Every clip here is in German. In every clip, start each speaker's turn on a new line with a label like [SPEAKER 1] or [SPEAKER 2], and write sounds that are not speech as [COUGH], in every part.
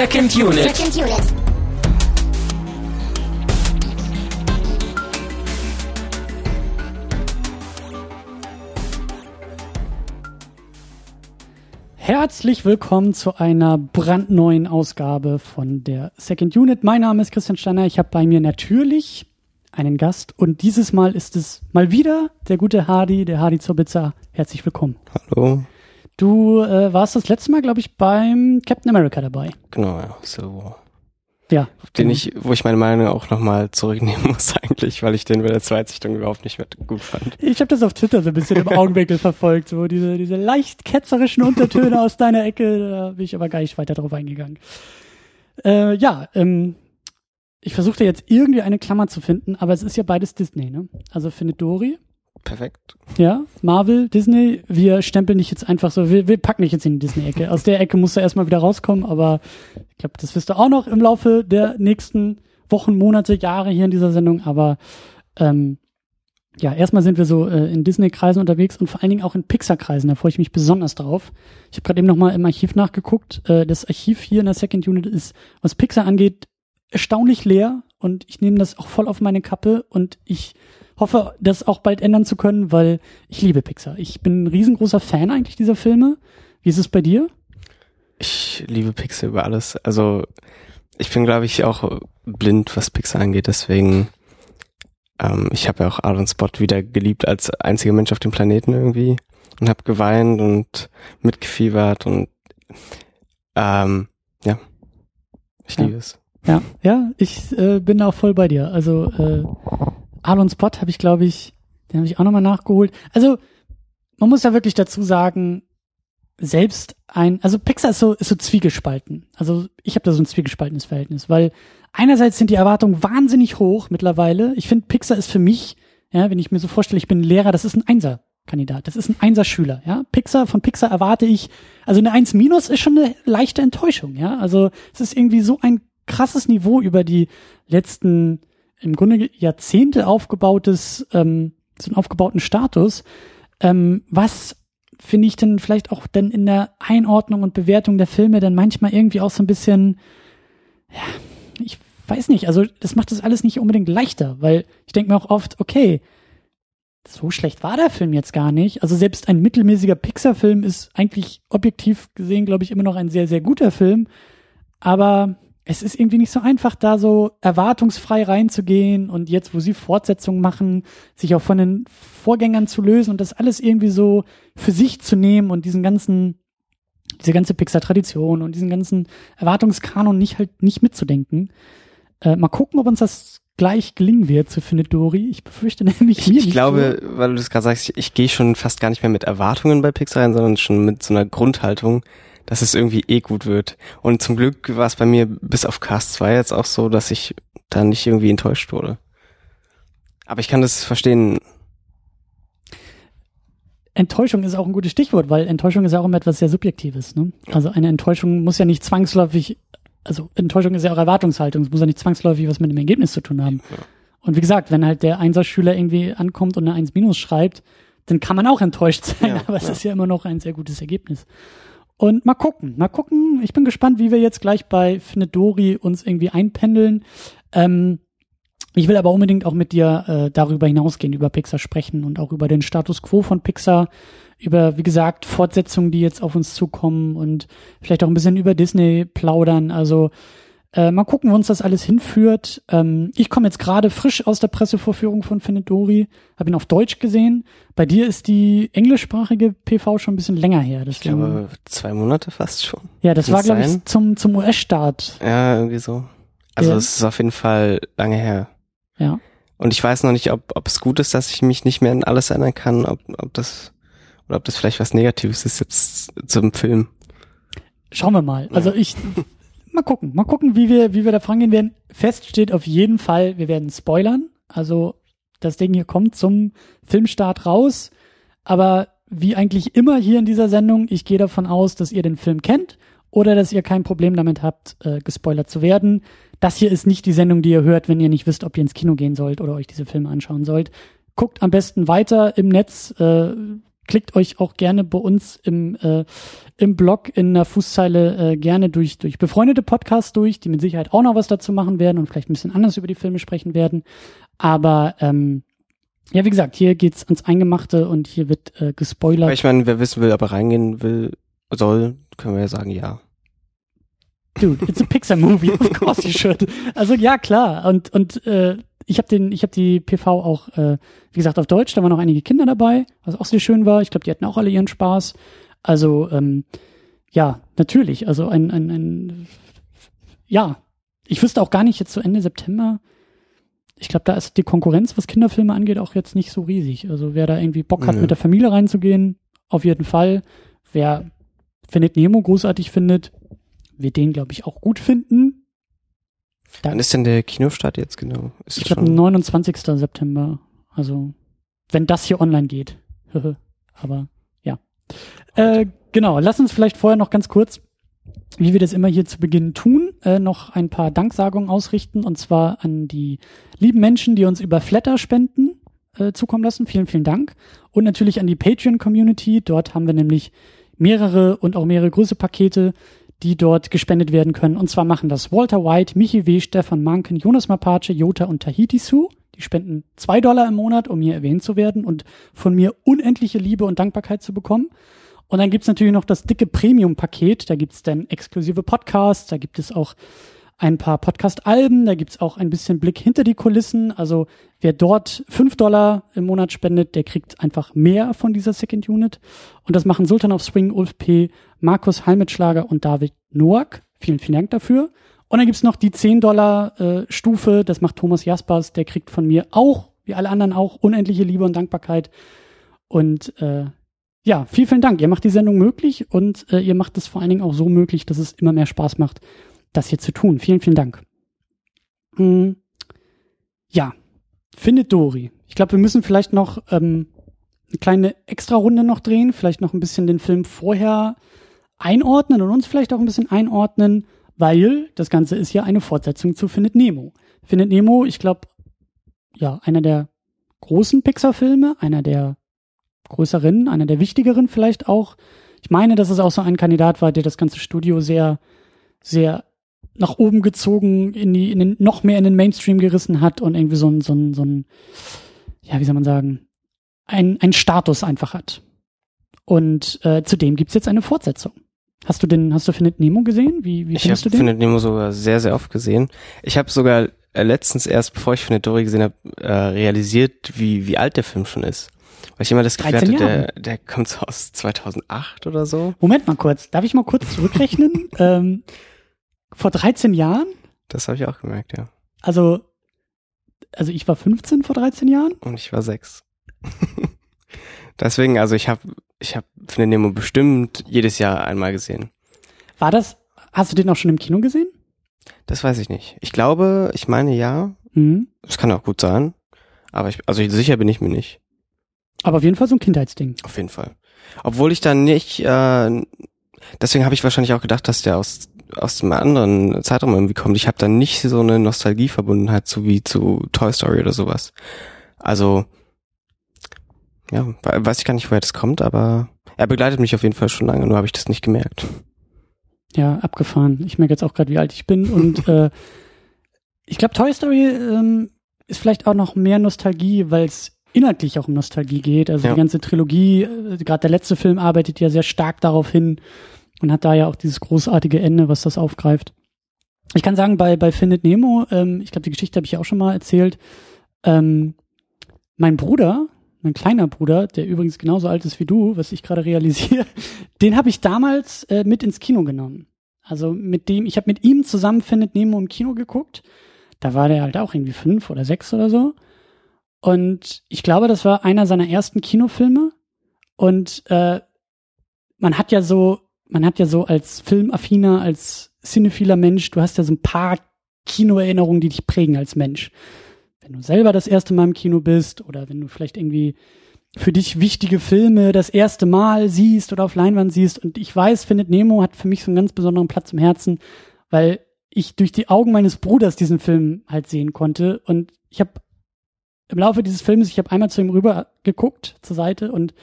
[SPEAKER 1] Second Unit.
[SPEAKER 2] Second Unit.
[SPEAKER 3] Herzlich willkommen zu einer brandneuen Ausgabe von der Second Unit. Mein Name ist Christian Steiner. Ich habe bei mir natürlich einen Gast und dieses Mal ist es mal wieder der gute Hardy, der Hardy zur Pizza. Herzlich willkommen.
[SPEAKER 4] Hallo.
[SPEAKER 3] Du äh, warst das letzte Mal, glaube ich, beim Captain America dabei.
[SPEAKER 4] Genau, ja. So.
[SPEAKER 3] Ja.
[SPEAKER 4] Den
[SPEAKER 3] genau.
[SPEAKER 4] ich, wo ich meine Meinung auch nochmal zurücknehmen [LAUGHS] muss eigentlich, weil ich den bei der Zweitsichtung überhaupt nicht mehr gut fand.
[SPEAKER 3] Ich habe das auf Twitter so ein bisschen im [LAUGHS] Augenwinkel verfolgt, so diese, diese leicht ketzerischen Untertöne [LAUGHS] aus deiner Ecke, da bin ich aber gar nicht weiter drauf eingegangen. Äh, ja, ähm, ich versuchte jetzt irgendwie eine Klammer zu finden, aber es ist ja beides Disney, ne? Also findet Dory,
[SPEAKER 4] Perfekt.
[SPEAKER 3] ja, Marvel, Disney, wir stempeln dich jetzt einfach so, wir, wir packen dich jetzt in die Disney-Ecke. Aus der Ecke musst du erstmal wieder rauskommen, aber ich glaube, das wirst du auch noch im Laufe der nächsten Wochen, Monate, Jahre hier in dieser Sendung, aber ähm, ja, erstmal sind wir so äh, in Disney-Kreisen unterwegs und vor allen Dingen auch in Pixar-Kreisen. Da freue ich mich besonders drauf. Ich habe gerade eben nochmal im Archiv nachgeguckt. Äh, das Archiv hier in der Second Unit ist, was Pixar angeht, erstaunlich leer und ich nehme das auch voll auf meine Kappe und ich hoffe, das auch bald ändern zu können, weil ich liebe Pixar. Ich bin ein riesengroßer Fan eigentlich dieser Filme. Wie ist es bei dir?
[SPEAKER 4] Ich liebe Pixar über alles. Also ich bin, glaube ich, auch blind, was Pixar angeht. Deswegen, ähm, ich habe ja auch und Spot wieder geliebt als einziger Mensch auf dem Planeten irgendwie und habe geweint und mitgefiebert und ähm, ja, ich
[SPEAKER 3] Ja.
[SPEAKER 4] liebe es.
[SPEAKER 3] Ja, ja, ich äh, bin auch voll bei dir. Also äh, Alon Spot habe ich, glaube ich, den habe ich auch nochmal nachgeholt. Also man muss ja wirklich dazu sagen, selbst ein, also Pixar ist so, ist so zwiegespalten. Also ich habe da so ein zwiegespaltenes Verhältnis, weil einerseits sind die Erwartungen wahnsinnig hoch mittlerweile. Ich finde, Pixar ist für mich, ja, wenn ich mir so vorstelle, ich bin Lehrer, das ist ein Einser-Kandidat, das ist ein Einser-Schüler, ja. Pixar, von Pixar erwarte ich, also eine 1 minus ist schon eine leichte Enttäuschung, ja. Also es ist irgendwie so ein krasses Niveau über die letzten, im Grunde Jahrzehnte aufgebautes, ähm, so einen aufgebauten Status, ähm, was finde ich denn vielleicht auch dann in der Einordnung und Bewertung der Filme dann manchmal irgendwie auch so ein bisschen, ja, ich weiß nicht, also das macht das alles nicht unbedingt leichter, weil ich denke mir auch oft, okay, so schlecht war der Film jetzt gar nicht. Also selbst ein mittelmäßiger Pixar-Film ist eigentlich objektiv gesehen, glaube ich, immer noch ein sehr, sehr guter Film. Aber es ist irgendwie nicht so einfach, da so erwartungsfrei reinzugehen und jetzt, wo sie Fortsetzungen machen, sich auch von den Vorgängern zu lösen und das alles irgendwie so für sich zu nehmen und diesen ganzen, diese ganze Pixar-Tradition und diesen ganzen Erwartungskanon nicht halt nicht mitzudenken. Äh, mal gucken, ob uns das gleich gelingen wird zu Findet Dory. Ich befürchte [LAUGHS] nämlich
[SPEAKER 4] Ich,
[SPEAKER 3] mir
[SPEAKER 4] ich
[SPEAKER 3] nicht
[SPEAKER 4] glaube,
[SPEAKER 3] so.
[SPEAKER 4] weil du das gerade sagst, ich, ich gehe schon fast gar nicht mehr mit Erwartungen bei Pixar rein, sondern schon mit so einer Grundhaltung, dass es irgendwie eh gut wird. Und zum Glück war es bei mir bis auf Cast 2 jetzt auch so, dass ich da nicht irgendwie enttäuscht wurde. Aber ich kann das verstehen.
[SPEAKER 3] Enttäuschung ist auch ein gutes Stichwort, weil Enttäuschung ist ja auch immer etwas sehr Subjektives. Ne? Also eine Enttäuschung muss ja nicht zwangsläufig, also Enttäuschung ist ja auch Erwartungshaltung, es muss ja nicht zwangsläufig was mit dem Ergebnis zu tun haben.
[SPEAKER 4] Ja.
[SPEAKER 3] Und wie gesagt, wenn halt der Einserschüler irgendwie ankommt und eine 1 minus schreibt, dann kann man auch enttäuscht sein,
[SPEAKER 4] Ja, [LAUGHS]
[SPEAKER 3] aber es
[SPEAKER 4] ja.
[SPEAKER 3] ist ja immer noch ein sehr gutes Ergebnis. Und mal gucken, mal gucken. Ich bin gespannt, wie wir jetzt gleich bei Findet Dory uns irgendwie einpendeln. Ähm, ich will aber unbedingt auch mit dir äh, darüber hinausgehen, über Pixar sprechen und auch über den Status quo von Pixar, über, wie gesagt, Fortsetzungen, die jetzt auf uns zukommen und vielleicht auch ein bisschen über Disney plaudern. Also äh, mal gucken, wo uns das alles hinführt. Ähm, ich komme jetzt gerade frisch aus der Pressevorführung von Findet Dory, habe ihn auf Deutsch gesehen. Bei dir ist die englischsprachige PV schon ein bisschen länger her.
[SPEAKER 4] Ich
[SPEAKER 3] Deswegen,
[SPEAKER 4] glaube, zwei Monate fast schon.
[SPEAKER 3] ja, das
[SPEAKER 4] kann
[SPEAKER 3] war, glaube ich, zum, zum US-Start.
[SPEAKER 4] Ja, irgendwie so. Also
[SPEAKER 3] Ja.
[SPEAKER 4] es ist auf jeden Fall lange her.
[SPEAKER 3] Ja.
[SPEAKER 4] Und ich weiß noch nicht, ob, ob es gut ist, dass ich mich nicht mehr an alles erinnern kann, ob, ob das oder ob das vielleicht was Negatives ist jetzt zum Film.
[SPEAKER 3] Schauen wir mal. Also ich mal gucken, mal gucken, wie wir, wie wir da vorangehen werden. Fest steht auf jeden Fall, wir werden spoilern. Also das Ding hier kommt zum Filmstart raus. Aber wie eigentlich immer hier in dieser Sendung, ich gehe davon aus, dass ihr den Film kennt oder dass ihr kein Problem damit habt, äh, gespoilert zu werden. Das hier ist nicht die Sendung, die ihr hört, wenn ihr nicht wisst, ob ihr ins Kino gehen sollt oder euch diese Filme anschauen sollt. Guckt am besten weiter im Netz, äh, klickt euch auch gerne bei uns im, äh, im Blog in der Fußzeile äh, gerne durch, durch befreundete Podcasts durch, die mit Sicherheit auch noch was dazu machen werden und vielleicht ein bisschen anders über die Filme sprechen werden. Aber ähm, ja, wie gesagt, hier geht's ans Eingemachte und hier wird äh, gespoilert.
[SPEAKER 4] Aber ich meine, wer wissen will, ob er reingehen will, soll, können wir ja sagen, ja.
[SPEAKER 3] Dude, it's a Pixar movie, of course you should. Also ja, klar. Und und äh, ich habe den, ich habe die PV auch, äh, wie gesagt, auf Deutsch. Da waren noch einige Kinder dabei, was auch sehr schön war. Ich glaube, die hatten auch alle ihren Spaß. Also ähm, ja, natürlich. Also ein, ein, ein ja, ich wüsste auch gar nicht jetzt zu Ende September. Ich glaube, da ist die Konkurrenz, was Kinderfilme angeht, auch jetzt nicht so riesig. Also wer da irgendwie Bock hat,
[SPEAKER 4] Nö.
[SPEAKER 3] mit der Familie reinzugehen, auf jeden Fall. Wer findet Nemo großartig findet, wird den, glaube ich, auch gut finden. Da-
[SPEAKER 4] Wann ist denn der Kinostart jetzt genau? Ist
[SPEAKER 3] Ich glaube,
[SPEAKER 4] schon-
[SPEAKER 3] 29. September. Also, wenn das hier online geht. [LAUGHS] Aber ja. Äh, genau, lass uns vielleicht vorher noch ganz kurz, wie wir das immer hier zu Beginn tun, äh, noch ein paar Danksagungen ausrichten. Und zwar an die lieben Menschen, die uns über Flatter spenden äh, zukommen lassen. Vielen, vielen Dank. Und natürlich an die Patreon-Community. Dort haben wir nämlich mehrere und auch mehrere große Pakete, die dort gespendet werden können. Und zwar machen das Walter White, Michi W., Stefan Manken, Jonas Mapace, Jota und Tahiti Su. Die spenden zwei Dollar im Monat, um hier erwähnt zu werden und von mir unendliche Liebe und Dankbarkeit zu bekommen. Und dann gibt's natürlich noch das dicke Premium-Paket. Da gibt's dann exklusive Podcasts, da gibt es auch ein paar Podcast-Alben, da gibt's auch ein bisschen Blick hinter die Kulissen. Also wer dort fünf Dollar im Monat spendet, der kriegt einfach mehr von dieser Second Unit. Und das machen Sultan of Swing, Ulf P., Markus Halmitschlager und David Noack. Vielen, vielen Dank dafür. Und dann gibt's noch die 10 Dollar äh, Stufe, das macht Thomas Jaspers, der kriegt von mir auch, wie alle anderen auch, unendliche Liebe und Dankbarkeit. Und äh, ja, vielen, vielen Dank. Ihr macht die Sendung möglich und äh, ihr macht es vor allen Dingen auch so möglich, dass es immer mehr Spaß macht, das hier zu tun. Vielen, vielen Dank. Hm, ja, findet Dori. Ich glaube, wir müssen vielleicht noch ähm, eine kleine Extra-Runde noch drehen, vielleicht noch ein bisschen den Film vorher einordnen und uns vielleicht auch ein bisschen einordnen, weil das Ganze ist ja eine Fortsetzung zu Findet Nemo. Findet Nemo, ich glaube, ja, einer der großen Pixar-Filme, einer der größeren, einer der wichtigeren vielleicht auch. Ich meine, dass es auch so ein Kandidat war, der das ganze Studio sehr, sehr nach oben gezogen, in die, in den, noch mehr in den Mainstream gerissen hat und irgendwie so ein, so ein, so ein, ja, wie soll man sagen, ein, ein Status einfach hat. Und äh, zudem gibt's jetzt eine Fortsetzung. Hast du den, hast du Findet Nemo gesehen? Wie, wie
[SPEAKER 4] Ich
[SPEAKER 3] findest
[SPEAKER 4] habe
[SPEAKER 3] du den?
[SPEAKER 4] Findet Nemo sogar sehr, sehr oft gesehen. Ich habe sogar äh, letztens erst, bevor ich Findet Dory gesehen habe, äh, realisiert, wie, wie alt der Film schon ist. Weil ich immer das Gefühl
[SPEAKER 3] 13
[SPEAKER 4] hatte, der, der kommt so aus 2008 oder so.
[SPEAKER 3] Moment mal kurz, darf ich mal kurz zurückrechnen? [LAUGHS] ähm, vor 13 Jahren,
[SPEAKER 4] Das habe ich auch gemerkt, ja.
[SPEAKER 3] also, also ich war 15 vor 13 Jahren.
[SPEAKER 4] Und ich war sechs. [LAUGHS] Deswegen, also ich habe ich hab Findet Nemo bestimmt jedes Jahr einmal gesehen.
[SPEAKER 3] War das, hast du den auch schon im Kino gesehen?
[SPEAKER 4] Das weiß ich nicht. Ich glaube, ich meine ja.
[SPEAKER 3] Mhm.
[SPEAKER 4] Das kann auch gut sein. Aber ich, also sicher bin ich mir nicht.
[SPEAKER 3] Aber auf jeden Fall so ein Kindheitsding.
[SPEAKER 4] Auf jeden Fall. Obwohl ich dann nicht, äh, deswegen habe ich wahrscheinlich auch gedacht, dass der aus aus einem anderen Zeitraum irgendwie kommt. Ich habe dann nicht so eine Nostalgieverbundenheit zu wie zu Toy Story oder sowas. Also ja, we- weiß ich gar nicht, woher das kommt, aber er begleitet mich auf jeden Fall schon lange, nur habe ich das nicht gemerkt.
[SPEAKER 3] Ja, abgefahren. Ich merke jetzt auch gerade, wie alt ich bin. Und [LAUGHS] äh, ich glaube, Toy Story ähm, ist vielleicht auch noch mehr Nostalgie, weil es inhaltlich auch um Nostalgie geht. Also
[SPEAKER 4] Ja.
[SPEAKER 3] die ganze Trilogie, äh, gerade der letzte Film arbeitet ja sehr stark darauf hin und hat da ja auch dieses großartige Ende, was das aufgreift. Ich kann sagen, bei, bei Findet Nemo, ähm, ich glaube, die Geschichte habe ich ja auch schon mal erzählt, ähm, mein Bruder, mein kleiner Bruder, der übrigens genauso alt ist wie du, was ich gerade realisiere, [LAUGHS] den habe ich damals äh, mit ins Kino genommen. Also mit dem, ich habe mit ihm zusammen Findet Nemo im Kino geguckt. Da war der halt auch irgendwie fünf oder sechs oder so. Und ich glaube, das war einer seiner ersten Kinofilme. Und äh, man hat ja so, man hat ja so als Filmaffiner, als cinephiler Mensch, du hast ja so ein paar Kinoerinnerungen, die dich prägen als Mensch. Wenn du selber das erste Mal im Kino bist oder wenn du vielleicht irgendwie für dich wichtige Filme das erste Mal siehst oder auf Leinwand siehst. Und ich weiß, Findet Nemo hat für mich so einen ganz besonderen Platz im Herzen, weil ich durch die Augen meines Bruders diesen Film halt sehen konnte. Und ich habe im Laufe dieses Filmes, ich habe einmal zu ihm rüber geguckt zur Seite und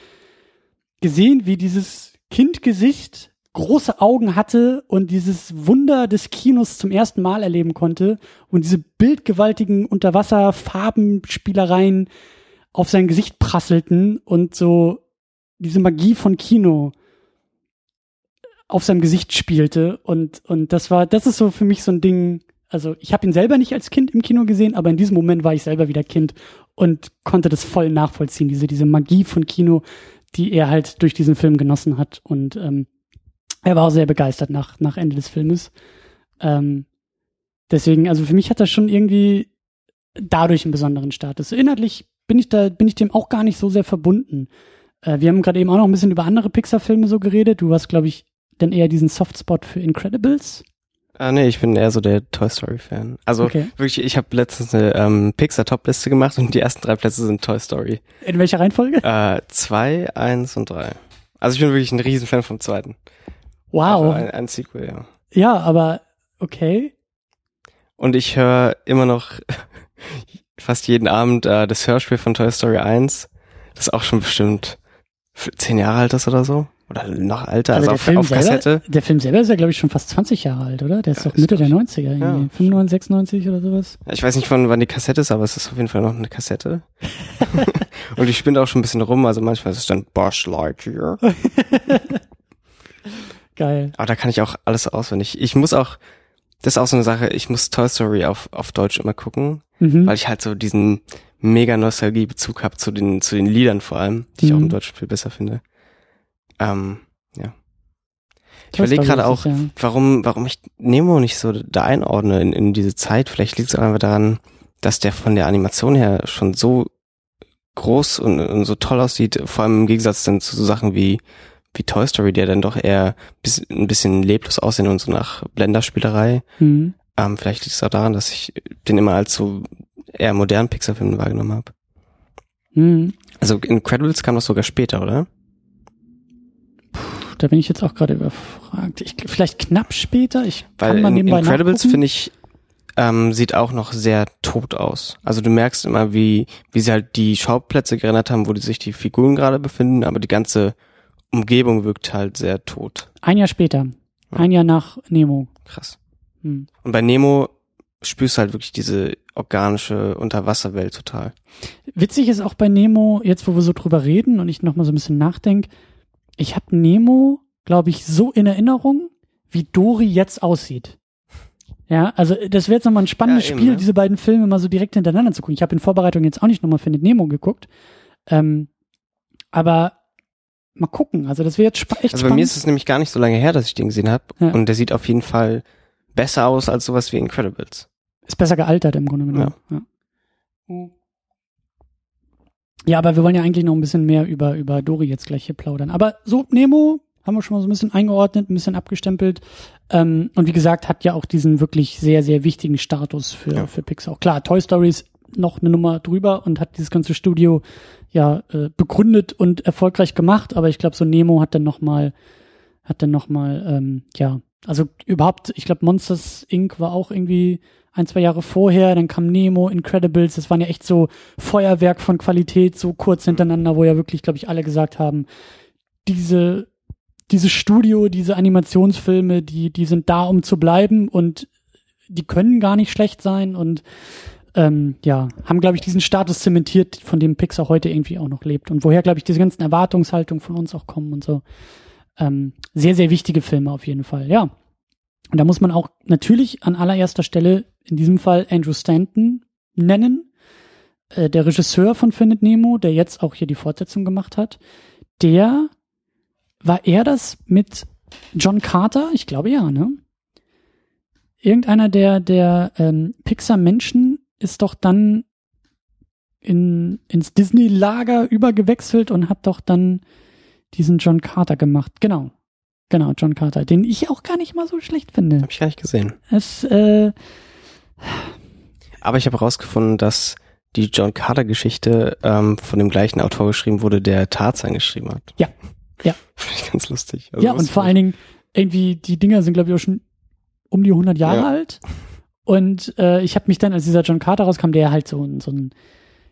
[SPEAKER 3] gesehen, wie dieses Kindgesicht große Augen hatte und dieses Wunder des Kinos zum ersten Mal erleben konnte und diese bildgewaltigen Unterwasserfarbenspielereien auf sein Gesicht prasselten und so diese Magie von Kino auf seinem Gesicht spielte und und das war das ist so für mich so ein Ding also ich habe ihn selber nicht als Kind im Kino gesehen aber in diesem Moment war ich selber wieder Kind und konnte das voll nachvollziehen diese diese Magie von Kino die er halt durch diesen Film genossen hat und ähm, er war auch sehr begeistert nach, nach Ende des Filmes. Ähm, deswegen, also für mich hat das schon irgendwie dadurch einen besonderen Status. Inhaltlich bin ich da, bin ich dem auch gar nicht so sehr verbunden. Äh, wir haben gerade eben auch noch ein bisschen über andere Pixar-Filme so geredet. Du hast, glaube ich, dann eher diesen Softspot für Incredibles.
[SPEAKER 4] Ah, nee, ich bin eher so der Toy Story-Fan. Also okay. wirklich, ich habe letztens eine ähm, Pixar-Top-Liste gemacht und die ersten drei Plätze sind Toy Story.
[SPEAKER 3] In welcher Reihenfolge?
[SPEAKER 4] Äh, zwei, eins und drei. Also ich bin wirklich ein Riesenfan vom zweiten.
[SPEAKER 3] Wow.
[SPEAKER 4] Ein, ein, Sequel, ja.
[SPEAKER 3] Ja, aber okay.
[SPEAKER 4] Und ich höre immer noch [LAUGHS] fast jeden Abend äh, das Hörspiel von Toy Story 1. Das ist auch schon bestimmt zehn Jahre alt ist oder so. Oder noch älter, also, also auf, auf
[SPEAKER 3] selber,
[SPEAKER 4] Kassette.
[SPEAKER 3] Der Film selber ist ja, glaube ich, schon fast 20 Jahre alt, oder? Der ist ja, doch Mitte der 90er, irgendwie. Ja. 95, 96 oder sowas.
[SPEAKER 4] Ich weiß nicht, von wann die Kassette ist, aber es ist auf jeden Fall noch eine Kassette. [LAUGHS] Und ich spinne auch schon ein bisschen rum, also manchmal ist es dann Bosch Lightyear. [LAUGHS]
[SPEAKER 3] Geil.
[SPEAKER 4] Aber da kann ich auch alles auswendig. Ich muss auch, das ist auch so eine Sache, ich muss Toy Story auf, auf Deutsch immer gucken, mhm. weil ich halt so diesen mega Nostalgie-Bezug habe zu den, zu den Liedern vor allem, die mhm. ich auch im mhm. Deutschen viel besser finde. Ähm, ja. Ich überlege gerade auch, ja. warum, warum ich Nemo nicht so da einordne in, in diese Zeit. Vielleicht liegt es einfach daran, dass der von der Animation her schon so groß und, und so toll aussieht, vor allem im Gegensatz dann zu so Sachen wie wie Toy Story, der dann doch eher bis, ein bisschen leblos aussehen und so nach Blenderspielerei. Mhm. Ähm, vielleicht liegt es auch daran, dass ich den immer als so eher modernen Pixar-Film wahrgenommen habe. Mhm. Also Incredibles kam doch sogar später, oder?
[SPEAKER 3] Puh, da bin ich jetzt auch gerade überfragt. Ich, vielleicht knapp später. Ich
[SPEAKER 4] Weil kann mal nebenbei Incredibles finde ich ähm, sieht auch noch sehr tot aus. Also du merkst immer, wie wie sie halt die Schauplätze gerendert haben, wo die sich die Figuren gerade befinden, aber die ganze Umgebung wirkt halt sehr tot.
[SPEAKER 3] Ein Jahr später. Ja. Ein Jahr nach Nemo.
[SPEAKER 4] Krass. Hm. Und bei Nemo spürst du halt wirklich diese organische Unterwasserwelt total.
[SPEAKER 3] Witzig ist auch bei Nemo, jetzt wo wir so drüber reden und ich nochmal so ein bisschen nachdenke, ich habe Nemo, glaube ich, so in Erinnerung, wie Dory jetzt aussieht. Ja, also das wäre jetzt nochmal ein spannendes ja, eben, Spiel, ne? diese beiden Filme mal so direkt hintereinander zu gucken. Ich habe in Vorbereitung jetzt auch nicht nochmal Findet Nemo geguckt. Ähm, aber mal gucken. Also das wäre jetzt spa echt
[SPEAKER 4] Also bei
[SPEAKER 3] spannend.
[SPEAKER 4] mir ist es nämlich gar nicht so lange her, dass ich den gesehen habe. Ja. Und der sieht auf jeden Fall besser aus als sowas wie Incredibles.
[SPEAKER 3] Ist besser gealtert im Grunde genommen. Ja. ja. Ja, aber wir wollen ja eigentlich noch ein bisschen mehr über, über Dori jetzt gleich hier plaudern. Aber so, Nemo haben wir schon mal so ein bisschen eingeordnet, ein bisschen abgestempelt. Ähm, und wie gesagt, hat ja auch diesen wirklich sehr, sehr wichtigen Status für, ja. für Pixar. Klar, Toy Story ist noch eine Nummer drüber und hat dieses ganze Studio ja äh, begründet und erfolgreich gemacht, aber ich glaube, so Nemo hat dann noch mal hat dann noch mal ähm, ja, also überhaupt, ich glaube, Monsters Inc. war auch irgendwie ein, zwei Jahre vorher, dann kam Nemo, Incredibles, das waren ja echt so Feuerwerk von Qualität, so kurz hintereinander, wo ja wirklich, glaube ich, alle gesagt haben, diese, diese Studio, diese Animationsfilme, die, die sind da, um zu bleiben und die können gar nicht schlecht sein und ähm, ja, haben, glaube ich, diesen Status zementiert, von dem Pixar heute irgendwie auch noch lebt. Und woher, glaube ich, diese ganzen Erwartungshaltungen von uns auch kommen und so. Ähm, sehr, sehr wichtige Filme auf jeden Fall, ja. Und da muss man auch natürlich an allererster Stelle in diesem Fall Andrew Stanton nennen, äh, der Regisseur von Findet Nemo, der jetzt auch hier die Fortsetzung gemacht hat. Der war er das mit John Carter? Ich glaube ja, ne? Irgendeiner der, der ähm, Pixar-Menschen ist doch dann in, ins Disney-Lager übergewechselt und hat doch dann diesen John Carter gemacht. Genau. Genau, John Carter, den ich auch gar nicht mal so schlecht finde.
[SPEAKER 4] Hab ich gar nicht gesehen.
[SPEAKER 3] Es, äh,
[SPEAKER 4] Aber ich habe herausgefunden, dass die John Carter-Geschichte ähm, von dem gleichen Autor geschrieben wurde, der Tarzan geschrieben hat.
[SPEAKER 3] Ja, ja. [LAUGHS]
[SPEAKER 4] Finde ich ganz lustig. Also
[SPEAKER 3] ja, und vor allen Dingen, irgendwie, die Dinger sind, glaube ich, auch schon um die 100 Jahre ja. alt. Und äh, ich habe mich dann, als dieser John Carter rauskam, der halt so, so ein,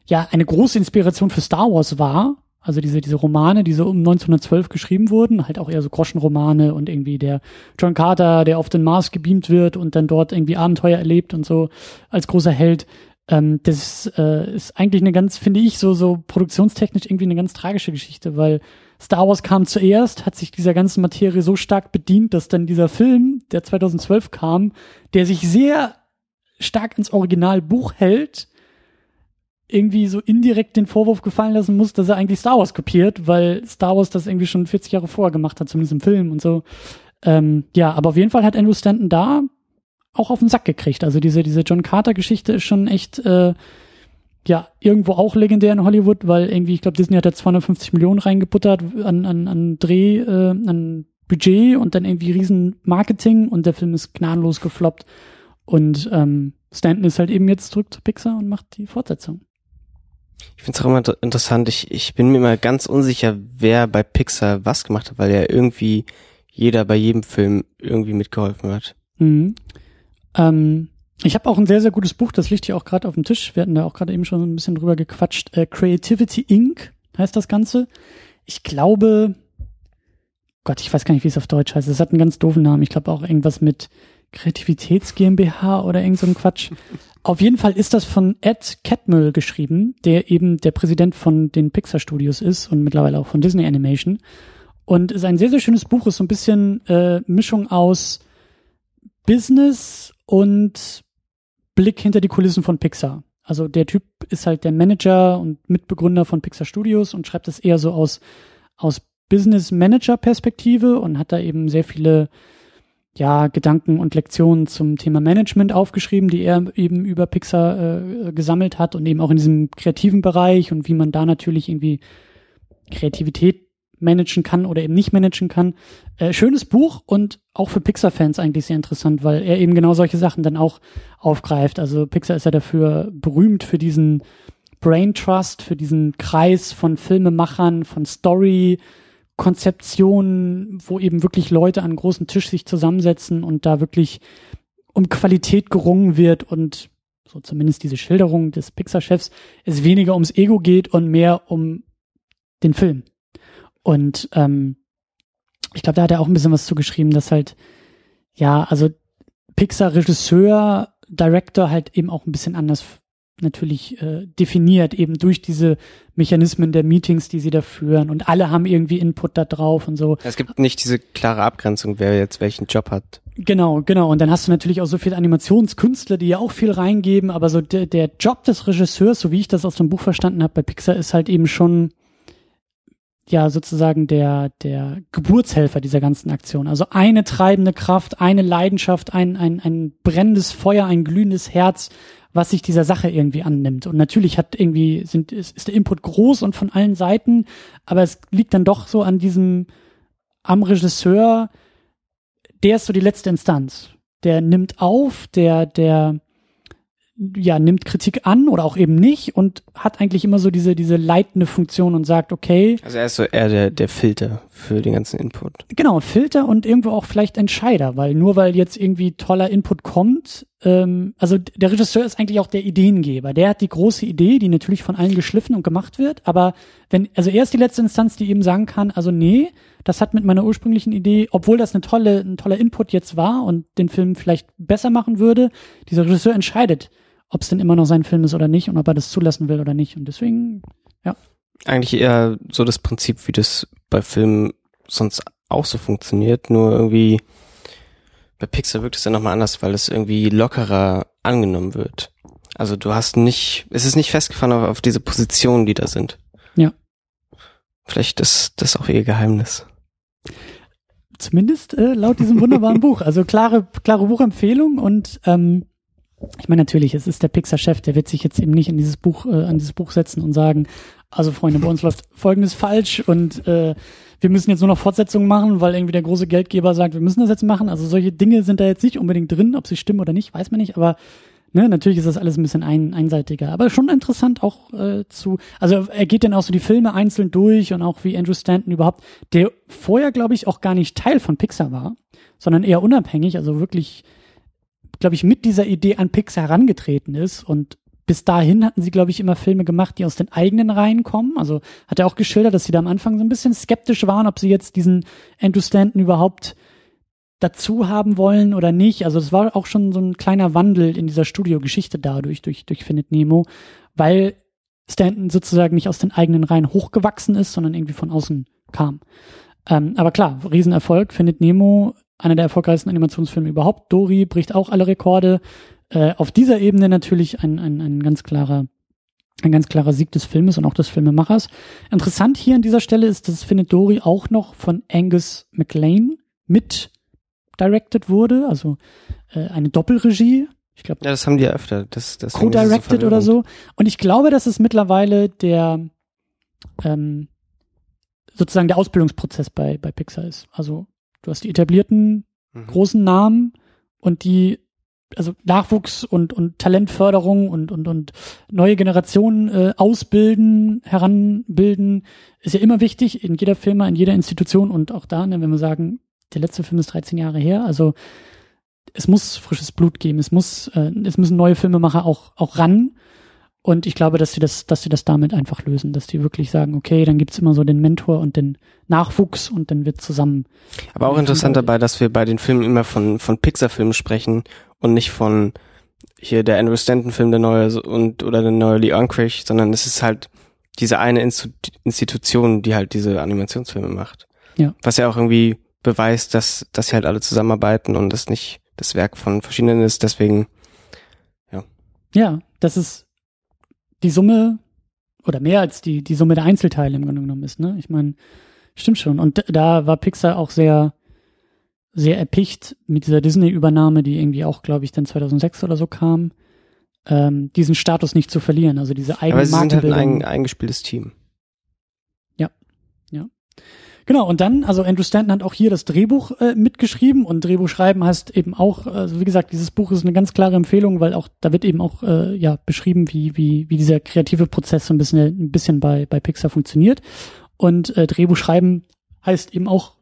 [SPEAKER 3] ja, eine große Inspiration für Star Wars war, Also diese, diese Romane, die so um 1912 geschrieben wurden, halt auch eher so Groschenromane und irgendwie der John Carter, der auf den Mars gebeamt wird und dann dort irgendwie Abenteuer erlebt und so als großer Held. Ähm, das äh, ist eigentlich eine ganz, finde ich, so, so produktionstechnisch irgendwie eine ganz tragische Geschichte, weil Star Wars kam zuerst, hat sich dieser ganzen Materie so stark bedient, dass dann dieser Film, der 2012 kam, der sich sehr stark ans Originalbuch hält, irgendwie so indirekt den Vorwurf gefallen lassen muss, dass er eigentlich Star Wars kopiert, weil Star Wars das irgendwie schon 40 Jahre vorher gemacht hat, zumindest im Film und so. Ähm, ja, aber auf jeden Fall hat Andrew Stanton da auch auf den Sack gekriegt. Also diese, diese John Carter-Geschichte ist schon echt, äh, ja, irgendwo auch legendär in Hollywood, weil irgendwie, ich glaube, Disney hat da 250 Millionen reingebuttert an, an, an Dreh, äh, an Budget und dann irgendwie riesen Marketing und der Film ist gnadenlos gefloppt. Und ähm, Stanton ist halt eben jetzt zurück zu Pixar und macht die Fortsetzung.
[SPEAKER 4] Ich finde es auch immer interessant. Ich, ich bin mir immer ganz unsicher, wer bei Pixar was gemacht hat, weil ja irgendwie jeder bei jedem Film irgendwie mitgeholfen hat.
[SPEAKER 3] Mhm. Ähm, ich habe auch ein sehr, sehr gutes Buch, das liegt hier auch gerade auf dem Tisch. Wir hatten da auch gerade eben schon ein bisschen drüber gequatscht. Äh, Creativity Inc. heißt das Ganze. Ich glaube, Gott, ich weiß gar nicht, wie es auf Deutsch heißt. Es hat einen ganz doofen Namen. Ich glaube auch irgendwas mit Kreativitäts GmbH oder irgend so ein Quatsch. [LAUGHS] Auf jeden Fall ist das von Ed Catmull geschrieben, der eben der Präsident von den Pixar Studios ist und mittlerweile auch von Disney Animation. Und ist ein sehr, sehr schönes Buch, ist so ein bisschen äh, Mischung aus Business und Blick hinter die Kulissen von Pixar. Also der Typ ist halt der Manager und Mitbegründer von Pixar Studios und schreibt das eher so aus, aus Business Manager Perspektive und hat da eben sehr viele ja, Gedanken und Lektionen zum Thema Management aufgeschrieben, die er eben über Pixar äh, gesammelt hat und eben auch in diesem kreativen Bereich und wie man da natürlich irgendwie Kreativität managen kann oder eben nicht managen kann. Äh, schönes Buch und auch für Pixar-Fans eigentlich sehr interessant, weil er eben genau solche Sachen dann auch aufgreift. Also Pixar ist ja dafür berühmt für diesen Brain Trust, für diesen Kreis von Filmemachern, von Story, Konzeptionen, wo eben wirklich Leute an großen Tisch sich zusammensetzen und da wirklich um Qualität gerungen wird und so zumindest diese Schilderung des Pixar-Chefs, es weniger ums Ego geht und mehr um den Film. Und ähm, ich glaube, da hat er auch ein bisschen was zugeschrieben, dass halt, ja, also Pixar-Regisseur, Director halt eben auch ein bisschen anders natürlich äh, definiert, eben durch diese Mechanismen der Meetings, die sie da führen und alle haben irgendwie Input da drauf und so.
[SPEAKER 4] Es gibt nicht diese klare Abgrenzung, wer jetzt welchen Job hat.
[SPEAKER 3] Genau, genau. Und dann hast du natürlich auch so viele Animationskünstler, die ja auch viel reingeben, aber so der, der Job des Regisseurs, so wie ich das aus dem Buch verstanden habe bei Pixar, ist halt eben schon ja sozusagen der, der Geburtshelfer dieser ganzen Aktion. Also eine treibende Kraft, eine Leidenschaft, ein, ein, ein brennendes Feuer, ein glühendes Herz, was sich dieser Sache irgendwie annimmt. Und natürlich hat irgendwie, sind, ist, ist der Input groß und von allen Seiten, aber es liegt dann doch so an diesem, am Regisseur, der ist so die letzte Instanz. Der nimmt auf, der, der, ja, nimmt Kritik an oder auch eben nicht und hat eigentlich immer so diese, diese leitende Funktion und sagt, okay.
[SPEAKER 4] Also er ist so eher der, der Filter für den ganzen Input.
[SPEAKER 3] Genau, Filter und irgendwo auch vielleicht Entscheider, weil nur weil jetzt irgendwie toller Input kommt, ähm, also der Regisseur ist eigentlich auch der Ideengeber. Der hat die große Idee, die natürlich von allen geschliffen und gemacht wird, aber wenn, also er ist die letzte Instanz, die eben sagen kann, also nee, das hat mit meiner ursprünglichen Idee, obwohl das eine tolle, ein toller Input jetzt war und den Film vielleicht besser machen würde, dieser Regisseur entscheidet ob es denn immer noch sein Film ist oder nicht und ob er das zulassen will oder nicht. Und deswegen, ja.
[SPEAKER 4] Eigentlich eher so das Prinzip, wie das bei Filmen sonst auch so funktioniert, nur irgendwie bei Pixar wirkt es ja nochmal anders, weil es irgendwie lockerer angenommen wird. Also du hast nicht, es ist nicht festgefahren auf, auf diese Positionen, die da sind.
[SPEAKER 3] Ja.
[SPEAKER 4] Vielleicht ist das auch ihr Geheimnis.
[SPEAKER 3] Zumindest äh, laut diesem wunderbaren [LAUGHS] Buch. Also klare, klare Buchempfehlung und ähm, ich meine, natürlich, es ist der Pixar-Chef, der wird sich jetzt eben nicht in dieses Buch, äh, an dieses Buch setzen und sagen, also Freunde, bei uns läuft Folgendes falsch und äh, wir müssen jetzt nur noch Fortsetzungen machen, weil irgendwie der große Geldgeber sagt, wir müssen das jetzt machen. Also solche Dinge sind da jetzt nicht unbedingt drin, ob sie stimmen oder nicht, weiß man nicht, aber ne, natürlich ist das alles ein bisschen ein, einseitiger. Aber schon interessant auch äh, zu, also er geht dann auch so die Filme einzeln durch und auch wie Andrew Stanton überhaupt, der vorher, glaube ich, auch gar nicht Teil von Pixar war, sondern eher unabhängig, also wirklich glaube ich, mit dieser Idee an Pixar herangetreten ist und bis dahin hatten sie, glaube ich, immer Filme gemacht, die aus den eigenen Reihen kommen. Also hat er auch geschildert, dass sie da am Anfang so ein bisschen skeptisch waren, ob sie jetzt diesen Andrew Stanton überhaupt dazu haben wollen oder nicht. Also es war auch schon so ein kleiner Wandel in dieser Studiogeschichte dadurch, durch, durch Findet Nemo, weil Stanton sozusagen nicht aus den eigenen Reihen hochgewachsen ist, sondern irgendwie von außen kam. Ähm, aber klar, Riesenerfolg, Findet Nemo, einer der erfolgreichsten Animationsfilme überhaupt. Dory bricht auch alle Rekorde. Äh, auf dieser Ebene natürlich ein, ein, ein ganz klarer ein ganz klarer Sieg des Filmes und auch des Filmemachers. Interessant hier an dieser Stelle ist, dass Findet Dory auch noch von Angus MacLean mit directed wurde, also äh, eine Doppelregie. Ich glaube,
[SPEAKER 4] ja, das haben die ja öfter. Das, das
[SPEAKER 3] co-directed so oder so. Und ich glaube, das ist mittlerweile der ähm, sozusagen der Ausbildungsprozess bei bei Pixar ist. Also du hast die etablierten mhm. großen Namen und die also Nachwuchs und und Talentförderung und und und neue Generationen äh, ausbilden, heranbilden ist ja immer wichtig in jeder Firma, in jeder Institution und auch da, ne, wenn wir sagen, der letzte Film ist 13 Jahre her, also es muss frisches Blut geben, es muss, äh, es müssen neue Filmemacher auch, auch ran. Und ich glaube, dass sie das, dass sie das damit einfach lösen, dass die wirklich sagen, okay, dann gibt's immer so den Mentor und den Nachwuchs und dann wird zusammen.
[SPEAKER 4] Aber auch interessant dabei, dass wir bei den Filmen immer von, von Pixar-Filmen sprechen und nicht von hier der Andrew Stanton-Film, der neue und oder der neue Lee Unkrich, sondern es ist halt diese eine Institution, die halt diese Animationsfilme macht.
[SPEAKER 3] Ja.
[SPEAKER 4] Was ja auch irgendwie beweist, dass, dass sie halt alle zusammenarbeiten und das nicht das Werk von verschiedenen ist. Deswegen, ja.
[SPEAKER 3] Ja, das ist die Summe oder mehr als die, die Summe der Einzelteile im Grunde genommen ist. Ne? Ich meine, stimmt schon. Und da war Pixar auch sehr, sehr erpicht mit dieser Disney-Übernahme, die irgendwie auch, glaube ich, dann 2006 oder so kam, ähm, diesen Status nicht zu verlieren. Also diese eigene
[SPEAKER 4] Aber sie sind halt ein eingespieltes Team.
[SPEAKER 3] Genau, und dann, also Andrew Stanton hat auch hier das Drehbuch äh, mitgeschrieben und Drehbuch schreiben heißt eben auch, also wie gesagt, dieses Buch ist eine ganz klare Empfehlung, weil auch, da wird eben auch äh, ja beschrieben, wie, wie, wie dieser kreative Prozess so ein bisschen, ein bisschen bei, bei Pixar funktioniert. Und äh, Drehbuch schreiben heißt eben auch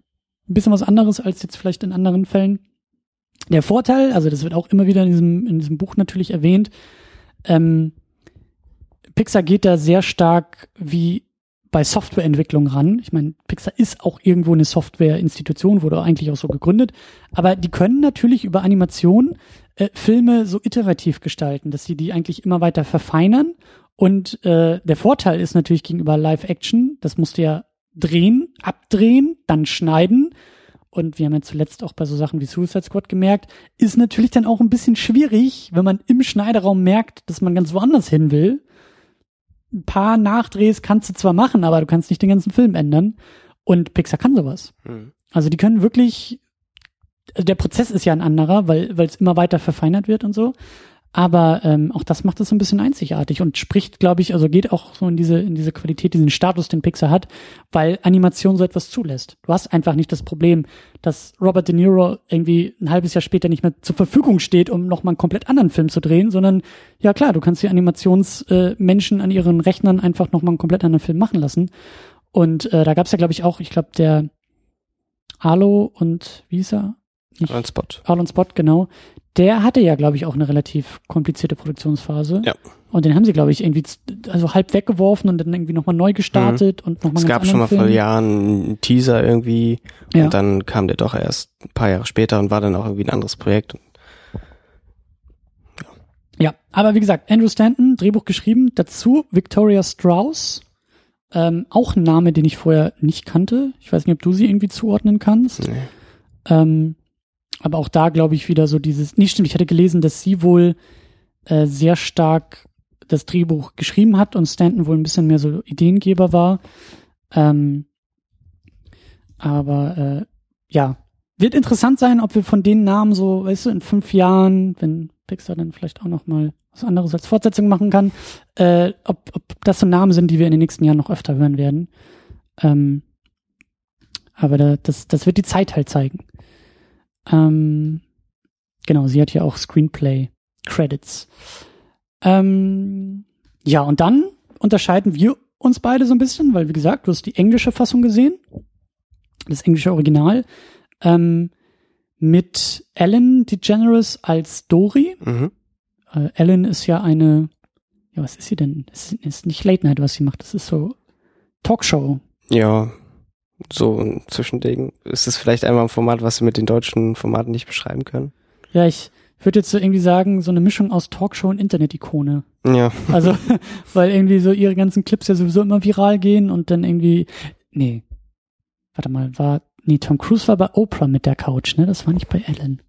[SPEAKER 3] ein bisschen was anderes als jetzt vielleicht in anderen Fällen. Der Vorteil, also das wird auch immer wieder in diesem, in diesem Buch natürlich erwähnt, ähm, Pixar geht da sehr stark wie bei Softwareentwicklung ran. Ich meine, Pixar ist auch irgendwo eine Softwareinstitution, wurde eigentlich auch so gegründet. Aber die können natürlich über Animation äh, Filme so iterativ gestalten, dass sie die eigentlich immer weiter verfeinern. Und äh, der Vorteil ist natürlich gegenüber Live-Action, das musst du ja drehen, abdrehen, dann schneiden. Und wir haben ja zuletzt auch bei so Sachen wie Suicide Squad gemerkt, ist natürlich dann auch ein bisschen schwierig, wenn man im Schneideraum merkt, dass man ganz woanders hin will ein paar Nachdrehs kannst du zwar machen, aber du kannst nicht den ganzen Film ändern. Und Pixar kann sowas. Mhm. Also die können wirklich, also der Prozess ist ja ein anderer, weil weil es immer weiter verfeinert wird und so. Aber ähm, auch das macht es so ein bisschen einzigartig und spricht, glaube ich, also geht auch so in diese, in diese Qualität, diesen Status, den Pixar hat, weil Animation so etwas zulässt. Du hast einfach nicht das Problem, dass Robert De Niro irgendwie ein halbes Jahr später nicht mehr zur Verfügung steht, um nochmal einen komplett anderen Film zu drehen, sondern ja klar, du kannst die Animationsmenschen äh, an ihren Rechnern einfach nochmal einen komplett anderen Film machen lassen. Und äh, da gab es ja, glaube ich, auch, ich glaube, der Arlo und wie hieß er?
[SPEAKER 4] Nicht, Spot.
[SPEAKER 3] Arlon Spot, genau der hatte ja, glaube ich, auch eine relativ komplizierte Produktionsphase.
[SPEAKER 4] Ja.
[SPEAKER 3] Und den haben sie, glaube ich, irgendwie also halb weggeworfen und dann irgendwie nochmal neu gestartet mhm. und nochmal
[SPEAKER 4] Es gab schon mal vor Jahren einen Teaser irgendwie
[SPEAKER 3] ja.
[SPEAKER 4] und dann kam der doch erst ein paar Jahre später und war dann auch irgendwie ein anderes Projekt.
[SPEAKER 3] Ja, ja aber wie gesagt, Andrew Stanton, Drehbuch geschrieben, dazu Victoria Strauss, ähm, auch ein Name, den ich vorher nicht kannte. Ich weiß nicht, ob du sie irgendwie zuordnen kannst. Nee. Ähm, aber auch da glaube ich wieder so dieses, nicht stimmt, ich hatte gelesen, dass sie wohl äh, sehr stark das Drehbuch geschrieben hat und Stanton wohl ein bisschen mehr so Ideengeber war. Ähm, aber äh, ja, wird interessant sein, ob wir von den Namen so, weißt du, in fünf Jahren, wenn Pixar dann vielleicht auch noch mal was anderes als Fortsetzung machen kann, äh, ob, ob das so Namen sind, die wir in den nächsten Jahren noch öfter hören werden. Ähm, aber da, das, das wird die Zeit halt zeigen. Ähm, genau, sie hat ja auch Screenplay-Credits. Ähm, ja, und dann unterscheiden wir uns beide so ein bisschen, weil wie gesagt, du hast die englische Fassung gesehen, das englische Original, ähm, mit Ellen DeGeneres als Dory. Mhm. Äh, Ellen ist ja eine ja, was ist sie denn? Es ist, ist nicht Late Night, was sie macht. Das ist so Talkshow.
[SPEAKER 4] Ja, so ein Zwischending. Ist das vielleicht einmal ein Format, was wir mit den deutschen Formaten nicht beschreiben können?
[SPEAKER 3] Ja, ich würde jetzt so irgendwie sagen, so eine Mischung aus Talkshow und Internet-Ikone.
[SPEAKER 4] Ja.
[SPEAKER 3] Also, [LAUGHS] weil irgendwie so ihre ganzen Clips ja sowieso immer viral gehen und dann irgendwie, nee, warte mal, war, nee, Tom Cruise war bei Oprah mit der Couch, ne? Das war nicht bei Ellen.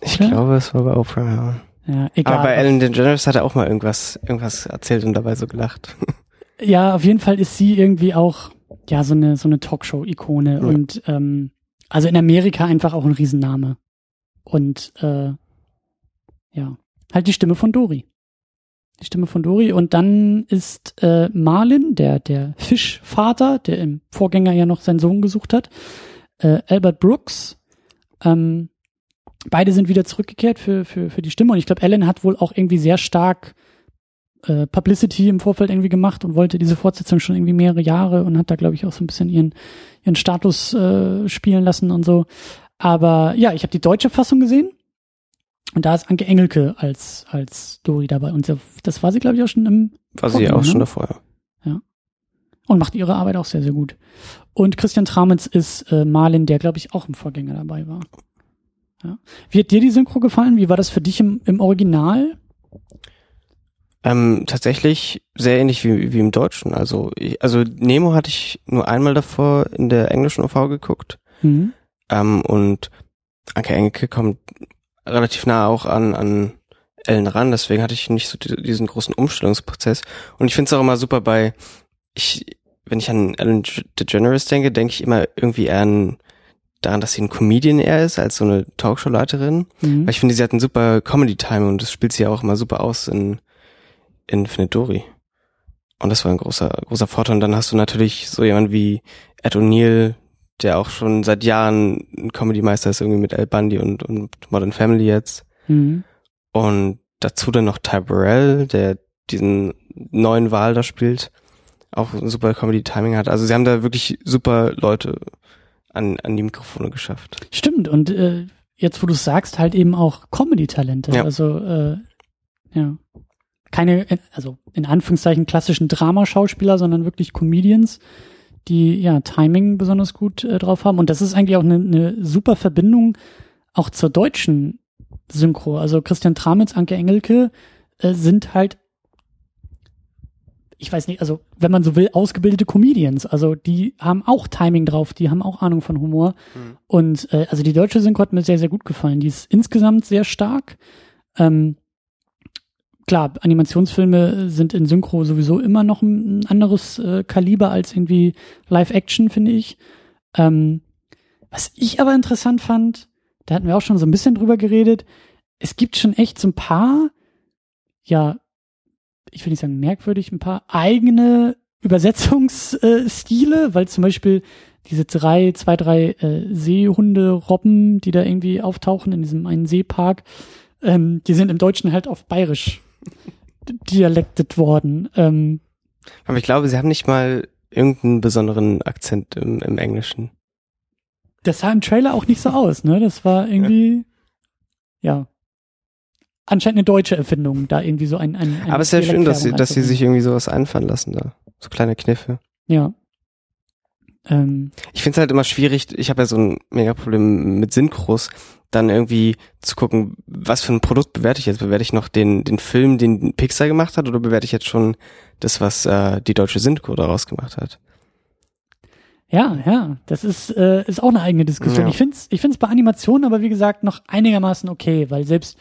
[SPEAKER 4] Ich
[SPEAKER 3] Oder?
[SPEAKER 4] glaube, es war bei Oprah, ja.
[SPEAKER 3] Ja, egal.
[SPEAKER 4] Aber bei Ellen DeGeneres hat er auch mal irgendwas, irgendwas erzählt und dabei so gelacht. [LAUGHS]
[SPEAKER 3] Ja, auf jeden Fall ist sie irgendwie auch, ja, so eine, so eine Talkshow-Ikone
[SPEAKER 4] Ja.
[SPEAKER 3] und, ähm, also in Amerika einfach auch ein Riesenname. Und, äh, ja, halt die Stimme von Dori. Die Stimme von Dori. Und dann ist äh, Marlin, der, der Fischvater, der im Vorgänger ja noch seinen Sohn gesucht hat, äh, Albert Brooks. Ähm, beide sind wieder zurückgekehrt für, für, für die Stimme. Und ich glaube, Ellen hat wohl auch irgendwie sehr stark äh, Publicity im Vorfeld irgendwie gemacht und wollte diese Fortsetzung schon irgendwie mehrere Jahre und hat da, glaube ich, auch so ein bisschen ihren, ihren Status äh, spielen lassen und so. Aber ja, ich habe die deutsche Fassung gesehen. Und da ist Anke Engelke als, als Dori dabei. Und das war sie, glaube ich, auch schon im
[SPEAKER 4] War sie
[SPEAKER 3] Vorgänger,
[SPEAKER 4] auch schon
[SPEAKER 3] ne?
[SPEAKER 4] davor, ja.
[SPEAKER 3] und macht ihre Arbeit auch sehr, sehr gut. Und Christian Tramitz ist äh, Marlin, der, glaube ich, auch im Vorgänger dabei war. Ja. Wie hat dir die Synchro gefallen? Wie war das für dich im, im Original?
[SPEAKER 4] Ähm, tatsächlich sehr ähnlich wie, wie im Deutschen. Also, ich, also Nemo hatte ich nur einmal davor in der englischen OV geguckt.
[SPEAKER 3] Mhm.
[SPEAKER 4] Ähm, und Anke Engelke kommt relativ nah auch an, an Ellen ran, deswegen hatte ich nicht so die- diesen großen Umstellungsprozess. Und ich finde es auch immer super bei, ich, wenn ich an Ellen DeGeneres denke, denke ich immer irgendwie eher an, daran, dass sie ein Comedian eher ist, als so eine Talkshow-Leiterin.
[SPEAKER 3] Mhm.
[SPEAKER 4] Weil ich finde, sie hat einen super Comedy-Time und das spielt sie ja auch immer super aus in, in Findet Dory. Und das war ein großer, großer Vorteil. Und dann hast du natürlich so jemand wie Ed O'Neill, der auch schon seit Jahren ein Comedy-Meister ist, irgendwie mit Al Bundy und, und Modern Family jetzt.
[SPEAKER 3] Mhm.
[SPEAKER 4] Und dazu dann noch Ty Burrell, der diesen neuen Wahl da spielt, auch ein super Comedy-Timing hat. Also sie haben da wirklich super Leute an, an die Mikrofone geschafft.
[SPEAKER 3] Stimmt. Und äh, jetzt, wo du sagst, halt eben auch Comedy-Talente.
[SPEAKER 4] Ja.
[SPEAKER 3] Also, äh, ja. Keine, also in Anführungszeichen klassischen Dramaschauspieler, sondern wirklich Comedians, die ja Timing besonders gut äh, drauf haben. Und das ist eigentlich auch eine, eine super Verbindung auch zur deutschen Synchro. Also Christian Tramitz, Anke Engelke äh, sind halt ich weiß nicht, also wenn man so will, ausgebildete Comedians. Also die haben auch Timing drauf, die haben auch Ahnung von Humor.
[SPEAKER 4] Mhm.
[SPEAKER 3] Und äh, also die deutsche Synchro hat mir sehr, sehr gut gefallen. Die ist insgesamt sehr stark. Ähm, klar, Animationsfilme sind in Synchro sowieso immer noch ein anderes äh, Kaliber als irgendwie Live-Action, finde ich. Ähm, was ich aber interessant fand, da hatten wir auch schon so ein bisschen drüber geredet, es gibt schon echt so ein paar, ja, ich will nicht sagen merkwürdig, ein paar eigene Übersetzungsstile, weil zum Beispiel diese drei, zwei, drei äh, Seehunde, Robben, die da irgendwie auftauchen in diesem einen Seepark, ähm, die sind im Deutschen halt auf Bayerisch dialektet worden. Ähm,
[SPEAKER 4] Aber ich glaube, sie haben nicht mal irgendeinen besonderen Akzent im, im Englischen.
[SPEAKER 3] das sah im Trailer auch nicht so aus, ne? Das war irgendwie, ja. Anscheinend eine deutsche Erfindung, da irgendwie so ein, ein, ein
[SPEAKER 4] Aber es ist ja schön, dass sie, dass sie sich irgendwie sowas einfallen lassen da. So kleine Kniffe.
[SPEAKER 3] ja. Ähm,
[SPEAKER 4] Ich finde es halt immer schwierig, ich habe ja so ein mega Problem mit Synchros, dann irgendwie zu gucken, was für ein Produkt bewerte ich jetzt? Bewerte ich noch den, den Film, den Pixar gemacht hat, oder bewerte ich jetzt schon das, was äh, die deutsche Synchro daraus gemacht hat?
[SPEAKER 3] Ja, ja, das ist, äh, ist auch eine eigene Diskussion.
[SPEAKER 4] Ja.
[SPEAKER 3] Ich finde es ich find's bei Animationen aber wie gesagt noch einigermaßen okay, weil selbst,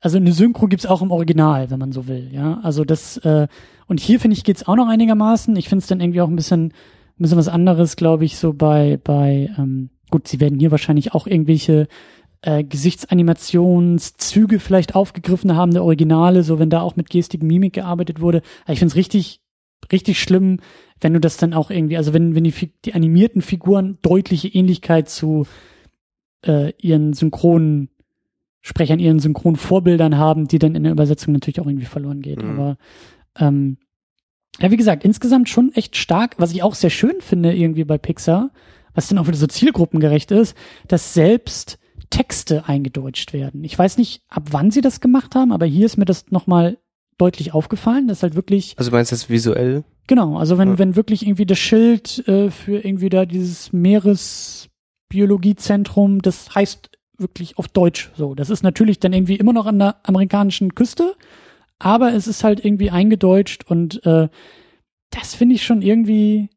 [SPEAKER 3] also eine Synchro gibt's auch im Original, wenn man so will, ja. Also das, äh, und hier finde ich geht's auch noch einigermaßen. Ich finde es dann irgendwie auch ein bisschen, ein bisschen was anderes, glaube ich, so bei, bei, ähm, gut, sie werden hier wahrscheinlich auch irgendwelche äh, Gesichtsanimationszüge vielleicht aufgegriffen haben, der Originale, so wenn da auch mit Gestik, Mimik gearbeitet wurde. Aber ich finde es richtig, richtig schlimm, wenn du das dann auch irgendwie, also wenn, wenn die, die animierten Figuren deutliche Ähnlichkeit zu äh, ihren synchronen Sprechern, ihren synchronen Vorbildern haben, die dann in der Übersetzung natürlich auch irgendwie verloren geht.
[SPEAKER 4] Mhm.
[SPEAKER 3] Aber ähm, ja, wie gesagt, insgesamt schon echt stark, was ich auch sehr schön finde irgendwie bei Pixar, was dann auch wieder so zielgruppengerecht ist, dass selbst Texte eingedeutscht werden. Ich weiß nicht, ab wann sie das gemacht haben, aber hier ist mir das nochmal deutlich aufgefallen, dass halt wirklich
[SPEAKER 4] Also meinst du jetzt visuell?
[SPEAKER 3] Genau, also wenn,
[SPEAKER 4] Ja.
[SPEAKER 3] wenn wirklich irgendwie das Schild äh, für irgendwie da dieses Meeresbiologiezentrum, das heißt wirklich auf Deutsch so. Das ist natürlich dann irgendwie immer noch an der amerikanischen Küste, aber es ist halt irgendwie eingedeutscht und äh, das finde ich schon irgendwie.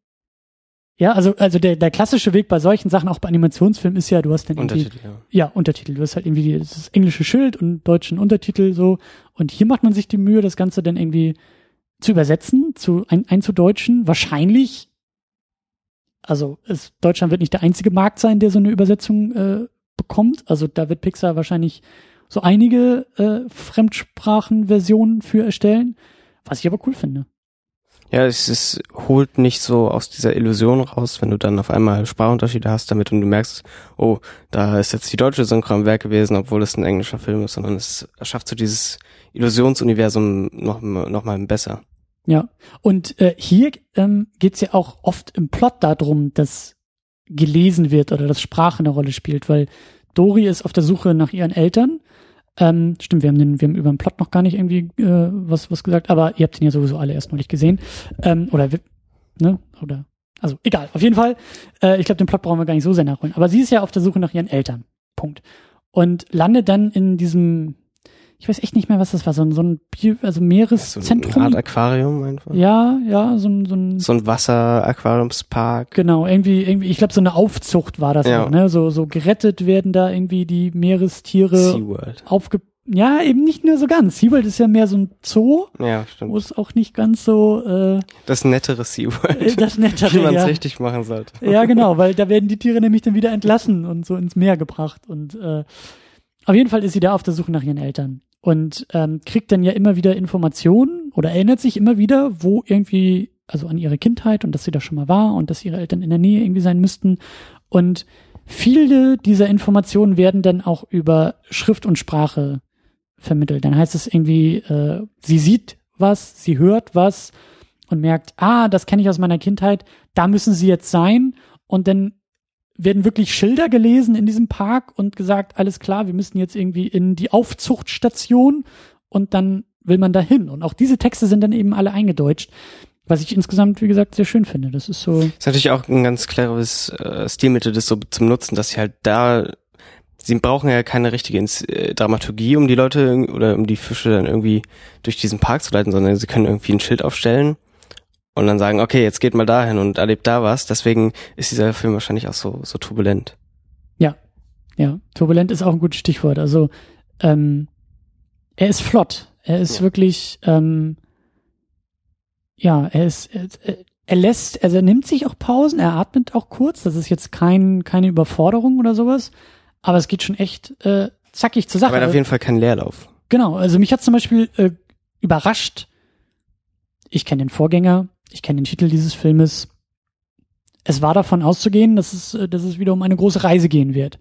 [SPEAKER 3] Ja, also, also der, der klassische Weg bei solchen Sachen, auch bei Animationsfilmen, ist ja, du hast dann irgendwie
[SPEAKER 4] Untertitel, ja.
[SPEAKER 3] ja, Untertitel. Du hast halt irgendwie das englische Schild und deutschen Untertitel so. Und hier macht man sich die Mühe, das Ganze dann irgendwie zu übersetzen, zu ein, einzudeutschen. Wahrscheinlich, also es, Deutschland wird nicht der einzige Markt sein, der so eine Übersetzung äh, bekommt. Also da wird Pixar wahrscheinlich so einige äh, Fremdsprachenversionen für erstellen, was ich aber cool finde.
[SPEAKER 4] Ja, es ist, holt nicht so aus dieser Illusion raus, wenn du dann auf einmal Sprachunterschiede hast damit und du merkst, oh, da ist jetzt die deutsche Synchro am Werk gewesen, obwohl es ein englischer Film ist, sondern es schafft so dieses Illusionsuniversum noch, noch mal besser.
[SPEAKER 3] Ja, und äh, hier ähm, geht's ja auch oft im Plot darum, dass gelesen wird oder dass Sprache eine Rolle spielt, weil Dori ist auf der Suche nach ihren Eltern. Ähm, stimmt, wir haben, den, wir haben über den Plot noch gar nicht irgendwie äh, was, was gesagt, aber ihr habt den ja sowieso alle erst nicht gesehen. Ähm, oder, ne? Oder, also egal, auf jeden Fall. Äh, ich glaube, den Plot brauchen wir gar nicht so sehr nachholen. Aber sie ist ja auf der Suche nach ihren Eltern. Punkt. Und landet dann in diesem, ich weiß echt nicht mehr, was das war, so, ein- so ein Bio, also
[SPEAKER 4] So
[SPEAKER 3] Meereszentrum.
[SPEAKER 4] eine Art Aquarium einfach.
[SPEAKER 3] Ja, ja, so ein, so ein
[SPEAKER 4] So ein Wasser-Aquariumspark.
[SPEAKER 3] genau, irgendwie, irgendwie, ich glaube, so eine Aufzucht war das
[SPEAKER 4] Ja.
[SPEAKER 3] auch, ne? So, so gerettet werden da irgendwie die Meerestiere
[SPEAKER 4] SeaWorld.
[SPEAKER 3] aufge. Ja, eben nicht nur so ganz. SeaWorld ist ja mehr so ein Zoo,
[SPEAKER 4] Ja,
[SPEAKER 3] wo
[SPEAKER 4] stimmt.
[SPEAKER 3] es auch nicht ganz so äh,
[SPEAKER 4] Das nettere
[SPEAKER 3] äh,
[SPEAKER 4] SeaWorld.
[SPEAKER 3] das nettere, [LAUGHS]
[SPEAKER 4] Wie man es
[SPEAKER 3] ja.
[SPEAKER 4] richtig machen sollte.
[SPEAKER 3] Ja, genau, [LAUGHS] weil da werden die Tiere nämlich dann wieder entlassen und so ins Meer gebracht. Und äh, auf jeden Fall ist sie da auf der Suche nach ihren Eltern und ähm, kriegt dann ja immer wieder Informationen oder erinnert sich immer wieder, wo irgendwie, also an ihre Kindheit und dass sie da schon mal war und dass ihre Eltern in der Nähe irgendwie sein müssten. Und viele dieser Informationen werden dann auch über Schrift und Sprache vermittelt. Dann heißt es irgendwie, äh, sie sieht was, sie hört was und merkt, ah, das kenne ich aus meiner Kindheit, da müssen sie jetzt sein. Und dann werden wirklich Schilder gelesen in diesem Park und gesagt, alles klar, wir müssen jetzt irgendwie in die Aufzuchtstation und dann will man da hin. Und auch diese Texte sind dann eben alle eingedeutscht, was ich insgesamt, wie gesagt, sehr schön finde. Das ist so,
[SPEAKER 4] Ist natürlich auch ein ganz cleveres äh, Stilmittel, das so zum Nutzen, dass sie halt da, sie brauchen ja keine richtige Ins äh, Dramaturgie, um die Leute oder um die Fische dann irgendwie durch diesen Park zu leiten, sondern sie können irgendwie ein Schild aufstellen und dann sagen, okay, jetzt geht mal dahin und erlebt da was. Deswegen ist dieser Film wahrscheinlich auch so, so turbulent.
[SPEAKER 3] ja, turbulent ist auch ein gutes Stichwort. Also, ähm, er ist flott. Er ist
[SPEAKER 4] Ja.
[SPEAKER 3] wirklich, ähm, ja, er ist, er, er lässt, also er nimmt sich auch Pausen, er atmet auch kurz. Das ist jetzt kein, keine Überforderung oder sowas. Aber es geht schon echt äh, zackig zur Sache.
[SPEAKER 4] Aber auf jeden Fall kein Leerlauf.
[SPEAKER 3] Genau, also mich hat zum Beispiel äh, überrascht, ich kenne den Vorgänger, ich kenne den Titel dieses Filmes. Es war davon auszugehen, dass es, äh, dass es wieder um eine große Reise gehen wird.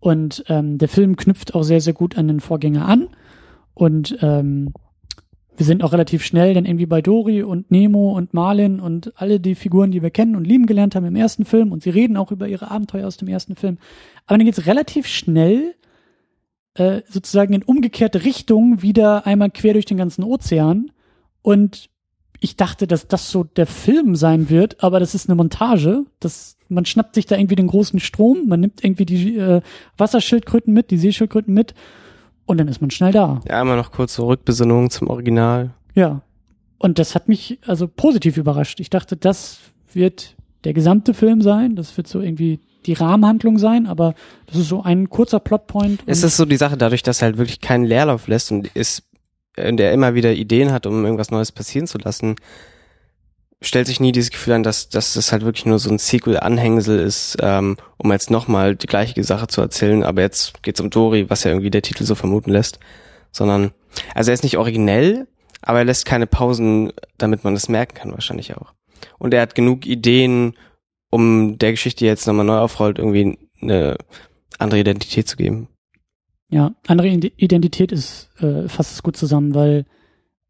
[SPEAKER 3] Und ähm, der Film knüpft auch sehr, sehr gut an den Vorgänger an. Und ähm, wir sind auch relativ schnell dann irgendwie bei Dory und Nemo und Marlin und alle die Figuren, die wir kennen und lieben gelernt haben im ersten Film. Und sie reden auch über ihre Abenteuer aus dem ersten Film. Aber dann geht's relativ schnell äh, sozusagen in umgekehrte Richtung wieder einmal quer durch den ganzen Ozean. Und ich dachte, dass das so der Film sein wird, aber das ist eine Montage. Das, man schnappt sich da irgendwie den großen Strom, man nimmt irgendwie die äh, Wasserschildkröten mit, die Seeschildkröten mit und dann ist man schnell da.
[SPEAKER 4] Ja, einmal noch kurz so Rückbesinnung zum Original.
[SPEAKER 3] Ja. Und das hat mich also positiv überrascht. Ich dachte, das wird der gesamte Film sein. Das wird so irgendwie die Rahmenhandlung sein, aber das ist so ein kurzer Plotpoint.
[SPEAKER 4] Es ist so die Sache, dadurch, dass er halt wirklich keinen Leerlauf lässt und ist, und der immer wieder Ideen hat, um irgendwas Neues passieren zu lassen, stellt sich nie dieses Gefühl an, dass, dass das halt wirklich nur so ein Sequel-Anhängsel ist, ähm, um jetzt nochmal die gleiche Sache zu erzählen, aber jetzt geht's um Dory, was ja irgendwie der Titel so vermuten lässt, sondern, also er ist nicht originell, aber er lässt keine Pausen, damit man das merken kann wahrscheinlich auch. Und er hat genug Ideen, um der Geschichte jetzt nochmal neu aufrollt, irgendwie eine andere Identität zu geben.
[SPEAKER 3] Ja, andere Ide- Identität ist äh, fasst es gut zusammen, weil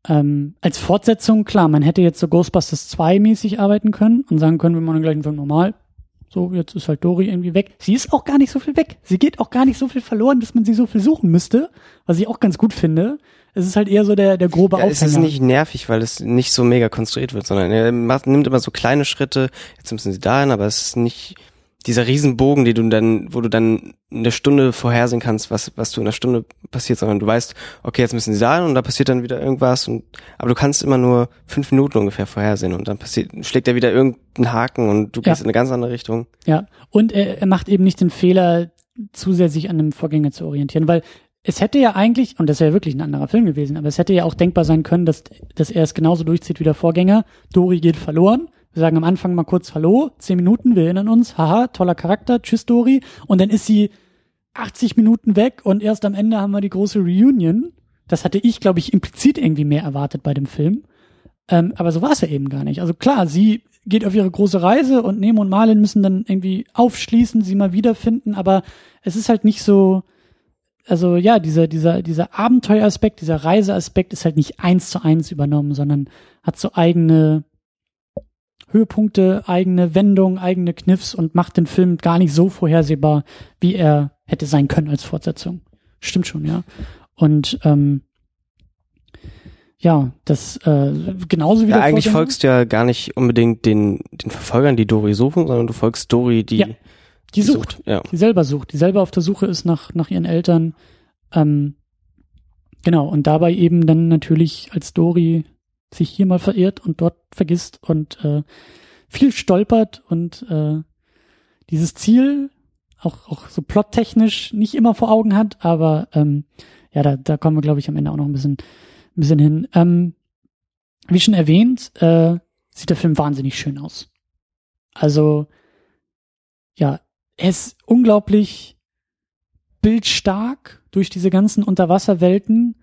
[SPEAKER 3] ähm, als Fortsetzung, klar, man hätte jetzt so Ghostbusters 2 mäßig arbeiten können und sagen können, wir machen den gleichen Film normal. So, jetzt ist halt Dory irgendwie weg. Sie ist auch gar nicht so viel weg. Sie geht auch gar nicht so viel verloren, dass man sie so viel suchen müsste, was ich auch ganz gut finde. es ist halt eher so der, der grobe
[SPEAKER 4] ja,
[SPEAKER 3] Aufhänger.
[SPEAKER 4] es ist nicht nervig, weil es nicht so mega konstruiert wird, sondern er macht, nimmt immer so kleine Schritte. Jetzt müssen sie dahin, aber es ist nicht dieser Riesenbogen, die du dann, wo du dann eine Stunde vorhersehen kannst, was, was du in einer Stunde passiert, sondern du weißt, okay, jetzt müssen sie dahin und da passiert dann wieder irgendwas und, aber du kannst immer nur fünf Minuten ungefähr vorhersehen und dann passiert, schlägt er wieder irgendeinen Haken und du
[SPEAKER 3] Ja.
[SPEAKER 4] gehst in eine ganz andere Richtung.
[SPEAKER 3] Ja, und er, er macht eben nicht den Fehler, zu sehr sich an einem Vorgänger zu orientieren, weil es hätte ja eigentlich, und das wäre wirklich ein anderer Film gewesen, aber es hätte ja auch denkbar sein können, dass, dass er es genauso durchzieht wie der Vorgänger. Dori geht verloren. Wir sagen am Anfang mal kurz Hallo, zehn Minuten, wir erinnern uns, haha, toller Charakter, tschüss Dori. Und dann ist sie 80 Minuten weg und erst am Ende haben wir die große Reunion. Das hatte ich, glaube ich, implizit irgendwie mehr erwartet bei dem Film. Ähm, aber so war es ja eben gar nicht. Also klar, sie geht auf ihre große Reise und Nemo und Marlin müssen dann irgendwie aufschließen, sie mal wiederfinden, aber es ist halt nicht so, also ja, dieser, dieser, dieser Abenteueraspekt, dieser Reiseaspekt ist halt nicht eins zu eins übernommen, sondern hat so eigene Höhepunkte, eigene Wendungen, eigene Kniffs und macht den Film gar nicht so vorhersehbar, wie er hätte sein können als Fortsetzung. Stimmt schon, ja. Und ähm, ja, das äh, genauso wie
[SPEAKER 4] Ja, eigentlich
[SPEAKER 3] Vorgänger.
[SPEAKER 4] folgst du ja gar nicht unbedingt den, den Verfolgern, die Dori suchen, sondern du folgst Dori, die,
[SPEAKER 3] Ja, die sucht.
[SPEAKER 4] Ja.
[SPEAKER 3] die selber sucht, die selber auf der Suche ist nach, nach ihren Eltern. Ähm, genau, und dabei eben dann natürlich als Dory sich hier mal verirrt und dort vergisst und äh, viel stolpert und äh, dieses Ziel auch, auch so plottechnisch nicht immer vor Augen hat, aber ähm, ja, da, da kommen wir, glaube ich, am Ende auch noch ein bisschen, ein bisschen hin. Ähm, wie schon erwähnt, äh, sieht der Film wahnsinnig schön aus. Also, ja, er ist unglaublich bildstark durch diese ganzen Unterwasserwelten.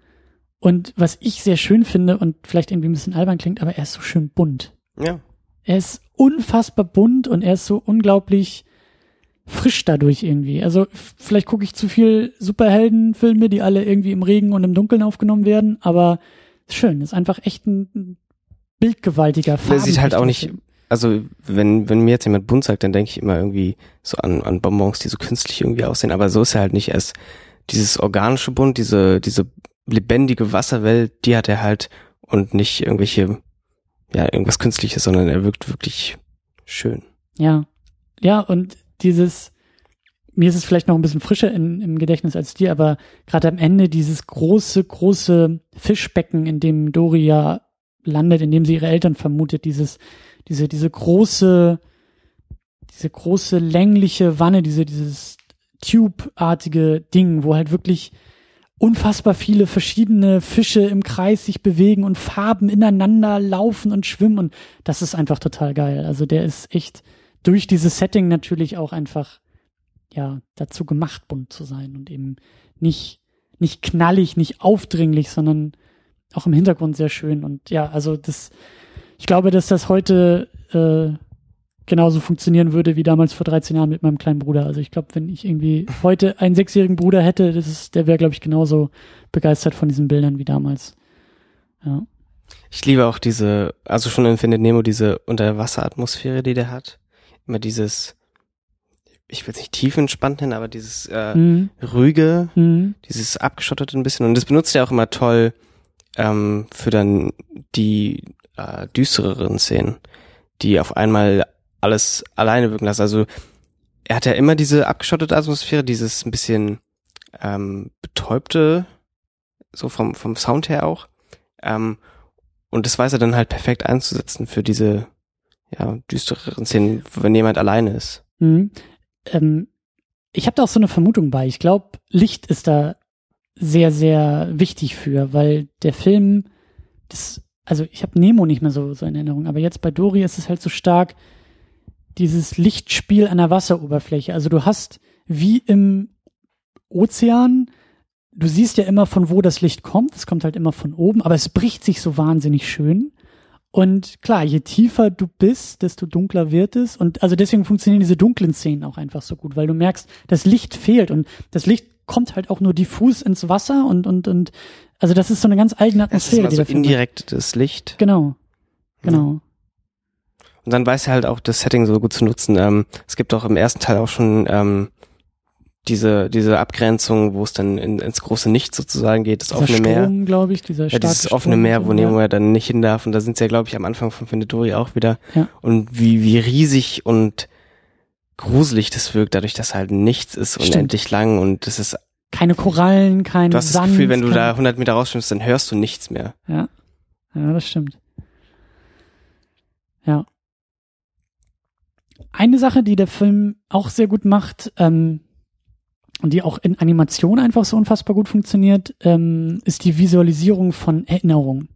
[SPEAKER 3] Und was ich sehr schön finde und vielleicht irgendwie ein bisschen albern klingt, aber er ist so schön bunt.
[SPEAKER 4] Ja.
[SPEAKER 3] Er ist unfassbar bunt und er ist so unglaublich frisch dadurch irgendwie. Also vielleicht gucke ich zu viel Superheldenfilme, die alle irgendwie im Regen und im Dunkeln aufgenommen werden, aber ist schön. Ist einfach echt ein, bildgewaltiger
[SPEAKER 4] Der sieht halt auch nicht-
[SPEAKER 3] Film.
[SPEAKER 4] Also wenn, wenn mir jetzt jemand bunt sagt, dann denke ich immer irgendwie so an, an Bonbons, die so künstlich irgendwie aussehen, aber so ist er halt nicht. Er ist dieses organische Bunt, diese, diese lebendige Wasserwelt, die hat er halt und nicht irgendwelche, ja, irgendwas Künstliches, sondern er wirkt wirklich schön.
[SPEAKER 3] Ja. Ja, und dieses, mir ist es vielleicht noch ein bisschen frischer in, im Gedächtnis als dir, aber gerade am Ende dieses große, große Fischbecken, in dem Dori ja landet, in dem sie ihre Eltern vermutet, dieses, diese, diese große, diese große längliche Wanne, diese, dieses Tube-artige Ding, wo halt wirklich unfassbar viele verschiedene Fische im Kreis sich bewegen und Farben ineinander laufen und schwimmen und das ist einfach total geil. Also der ist echt durch dieses Setting natürlich auch einfach ja dazu gemacht, bunt zu sein und eben nicht nicht knallig, nicht aufdringlich, sondern auch im Hintergrund sehr schön und ja, also das ich glaube, dass das heute äh, genauso funktionieren würde wie damals vor 13 Jahren mit meinem kleinen Bruder. Also ich glaube, wenn ich irgendwie heute einen sechsjährigen Bruder hätte, das ist, der wäre, glaube ich, genauso begeistert von diesen Bildern wie damals. Ja.
[SPEAKER 4] Ich liebe auch diese, also schon in Findet Nemo, diese Unterwasseratmosphäre, die der hat. Immer dieses, ich will es nicht tiefenentspannt nennen, aber dieses äh,
[SPEAKER 3] Mhm.
[SPEAKER 4] ruhige,
[SPEAKER 3] Mhm.
[SPEAKER 4] dieses abgeschottete ein bisschen. Und das benutzt er auch immer toll ähm, für dann die äh, düstereren Szenen, die auf einmal alles alleine wirken lassen. Also er hat ja immer diese abgeschottete Atmosphäre, dieses ein bisschen ähm, betäubte, so vom, vom Sound her auch. Ähm, und das weiß er dann halt perfekt einzusetzen für diese ja, düstereren Szenen, wenn jemand alleine ist.
[SPEAKER 3] Mhm. Ähm, ich habe da auch so eine Vermutung bei. Ich glaube, Licht ist da sehr, sehr wichtig für, weil der Film, das, also ich habe Nemo nicht mehr so, so in Erinnerung, aber jetzt bei Dory ist es halt so stark, dieses Lichtspiel an der Wasseroberfläche. Also du hast wie im Ozean, du siehst ja immer von wo das Licht kommt, es kommt halt immer von oben, aber es bricht sich so wahnsinnig schön. Und klar, je tiefer du bist, desto dunkler wird es. Und also deswegen funktionieren diese dunklen Szenen auch einfach so gut, weil du merkst, das Licht fehlt und das Licht kommt halt auch nur diffus ins Wasser und, und, und, also das ist so eine ganz eigene
[SPEAKER 4] Es ist
[SPEAKER 3] Atmosphäre,
[SPEAKER 4] immer
[SPEAKER 3] die
[SPEAKER 4] so
[SPEAKER 3] der Film hat.
[SPEAKER 4] indirekt das Licht.
[SPEAKER 3] Genau. Genau.
[SPEAKER 4] Und dann weiß er halt auch das Setting so gut zu nutzen. Ähm, es gibt auch im ersten Teil auch schon ähm, diese, diese Abgrenzung, wo es dann in, ins große Nichts sozusagen geht, das
[SPEAKER 3] Dieser
[SPEAKER 4] offene Meer.
[SPEAKER 3] glaube ich, dieser
[SPEAKER 4] Ja, dieses offene Meer, wo. Nemo ja dann nicht hin darf. Und da sind sie ja, glaube ich, am Anfang von Findet Dory auch wieder.
[SPEAKER 3] Ja.
[SPEAKER 4] Und wie, wie riesig und gruselig das wirkt, dadurch, dass halt nichts ist,
[SPEAKER 3] Stimmt.
[SPEAKER 4] unendlich lang. Und das ist,
[SPEAKER 3] Keine Korallen, kein
[SPEAKER 4] du hast
[SPEAKER 3] Sand.
[SPEAKER 4] das Gefühl, wenn du da 100 Meter rausschwimmst, dann hörst du nichts mehr.
[SPEAKER 3] Ja. Ja, das stimmt. Ja. Eine Sache, die der Film auch sehr gut macht, ähm, und die auch in Animation einfach so unfassbar gut funktioniert, ähm, ist die Visualisierung von Erinnerungen.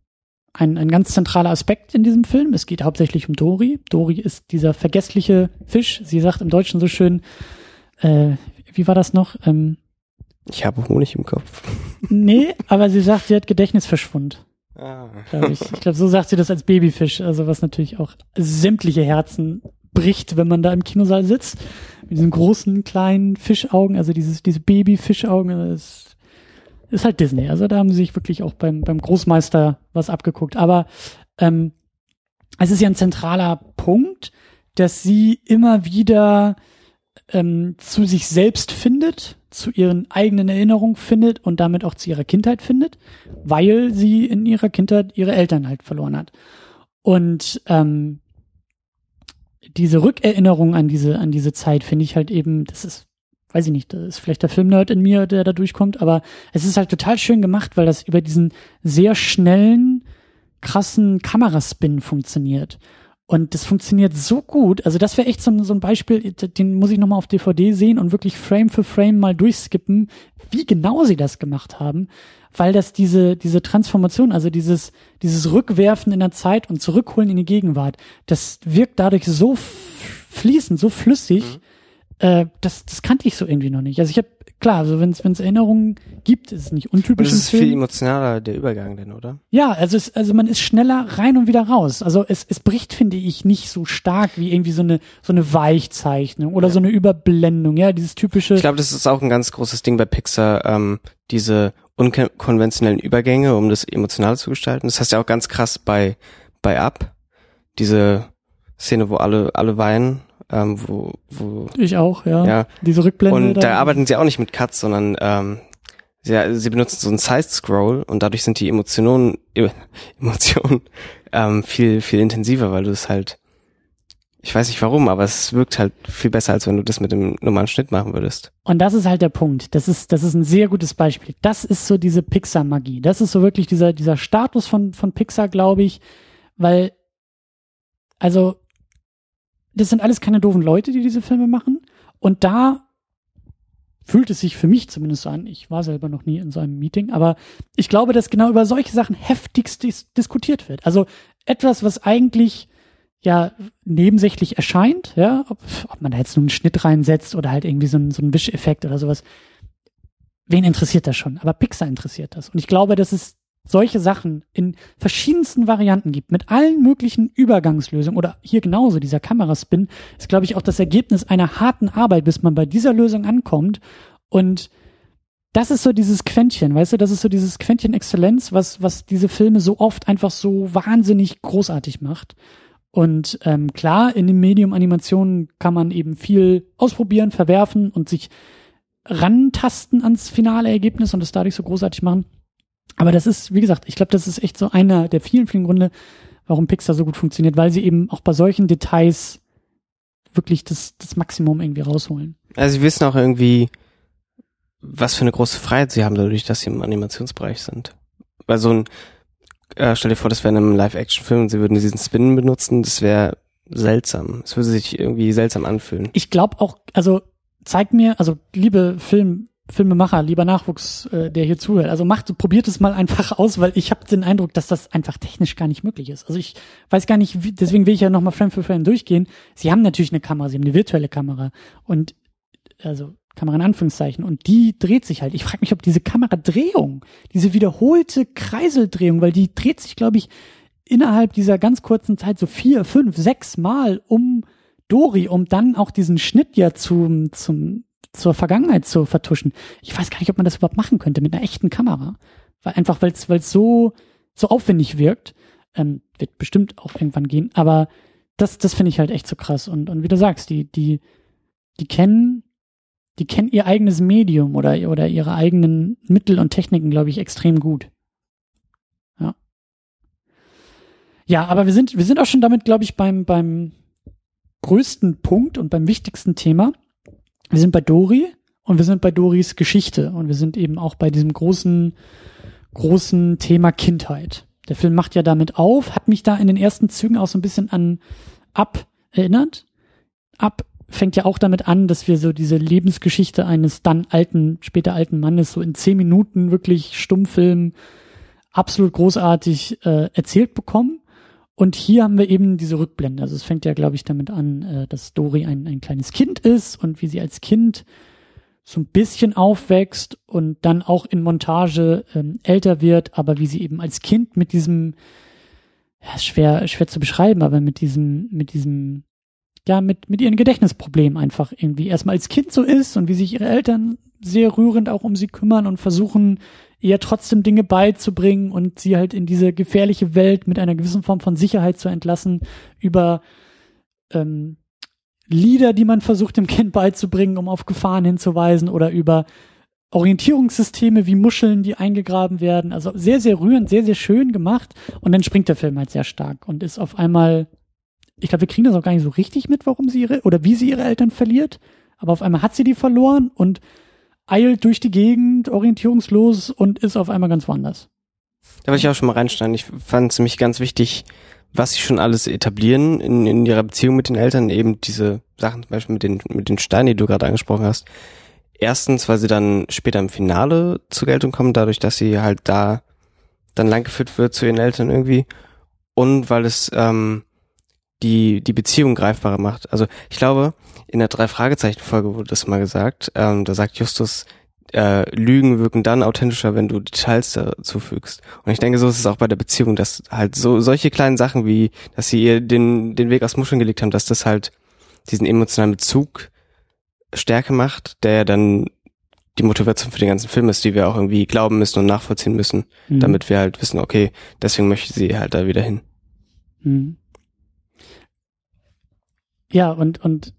[SPEAKER 3] Ein, ein ganz zentraler Aspekt in diesem Film. Es geht hauptsächlich um Dory. Dory ist dieser vergessliche Fisch. Sie sagt im Deutschen so schön, äh, wie war das noch? Ähm,
[SPEAKER 4] Ich habe Honig im Kopf. [LAUGHS]
[SPEAKER 3] nee, aber sie sagt, sie hat Gedächtnisverschwund.
[SPEAKER 4] Ah.
[SPEAKER 3] glaube ich. Ich glaube, so sagt sie das als Babyfisch, also was natürlich auch sämtliche Herzen bricht, wenn man da im Kinosaal sitzt. Mit diesen großen, kleinen Fischaugen, also dieses, diese Babyfischaugen, das ist halt Disney. Also da haben sie sich wirklich auch beim, beim Großmeister was abgeguckt. Aber ähm, es ist ja ein zentraler Punkt, dass sie immer wieder ähm, zu sich selbst findet, zu ihren eigenen Erinnerungen findet und damit auch zu ihrer Kindheit findet, weil sie in ihrer Kindheit ihre Eltern halt verloren hat. Und ähm, diese Rückerinnerung an diese, an diese Zeit finde ich halt eben, das ist, weiß ich nicht, das ist vielleicht der Filmnerd in mir, der da durchkommt, aber es ist halt total schön gemacht, weil das über diesen sehr schnellen, krassen Kameraspin funktioniert. Und das funktioniert so gut. Also das wäre echt so so ein Beispiel, den muss ich nochmal auf DVD sehen und wirklich Frame für Frame mal durchskippen, wie genau sie das gemacht haben. Weil das diese, diese Transformation, also dieses, dieses Rückwerfen in der Zeit und Zurückholen in die Gegenwart, das wirkt dadurch so fließend, so flüssig, äh, das, das kannte ich so irgendwie noch nicht. Also ich habe, klar, also wenn es Erinnerungen gibt, ist es nicht
[SPEAKER 4] Und
[SPEAKER 3] untypisch
[SPEAKER 4] es
[SPEAKER 3] im
[SPEAKER 4] ist viel emotionaler, der Übergang denn, oder?
[SPEAKER 3] Ja, also es, also man ist schneller rein und wieder raus. Also es, es bricht, finde ich, nicht so stark wie irgendwie so eine so eine Weichzeichnung oder so eine Überblendung. Ja, dieses typische.
[SPEAKER 4] Ich glaube, das ist auch ein ganz großes Ding bei Pixar, ähm, diese unkonventionellen Übergänge, um das emotional zu gestalten. Das heißt ja auch ganz krass bei bei Up, diese Szene, wo alle alle weinen, ähm, wo wo
[SPEAKER 3] ich auch, ja.
[SPEAKER 4] ja
[SPEAKER 3] Diese Rückblende.
[SPEAKER 4] und da arbeiten sie auch nicht mit Cuts, sondern ähm, sie, sie benutzen so einen Side-Scroll und dadurch sind die Emotionen [LAUGHS] Emotionen ähm, viel viel intensiver, weil du es halt ich weiß nicht warum, aber es wirkt halt viel besser, als wenn du das mit dem normalen Schnitt machen würdest.
[SPEAKER 3] Und das ist halt der Punkt. Das ist, das ist ein sehr gutes Beispiel. Das ist so diese Pixar-Magie. Das ist so wirklich dieser, dieser Status von, von Pixar, glaube ich, weil, also, das sind alles keine doofen Leute, die diese Filme machen. Und da fühlt es sich für mich zumindest so an. Ich war selber noch nie in so einem Meeting, aber ich glaube, dass genau über solche Sachen heftigst dis diskutiert wird. Also etwas, was eigentlich ja nebensächlich erscheint, ja, ob, ob man da jetzt nur einen Schnitt reinsetzt oder halt irgendwie so einen, so einen Wischeffekt oder sowas. Wen interessiert das schon? Aber Pixar interessiert das. Und ich glaube, dass es solche Sachen in verschiedensten Varianten gibt, mit allen möglichen Übergangslösungen oder hier genauso, dieser Kameraspin, ist, glaube ich, auch das Ergebnis einer harten Arbeit, bis man bei dieser Lösung ankommt. Und das ist so dieses Quäntchen, weißt du, das ist so dieses Quäntchen Exzellenz, was, was diese Filme so oft einfach so wahnsinnig großartig macht. Und ähm, klar, in dem Medium Animation kann man eben viel ausprobieren, verwerfen und sich rantasten ans finale Ergebnis und es dadurch so großartig machen. Aber das ist, wie gesagt, ich glaube, das ist echt so einer der vielen, vielen Gründe, warum Pixar so gut funktioniert, weil sie eben auch bei solchen Details wirklich das, das Maximum irgendwie rausholen.
[SPEAKER 4] Also sie wissen auch irgendwie, was für eine große Freiheit sie haben, dadurch, dass sie im Animationsbereich sind. Weil so ein, äh, stell dir vor, das wäre in einem Live-Action-Film und sie würden diesen Spin benutzen, das wäre seltsam. Es würde sich irgendwie seltsam anfühlen.
[SPEAKER 3] Ich glaube auch, also zeigt mir, also liebe Film, Filmemacher, lieber Nachwuchs, äh, der hier zuhört, also macht, probiert es mal einfach [LAUGHS] aus, weil ich habe den Eindruck, dass das einfach technisch gar nicht möglich ist. Also ich weiß gar nicht, wie, deswegen will ich ja nochmal Frame für Frame durchgehen. Sie haben natürlich eine Kamera, sie haben eine virtuelle Kamera und also Kamera in Anführungszeichen und die dreht sich halt. Ich frage mich, ob diese Kameradrehung, diese wiederholte Kreiseldrehung, weil die dreht sich, glaube ich, innerhalb dieser ganz kurzen Zeit so vier, fünf, sechs Mal um Dori, um dann auch diesen Schnitt ja zum, zum, zur Vergangenheit zu vertuschen. Ich weiß gar nicht, ob man das überhaupt machen könnte mit einer echten Kamera. Weil einfach, weil es so, so aufwendig wirkt. Ähm, wird bestimmt auch irgendwann gehen. Aber das, das finde ich halt echt so krass. Und, und wie du sagst, die, die, die kennen die kennen ihr eigenes Medium oder, oder ihre eigenen Mittel und Techniken, glaube ich, extrem gut. Ja. Ja, aber wir sind, wir sind auch schon damit, glaube ich, beim, beim größten Punkt und beim wichtigsten Thema. Wir sind bei Dori und wir sind bei Doris Geschichte und wir sind eben auch bei diesem großen, großen Thema Kindheit. Der Film macht ja damit auf, hat mich da in den ersten Zügen auch so ein bisschen an Ab erinnert. Ab fängt ja auch damit an, dass wir so diese Lebensgeschichte eines dann alten, später alten Mannes so in zehn Minuten wirklich Stummfilm absolut großartig äh, erzählt bekommen. Und hier haben wir eben diese Rückblende. Also es fängt ja, glaube ich, damit an, äh, dass Dori ein, ein kleines Kind ist und wie sie als Kind so ein bisschen aufwächst und dann auch in Montage ähm, älter wird, aber wie sie eben als Kind mit diesem, ja, schwer, schwer zu beschreiben, aber mit diesem, mit diesem ja, mit, mit ihren Gedächtnisproblemen einfach irgendwie erstmal als Kind so ist und wie sich ihre Eltern sehr rührend auch um sie kümmern und versuchen, ihr trotzdem Dinge beizubringen und sie halt in diese gefährliche Welt mit einer gewissen Form von Sicherheit zu entlassen über ähm, Lieder, die man versucht dem Kind beizubringen, um auf Gefahren hinzuweisen oder über Orientierungssysteme wie Muscheln, die eingegraben werden. Also sehr, sehr rührend, sehr, sehr schön gemacht. Und dann springt der Film halt sehr stark und ist auf einmal ich glaube, wir kriegen das auch gar nicht so richtig mit, warum sie ihre oder wie sie ihre Eltern verliert. Aber auf einmal hat sie die verloren und eilt durch die Gegend, orientierungslos und ist auf einmal ganz woanders.
[SPEAKER 4] Da wollte ich auch schon mal reinsteigen. Ich fand es nämlich ganz wichtig, was sie schon alles etablieren in, in ihrer Beziehung mit den Eltern, eben diese Sachen, zum Beispiel mit den, mit den Steinen, die du gerade angesprochen hast. Erstens, weil sie dann später im Finale zur Geltung kommen, dadurch, dass sie halt da dann langgeführt wird zu ihren Eltern irgendwie. Und weil es ähm, die, die Beziehung greifbarer macht. Also ich glaube, in der Drei-Fragezeichen-Folge wurde das mal gesagt, ähm, da sagt Justus, äh, Lügen wirken dann authentischer, wenn du Details dazu fügst. Und ich denke, so ist es auch bei der Beziehung, dass halt so solche kleinen Sachen wie, dass sie ihr den, den Weg aus Muscheln gelegt haben, dass das halt diesen emotionalen Bezug stärker macht, der dann die Motivation für den ganzen Film ist, die wir auch irgendwie glauben müssen und nachvollziehen müssen, mhm. damit wir halt wissen, okay, deswegen möchte sie halt da wieder hin. Mhm.
[SPEAKER 3] Ja, und, und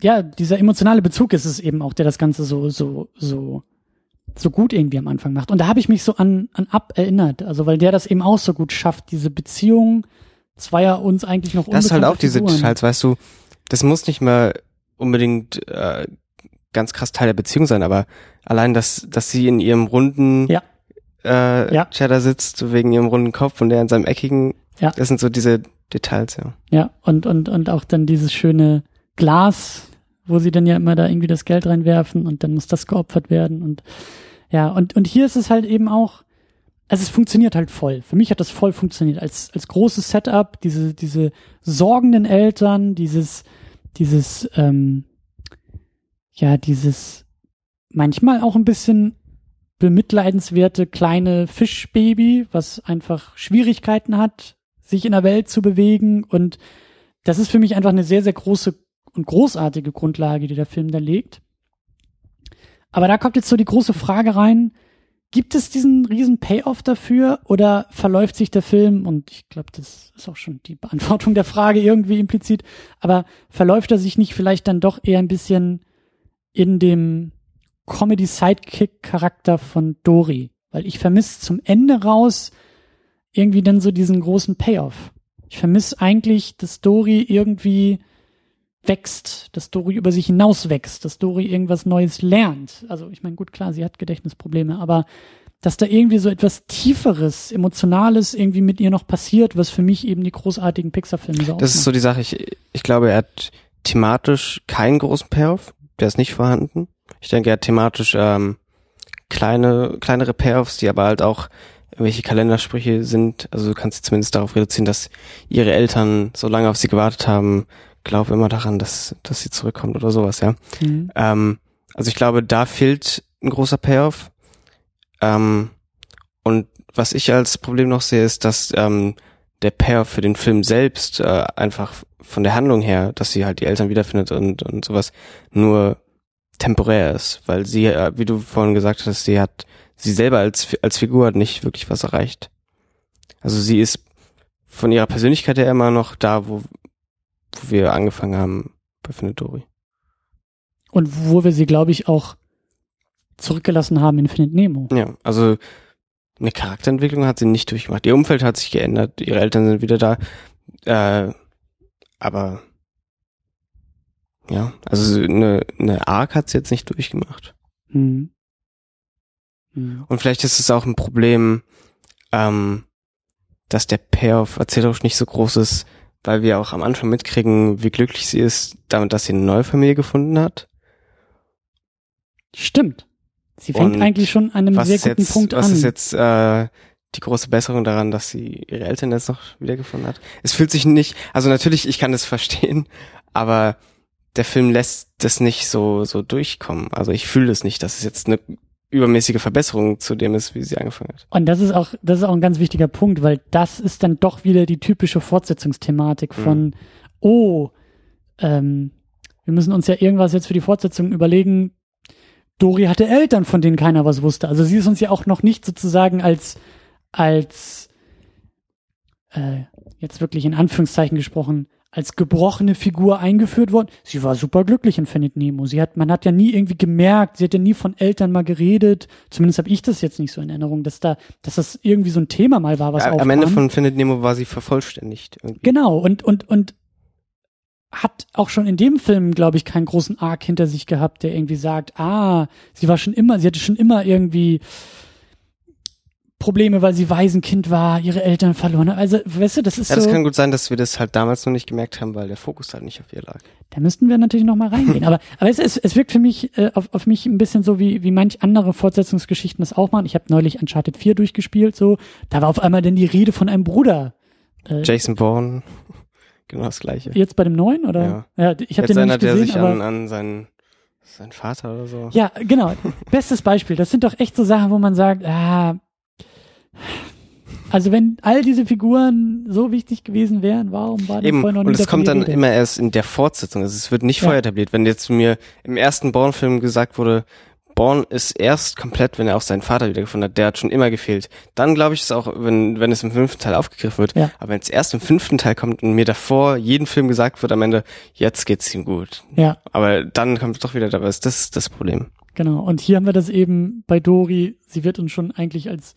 [SPEAKER 3] ja, dieser emotionale Bezug ist es eben auch, der das Ganze so, so, so, so gut irgendwie am Anfang macht. Und da habe ich mich so an, an Ab erinnert, also weil der das eben auch so gut schafft, diese Beziehung zweier uns eigentlich noch
[SPEAKER 4] Das ist halt auch diese Details, weißt du, das muss nicht mal unbedingt äh, ganz krass Teil der Beziehung sein, aber allein, dass, dass sie in ihrem runden
[SPEAKER 3] ja.
[SPEAKER 4] Äh, ja. Cheddar sitzt, wegen ihrem runden Kopf und der in seinem eckigen, ja. das sind so diese Details, ja.
[SPEAKER 3] Ja, und, und, und auch dann dieses schöne Glas, wo sie dann ja immer da irgendwie das Geld reinwerfen und dann muss das geopfert werden und ja, und, und hier ist es halt eben auch, also es funktioniert halt voll. Für mich hat das voll funktioniert. Als, als großes Setup, diese, diese sorgenden Eltern, dieses, dieses, ähm, ja, dieses manchmal auch ein bisschen bemitleidenswerte kleine Fischbaby, was einfach Schwierigkeiten hat, sich in der Welt zu bewegen. Und das ist für mich einfach eine sehr, sehr große und großartige Grundlage, die der Film da legt. Aber da kommt jetzt so die große Frage rein, gibt es diesen riesen Payoff dafür oder verläuft sich der Film, und ich glaube, das ist auch schon die Beantwortung der Frage irgendwie implizit, aber verläuft er sich nicht vielleicht dann doch eher ein bisschen in dem Comedy-Sidekick-Charakter von Dory? Weil ich vermisse zum Ende raus irgendwie dann so diesen großen Payoff. Ich vermisse eigentlich, dass Dory irgendwie wächst, dass Dory über sich hinaus wächst, dass Dory irgendwas Neues lernt. Also ich meine, gut, klar, sie hat Gedächtnisprobleme, aber dass da irgendwie so etwas Tieferes, Emotionales irgendwie mit ihr noch passiert, was für mich eben die großartigen Pixar-Filme
[SPEAKER 4] so Das ist so die Sache. Ich, ich glaube, er hat thematisch keinen großen Payoff. Der ist nicht vorhanden. Ich denke, er hat thematisch ähm, kleine, kleinere Payoffs, die aber halt auch irgendwelche Kalendersprüche sind. Also du kannst zumindest darauf reduzieren, dass ihre Eltern so lange auf sie gewartet haben. Glaub immer daran, dass, dass sie zurückkommt oder sowas, ja. Mhm. Ähm, also ich glaube, da fehlt ein großer Payoff. Ähm, und was ich als Problem noch sehe, ist, dass ähm, der Payoff für den Film selbst äh, einfach von der Handlung her, dass sie halt die Eltern wiederfindet und, und sowas, nur temporär ist, weil sie, äh, wie du vorhin gesagt hast, sie hat sie selber als, als Figur hat nicht wirklich was erreicht. Also sie ist von ihrer Persönlichkeit her immer noch da, wo, wo wir angefangen haben bei Findet Dory.
[SPEAKER 3] Und wo wir sie, glaube ich, auch zurückgelassen haben in Findet Nemo.
[SPEAKER 4] Ja, also eine Charakterentwicklung hat sie nicht durchgemacht. Ihr Umfeld hat sich geändert, ihre Eltern sind wieder da. Äh, aber ja, also eine, eine Arc hat sie jetzt nicht durchgemacht.
[SPEAKER 3] Hm. Hm.
[SPEAKER 4] Und vielleicht ist es auch ein Problem, ähm, dass der Payoff erzählerisch nicht so groß ist, weil wir auch am Anfang mitkriegen, wie glücklich sie ist, damit, dass sie eine neue Familie gefunden hat.
[SPEAKER 3] Stimmt. Sie fängt
[SPEAKER 4] Und
[SPEAKER 3] eigentlich schon an einem
[SPEAKER 4] Was
[SPEAKER 3] sehr guten
[SPEAKER 4] jetzt,
[SPEAKER 3] Punkt
[SPEAKER 4] was
[SPEAKER 3] an.
[SPEAKER 4] ist jetzt äh, die große Besserung daran, dass sie ihre Eltern jetzt noch wiedergefunden hat? Es fühlt sich nicht, also natürlich, ich kann das [LAUGHS] verstehen, aber der Film lässt das nicht so so durchkommen. Also ich fühle das nicht, dass es jetzt eine übermäßige Verbesserung zu dem ist, wie sie angefangen hat.
[SPEAKER 3] Und das ist auch, das ist auch ein ganz wichtiger Punkt, weil das ist dann doch wieder die typische Fortsetzungsthematik von, oh, ähm, wir müssen uns ja irgendwas jetzt für die Fortsetzung überlegen. Dori hatte Eltern, von denen keiner was wusste. Also sie ist uns ja auch noch nicht sozusagen als, als, äh, jetzt wirklich in Anführungszeichen gesprochen, als gebrochene Figur eingeführt worden. Sie war super glücklich in Findet Nemo. Sie hat, man hat ja nie irgendwie gemerkt, sie hat ja nie von Eltern mal geredet. Zumindest habe ich das jetzt nicht so in Erinnerung, dass da, dass das irgendwie so ein Thema mal war, was
[SPEAKER 4] Ja,
[SPEAKER 3] aufkam.
[SPEAKER 4] am Ende von Findet Nemo war sie vervollständigt. Irgendwie.
[SPEAKER 3] Genau, und, und, und hat auch schon in dem Film, glaube ich, keinen großen Arc hinter sich gehabt, der irgendwie sagt, ah, sie war schon immer, sie hatte schon immer irgendwie Probleme, weil sie Waisenkind war, ihre Eltern verloren hat. Also, weißt du, das ist
[SPEAKER 4] Ja, das
[SPEAKER 3] so,
[SPEAKER 4] kann gut sein, dass wir das halt damals noch nicht gemerkt haben, weil der Fokus halt nicht auf ihr lag.
[SPEAKER 3] da müssten wir natürlich noch mal reingehen. aber, [LAUGHS] aber es, es, es wirkt für mich, äh, auf, auf mich ein bisschen so, wie, wie manch andere Fortsetzungsgeschichten das auch machen. Ich habe neulich Uncharted 4 durchgespielt, so, da war auf einmal dann die Rede von einem Bruder. Äh,
[SPEAKER 4] Jason Bourne, [LAUGHS] genau das gleiche.
[SPEAKER 3] jetzt bei dem neuen, oder? Ja, ich habe den nicht gesehen,
[SPEAKER 4] sich
[SPEAKER 3] aber
[SPEAKER 4] an, an seinen, seinen Vater oder so.
[SPEAKER 3] Ja, genau. [LAUGHS] Bestes Beispiel. Das sind doch echt so Sachen, wo man sagt, ah, also wenn all diese Figuren so wichtig gewesen wären, warum war
[SPEAKER 4] Eben,
[SPEAKER 3] vorher noch
[SPEAKER 4] und
[SPEAKER 3] nie
[SPEAKER 4] es kommt dann
[SPEAKER 3] Rede?
[SPEAKER 4] immer erst in der Fortsetzung. Also es wird nicht
[SPEAKER 3] Ja.
[SPEAKER 4] vorher etabliert. Wenn jetzt mir im ersten Bourne-Film gesagt wurde, Bourne ist erst komplett, wenn er auch seinen Vater wiedergefunden hat, der hat schon immer gefehlt. Dann glaube ich es auch, wenn, wenn es im fünften Teil aufgegriffen wird.
[SPEAKER 3] Ja.
[SPEAKER 4] Aber wenn es erst im fünften Teil kommt und mir davor jeden Film gesagt wird am Ende, jetzt geht's ihm gut.
[SPEAKER 3] Ja,
[SPEAKER 4] Aber dann kommt es doch wieder dabei. Das ist das Problem.
[SPEAKER 3] genau. Und hier haben wir das eben bei Dori. Sie wird uns schon eigentlich als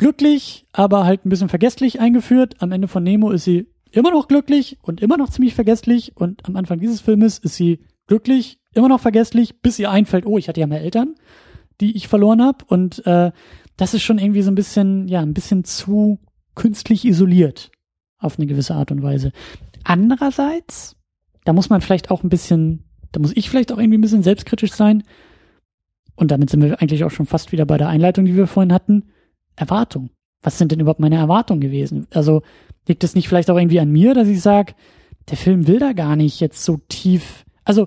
[SPEAKER 3] glücklich, aber halt ein bisschen vergesslich eingeführt. Am Ende von Nemo ist sie immer noch glücklich und immer noch ziemlich vergesslich. Und am Anfang dieses Filmes ist sie glücklich, immer noch vergesslich, bis ihr einfällt, oh, ich hatte ja mal Eltern, die ich verloren habe. Und äh, das ist schon irgendwie so ein bisschen, ja, ein bisschen zu künstlich isoliert auf eine gewisse Art und Weise. Andererseits, da muss man vielleicht auch ein bisschen, da muss ich vielleicht auch irgendwie ein bisschen selbstkritisch sein. Und damit sind wir eigentlich auch schon fast wieder bei der Einleitung, die wir vorhin hatten. Erwartung. Was sind denn überhaupt meine Erwartungen gewesen? Also liegt es nicht vielleicht auch irgendwie an mir, dass ich sage, der Film will da gar nicht jetzt so tief. Also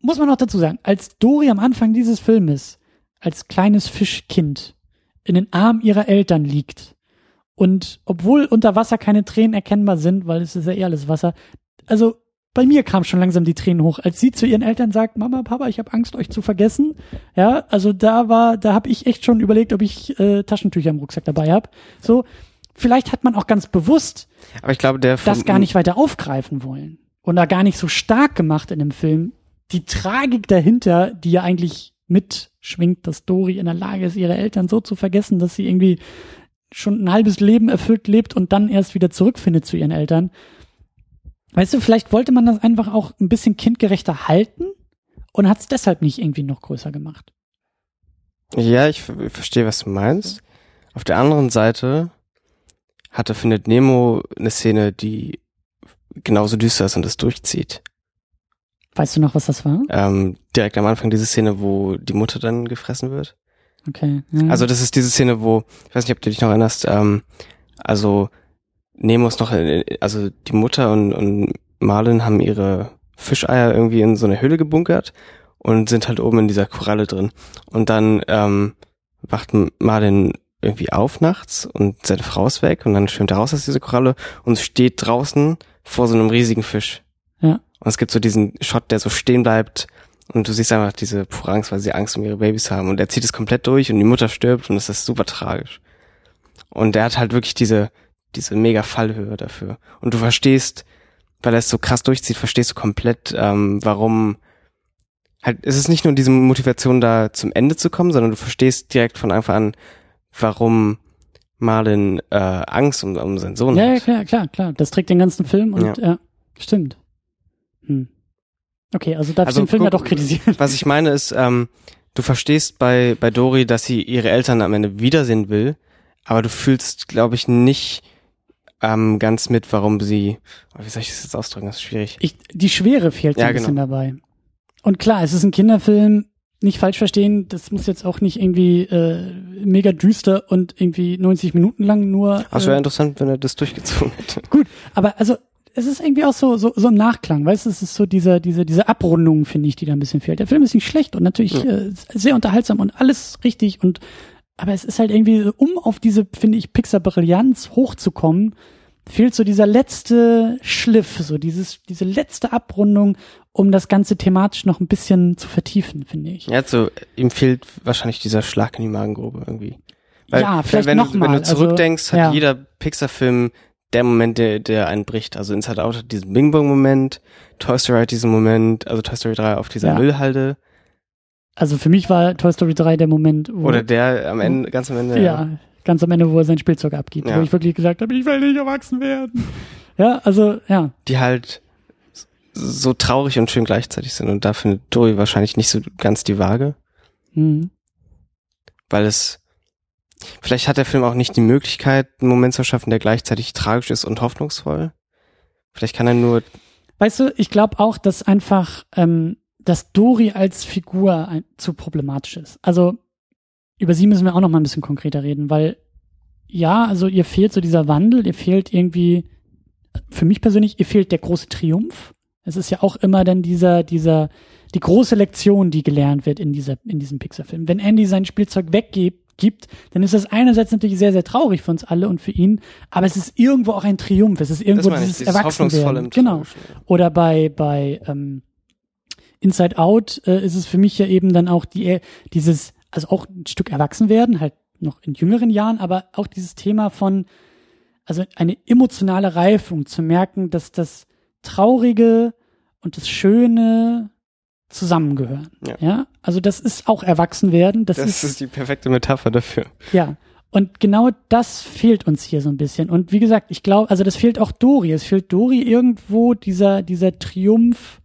[SPEAKER 3] muss man auch dazu sagen, als Dori am Anfang dieses Filmes als kleines Fischkind in den Armen ihrer Eltern liegt und obwohl unter Wasser keine Tränen erkennbar sind, weil es ist ja eh alles Wasser, also bei mir kam schon langsam die Tränen hoch, als sie zu ihren Eltern sagt, Mama, Papa, ich habe Angst, euch zu vergessen. Ja, also da war, da habe ich echt schon überlegt, ob ich äh, Taschentücher im Rucksack dabei habe. So, vielleicht hat man auch ganz bewusst
[SPEAKER 4] Aber ich glaube, der
[SPEAKER 3] das gar nicht weiter aufgreifen wollen und da gar nicht so stark gemacht in dem Film. Die Tragik dahinter, die ja eigentlich mitschwingt, dass Dori in der Lage ist, ihre Eltern so zu vergessen, dass sie irgendwie schon ein halbes Leben erfüllt lebt und dann erst wieder zurückfindet zu ihren Eltern. Weißt du, vielleicht wollte man das einfach auch ein bisschen kindgerechter halten und hat es deshalb nicht irgendwie noch größer gemacht.
[SPEAKER 4] Ja, ich ver- verstehe, was du meinst. Auf der anderen Seite hatte Findet Nemo eine Szene, die genauso düster ist und das durchzieht.
[SPEAKER 3] Weißt du noch, was das war?
[SPEAKER 4] Ähm, direkt am Anfang diese Szene, wo die Mutter dann gefressen wird.
[SPEAKER 3] Okay. Ja.
[SPEAKER 4] Also das ist diese Szene, wo, ich weiß nicht, ob du dich noch erinnerst, ähm, also Nemo ist noch, in- also die Mutter und, und Marlin haben ihre Fischeier irgendwie in so eine Höhle gebunkert und sind halt oben in dieser Koralle drin. Und dann ähm, wacht Marlin irgendwie auf nachts und seine Frau ist weg und dann schwimmt er raus aus dieser Koralle und steht draußen vor so einem riesigen Fisch.
[SPEAKER 3] Ja.
[SPEAKER 4] Und es gibt so diesen Shot, der so stehen bleibt und du siehst einfach diese pure Angst, weil sie Angst um ihre Babys haben. Und er zieht es komplett durch und die Mutter stirbt und es ist super tragisch. Und er hat halt wirklich diese, diese mega Fallhöhe dafür. Und du verstehst, weil er es so krass durchzieht, verstehst du komplett, ähm, warum halt, es ist nicht nur diese Motivation da zum Ende zu kommen, sondern du verstehst direkt von Anfang an, warum Marlin äh, Angst um, um seinen Sohn
[SPEAKER 3] Ja, ja,
[SPEAKER 4] hat.
[SPEAKER 3] klar, klar, klar. Das trägt den ganzen Film und ja, stimmt. Hm. Okay, also darf
[SPEAKER 4] Also
[SPEAKER 3] ich den Film ja
[SPEAKER 4] guck-
[SPEAKER 3] doch kritisieren.
[SPEAKER 4] Was ich meine ist, ähm, du verstehst bei, bei Dori, dass sie ihre Eltern am Ende wiedersehen will, aber du fühlst, glaube ich, nicht ähm, ganz mit, warum sie, oh, wie soll ich das jetzt ausdrücken, das ist schwierig.
[SPEAKER 3] Ich, die Schwere fehlt
[SPEAKER 4] Ja,
[SPEAKER 3] ein bisschen
[SPEAKER 4] genau.
[SPEAKER 3] dabei. Und klar, es ist ein Kinderfilm, nicht falsch verstehen, das muss jetzt auch nicht irgendwie äh, mega düster und irgendwie 90 Minuten lang nur. Äh,
[SPEAKER 4] wäre interessant, wenn er das durchgezogen hätte. [LAUGHS]
[SPEAKER 3] Gut, aber also es ist irgendwie auch so so so im Nachklang, weißt du, es ist so diese diese diese Abrundung finde ich, die da ein bisschen fehlt. Der Film ist nicht schlecht und natürlich
[SPEAKER 4] Ja.
[SPEAKER 3] äh, sehr unterhaltsam und alles richtig und aber es ist halt irgendwie um auf diese finde ich Pixar Brillanz hochzukommen, fehlt so dieser letzte Schliff, so dieses diese letzte Abrundung, um das ganze thematisch noch ein bisschen zu vertiefen, finde ich.
[SPEAKER 4] Ja, so, ihm fehlt wahrscheinlich dieser Schlag in die Magengrube irgendwie.
[SPEAKER 3] Ja, vielleicht
[SPEAKER 4] wenn,
[SPEAKER 3] noch
[SPEAKER 4] du,
[SPEAKER 3] mal,
[SPEAKER 4] wenn du
[SPEAKER 3] also,
[SPEAKER 4] zurückdenkst, hat
[SPEAKER 3] ja.
[SPEAKER 4] jeder Pixar-Film der Moment, der, der einen bricht. Also Inside Out hat diesen Bing Bong Moment, Toy Story hat diesen Moment, also Toy Story 3 auf dieser
[SPEAKER 3] Ja.
[SPEAKER 4] Müllhalde.
[SPEAKER 3] Also für mich war Toy Story 3 der Moment, wo
[SPEAKER 4] Oder der am Ende, ganz am Ende.
[SPEAKER 3] Ja, ganz am Ende, wo er sein Spielzeug abgibt,
[SPEAKER 4] Ja.
[SPEAKER 3] wo ich wirklich gesagt habe, ich will nicht erwachsen werden. Ja, also, ja.
[SPEAKER 4] Die halt so traurig und schön gleichzeitig sind. Und da findet Dory wahrscheinlich nicht so ganz die Waage,
[SPEAKER 3] Mhm.
[SPEAKER 4] weil es, vielleicht hat der Film auch nicht die Möglichkeit, einen Moment zu schaffen, der gleichzeitig tragisch ist und hoffnungsvoll. Vielleicht kann er nur
[SPEAKER 3] Weißt du, ich glaube auch, dass einfach, ähm, dass Dori als Figur ein, zu problematisch ist. Also, über sie müssen wir auch noch mal ein bisschen konkreter reden, weil, ja, also ihr fehlt so dieser Wandel, ihr fehlt irgendwie, für mich persönlich, ihr fehlt der große Triumph. Es ist ja auch immer dann dieser, dieser, die große Lektion, die gelernt wird in dieser, in diesem Pixar-Film. Wenn Andy sein Spielzeug weggibt, gibt, dann ist das einerseits natürlich sehr, sehr traurig für uns alle und für ihn, aber es ist irgendwo auch ein Triumph. Es ist irgendwo
[SPEAKER 4] ich,
[SPEAKER 3] dieses,
[SPEAKER 4] dieses
[SPEAKER 3] Erwachsenwerden. Genau. Oder bei, bei ähm, Inside Out äh, ist es für mich ja eben dann auch die, dieses, also auch ein Stück Erwachsenwerden, halt noch in jüngeren Jahren, aber auch dieses Thema von, also eine emotionale Reifung, zu merken, dass das Traurige und das Schöne zusammengehören.
[SPEAKER 4] Ja.
[SPEAKER 3] Ja, also das ist auch Erwachsenwerden. Das,
[SPEAKER 4] Das
[SPEAKER 3] ist,
[SPEAKER 4] ist die perfekte Metapher dafür.
[SPEAKER 3] ja. Und genau das fehlt uns hier so ein bisschen. Und wie gesagt, ich glaube, also das fehlt auch Dori. Es fehlt Dori irgendwo dieser, dieser Triumph,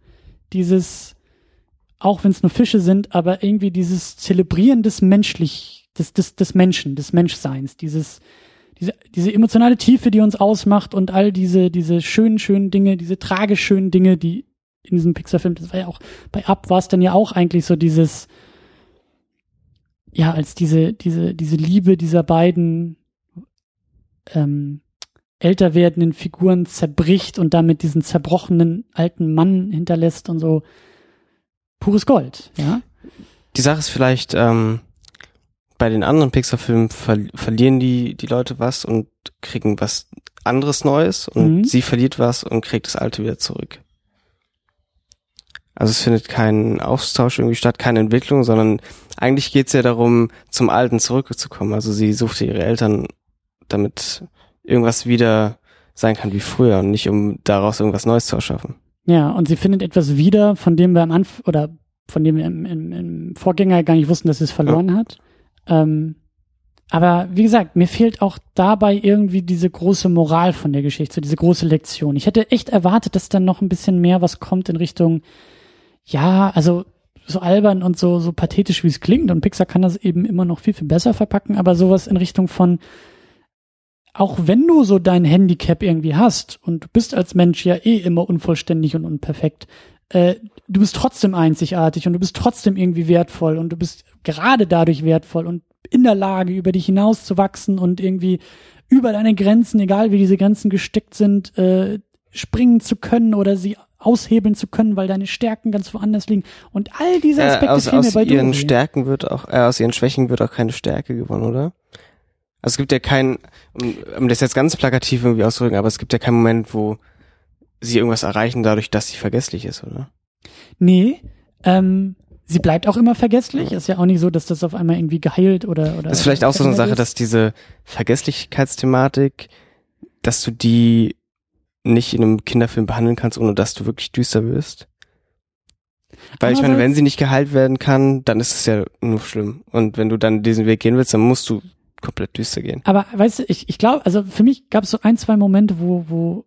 [SPEAKER 3] dieses, auch wenn es nur Fische sind, aber irgendwie dieses Zelebrieren des menschlich, des, des, des Menschen, des Menschseins, dieses, diese, diese emotionale Tiefe, die uns ausmacht und all diese, diese schönen, schönen Dinge, diese tragisch schönen Dinge, die in diesem Pixar-Film, das war ja auch, bei Up war es dann ja auch eigentlich so dieses, ja, als diese, diese, diese Liebe dieser beiden ähm, älter werdenden Figuren zerbricht und damit diesen zerbrochenen alten Mann hinterlässt und so pures Gold, ja.
[SPEAKER 4] Die Sache ist vielleicht, ähm, bei den anderen Pixar-Filmen ver verlieren die, die Leute was und kriegen was anderes Neues und
[SPEAKER 3] Mhm.
[SPEAKER 4] sie verliert was und kriegt das Alte wieder zurück. Also es findet kein Austausch irgendwie statt, keine Entwicklung, sondern eigentlich geht's ja darum, zum Alten zurückzukommen. Also sie suchte ihre Eltern, damit irgendwas wieder sein kann wie früher und nicht um daraus irgendwas Neues zu erschaffen.
[SPEAKER 3] Ja, und sie findet etwas wieder, von dem wir am Anfang oder von dem wir im, im, im Vorgänger gar nicht wussten, dass sie es verloren hat. Ähm, aber wie gesagt, mir fehlt auch dabei irgendwie diese große Moral von der Geschichte, diese große Lektion. Ich hätte echt erwartet, dass dann noch ein bisschen mehr was kommt in Richtung, ja, also so albern und so, so pathetisch, wie es klingt. Und Pixar kann das eben immer noch viel, viel besser verpacken, aber sowas in Richtung von, auch wenn du so dein Handicap irgendwie hast und du bist als Mensch ja eh immer unvollständig und unperfekt, äh, du bist trotzdem einzigartig und du bist trotzdem irgendwie wertvoll und du bist gerade dadurch wertvoll und in der Lage, über dich hinaus zu wachsen und irgendwie über deine Grenzen, egal wie diese Grenzen gesteckt sind, äh, springen zu können oder sie aushebeln zu können, weil deine Stärken ganz woanders liegen. Und all diese Aspekte
[SPEAKER 4] Äh, aus aus
[SPEAKER 3] bei
[SPEAKER 4] ihren. Stärken wird auch, äh, aus ihren Schwächen wird auch keine Stärke gewonnen, oder? Also es gibt ja keinen, um, um das jetzt ganz plakativ irgendwie auszudrücken, aber es gibt ja keinen Moment, wo sie irgendwas erreichen dadurch, dass sie vergesslich ist, oder?
[SPEAKER 3] Nee, ähm, sie bleibt auch immer vergesslich. Ist ja auch nicht so, dass das auf einmal irgendwie geheilt oder oder.
[SPEAKER 4] Das ist vielleicht auch so eine Sache,
[SPEAKER 3] ist.
[SPEAKER 4] dass diese Vergesslichkeitsthematik, dass du die nicht in einem Kinderfilm behandeln kannst, ohne dass du wirklich düster wirst. Weil ich meine, wenn sie nicht geheilt werden kann, dann ist es ja nur schlimm. Und wenn du dann diesen Weg gehen willst, dann musst du komplett düster gehen.
[SPEAKER 3] Aber weißt du, ich, ich glaube, also für mich gab es so ein, zwei Momente, wo, wo,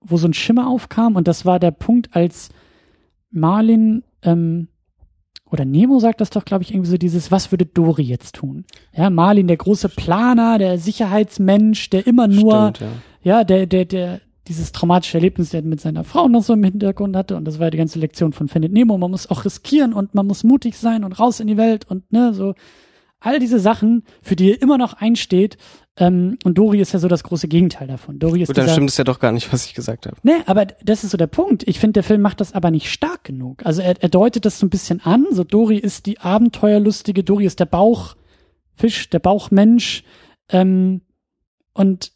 [SPEAKER 3] wo so ein Schimmer aufkam und das war der Punkt, als Marlin ähm, oder Nemo sagt das doch, glaube ich, irgendwie so dieses, was würde Dory jetzt tun? Ja, Marlin, der große Planer, der Sicherheitsmensch, der immer nur,
[SPEAKER 4] Stimmt, ja.
[SPEAKER 3] ja, der, der, der, dieses traumatische Erlebnis, der er mit seiner Frau noch so im Hintergrund hatte und das war die ganze Lektion von Findet Nemo. Man muss auch riskieren und man muss mutig sein und raus in die Welt und ne, so all diese Sachen, für die er immer noch einsteht. Ähm, und Dory ist ja so das große Gegenteil davon. Dory ist
[SPEAKER 4] Gut, dann
[SPEAKER 3] dieser,
[SPEAKER 4] stimmt es ja doch gar nicht, was ich gesagt habe.
[SPEAKER 3] Ne, aber das ist so der Punkt. Ich finde, der Film macht das aber nicht stark genug. Also er, er deutet das so ein bisschen an. So Dory ist die Abenteuerlustige, Dory ist der Bauchfisch, der Bauchmensch. Ähm, und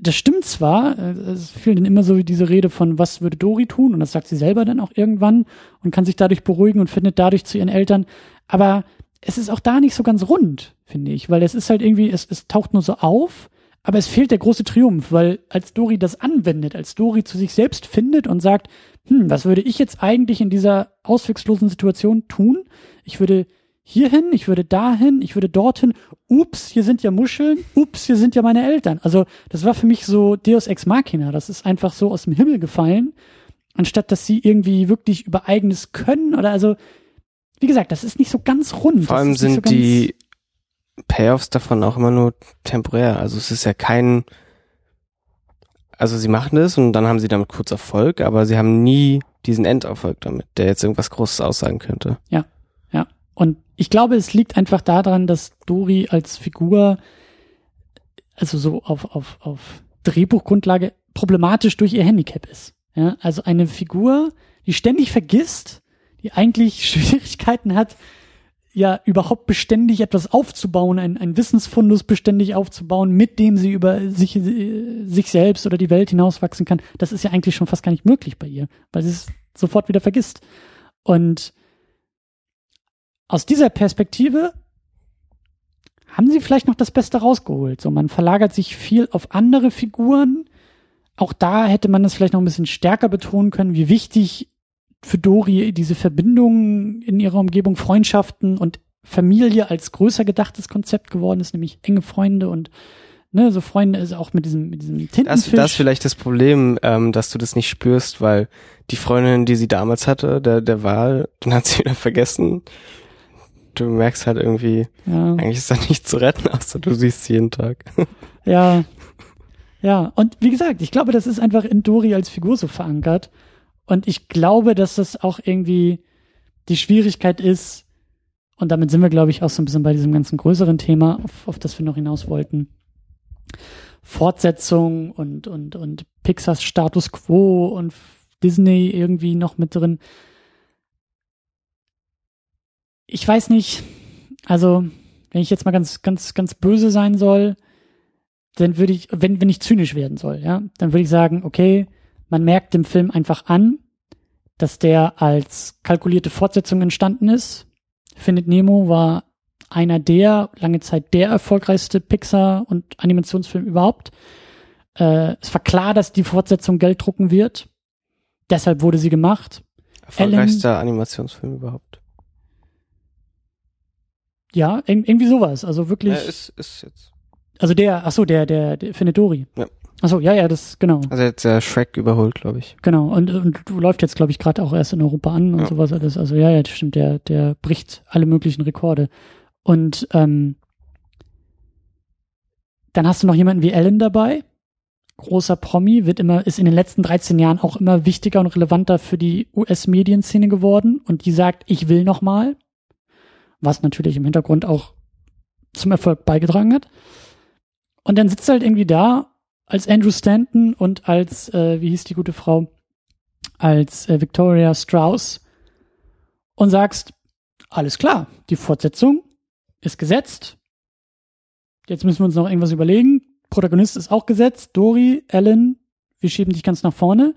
[SPEAKER 3] das stimmt zwar, äh, es fiel dann immer so diese Rede von, was würde Dory tun? Und das sagt sie selber dann auch irgendwann und kann sich dadurch beruhigen und findet dadurch zu ihren Eltern. Aber es ist auch da nicht so ganz rund, finde ich, weil es ist halt irgendwie, es, es taucht nur so auf, aber es fehlt der große Triumph, weil als Dory das anwendet, als Dory zu sich selbst findet und sagt, hm, was würde ich jetzt eigentlich in dieser ausweglosen Situation tun? Ich würde hierhin, ich würde dahin, ich würde dorthin. Ups, hier sind ja Muscheln. Ups, hier sind ja meine Eltern. Also das war für mich so Deus ex machina. Das ist einfach so aus dem Himmel gefallen, anstatt dass sie irgendwie wirklich über eigenes Können oder also wie gesagt, das ist nicht so ganz rund.
[SPEAKER 4] Vor allem sind
[SPEAKER 3] so
[SPEAKER 4] die Payoffs davon auch immer nur temporär. Also es ist ja kein, also sie machen das und dann haben sie damit kurz Erfolg, aber sie haben nie diesen Enderfolg damit, der jetzt irgendwas Großes aussagen könnte.
[SPEAKER 3] Ja. Und ich glaube, es liegt einfach daran, dass Dori als Figur, also so auf, auf, auf Drehbuchgrundlage, problematisch durch ihr Handicap ist. Ja, also eine Figur, die ständig vergisst, die eigentlich [LAUGHS] Schwierigkeiten hat, ja überhaupt beständig etwas aufzubauen, ein, ein Wissensfundus beständig aufzubauen, mit dem sie über sich, äh, sich selbst oder die Welt hinauswachsen kann. Das ist ja eigentlich schon fast gar nicht möglich bei ihr, weil sie es sofort wieder vergisst. Und aus dieser Perspektive haben sie vielleicht noch das Beste rausgeholt. So, man verlagert sich viel auf andere Figuren. Auch da hätte man das vielleicht noch ein bisschen stärker betonen können, wie wichtig für Dori diese Verbindungen in ihrer Umgebung, Freundschaften und Familie als größer gedachtes Konzept geworden ist, nämlich enge Freunde und ne, so Freunde ist auch mit diesem, mit diesem
[SPEAKER 4] Das,
[SPEAKER 3] Tintenfisch.
[SPEAKER 4] das ist vielleicht das Problem, ähm, dass du das nicht spürst, weil die Freundin, die sie damals hatte, der, der Wahl, dann hat sie [LAUGHS] wieder vergessen. Du merkst halt irgendwie,
[SPEAKER 3] ja.
[SPEAKER 4] eigentlich ist da nichts zu retten, außer du siehst sie jeden Tag.
[SPEAKER 3] Ja. Ja, und wie gesagt, ich glaube, das ist einfach in Dori als Figur so verankert. Und ich glaube, dass das auch irgendwie die Schwierigkeit ist, und damit sind wir, glaube ich, auch so ein bisschen bei diesem ganzen größeren Thema, auf, auf das wir noch hinaus wollten. Fortsetzung und, und, und Pixars Status Quo und Disney irgendwie noch mit drin. Ich weiß nicht, also, wenn ich jetzt mal ganz, ganz, ganz böse sein soll, dann würde ich, wenn, wenn ich zynisch werden soll, ja, dann würde ich sagen, okay, man merkt dem Film einfach an, dass der als kalkulierte Fortsetzung entstanden ist. Findet Nemo war einer der, lange Zeit der erfolgreichste Pixar- und Animationsfilm überhaupt. Äh, es war klar, dass die Fortsetzung Geld drucken wird. Deshalb wurde sie gemacht.
[SPEAKER 4] Erfolgreichster Animationsfilm überhaupt.
[SPEAKER 3] Ja, ir- irgendwie sowas. Also wirklich.
[SPEAKER 4] Ja, ist, ist jetzt.
[SPEAKER 3] also der, ach so, der, der, der Findet Dory.
[SPEAKER 4] Ja.
[SPEAKER 3] Ach so, ja, ja, das, genau.
[SPEAKER 4] Also jetzt der Shrek überholt, glaube ich.
[SPEAKER 3] Genau, und, und du läuft jetzt, glaube ich, gerade auch erst in Europa an und
[SPEAKER 4] Ja.
[SPEAKER 3] sowas alles. Also ja, ja, das stimmt, der, der bricht alle möglichen Rekorde. Und ähm, dann hast du noch jemanden wie Ellen dabei. Großer Promi, wird immer, ist in den letzten 13 Jahren auch immer wichtiger und relevanter für die US-Medienszene geworden. Und die sagt, ich will noch mal. Was natürlich im Hintergrund auch zum Erfolg beigetragen hat. Und dann sitzt er halt irgendwie da als Andrew Stanton und als, äh, wie hieß die gute Frau, als äh, Victoria Strauss und sagst, alles klar, die Fortsetzung ist gesetzt. Jetzt müssen wir uns noch irgendwas überlegen. Protagonist ist auch gesetzt. Dory, Ellen, wir schieben dich ganz nach vorne.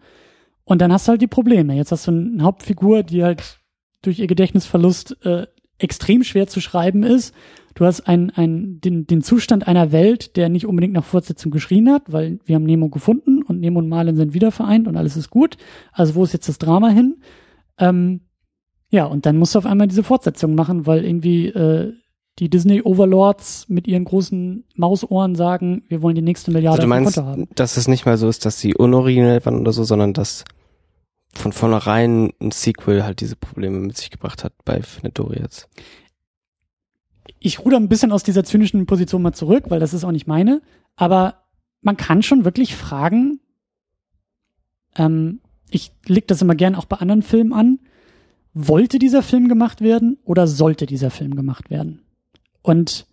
[SPEAKER 3] Und dann hast du halt die Probleme. Jetzt hast du eine Hauptfigur, die halt durch ihr Gedächtnisverlust äh, extrem schwer zu schreiben ist. Du hast ein, ein, den, den Zustand einer Welt, der nicht unbedingt nach Fortsetzung geschrien hat, weil wir haben Nemo gefunden und Nemo und Marlin sind wieder vereint und alles ist gut. Also wo ist jetzt das Drama hin? Ähm, Ja, und dann musst du auf einmal diese Fortsetzung machen, weil irgendwie äh, die Disney-Overlords mit ihren großen Mausohren sagen, wir wollen die nächste Milliarde
[SPEAKER 4] Also du meinst,
[SPEAKER 3] haben.
[SPEAKER 4] dass es nicht mal so ist, dass sie unoriginell waren oder so, sondern dass von vornherein ein Sequel halt diese Probleme mit sich gebracht hat bei Findet Dory jetzt.
[SPEAKER 3] Ich ruder ein bisschen aus dieser zynischen Position mal zurück, weil das ist auch nicht meine. Aber man kann schon wirklich fragen, ähm, ich leg das immer gern auch bei anderen Filmen an, wollte dieser Film gemacht werden oder sollte dieser Film gemacht werden? Und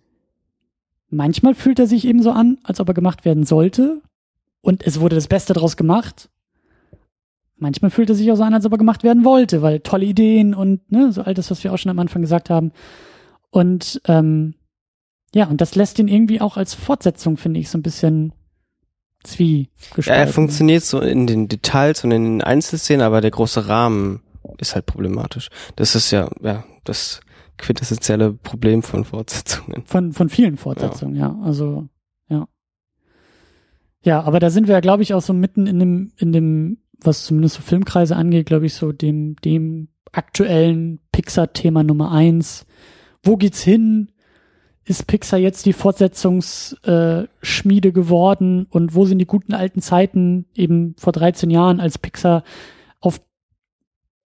[SPEAKER 3] manchmal fühlt er sich eben so an, als ob er gemacht werden sollte und es wurde das Beste daraus gemacht. Manchmal fühlt er sich auch so an, als ob er gemacht werden wollte, weil tolle Ideen und ne, so all das, was wir auch schon am Anfang gesagt haben. Und ähm, ja, und das lässt ihn irgendwie auch als Fortsetzung, finde ich, so ein bisschen
[SPEAKER 4] Ja,
[SPEAKER 3] zwiegespalten.
[SPEAKER 4] er funktioniert so in den Details und in den Einzelszenen, aber der große Rahmen ist halt problematisch. Das ist ja, ja, das quintessentielle Problem von Fortsetzungen.
[SPEAKER 3] Von, von vielen Fortsetzungen, ja. Also, ja. Ja, aber da sind wir ja, glaube ich, auch so mitten in dem, in dem, was zumindest so Filmkreise angeht, glaube ich, so dem, dem aktuellen Pixar-Thema Nummer eins. Wo geht's hin? Ist Pixar jetzt die Fortsetzungsschmiede Schmiede geworden? Und wo sind die guten alten Zeiten eben vor 13 Jahren, als Pixar auf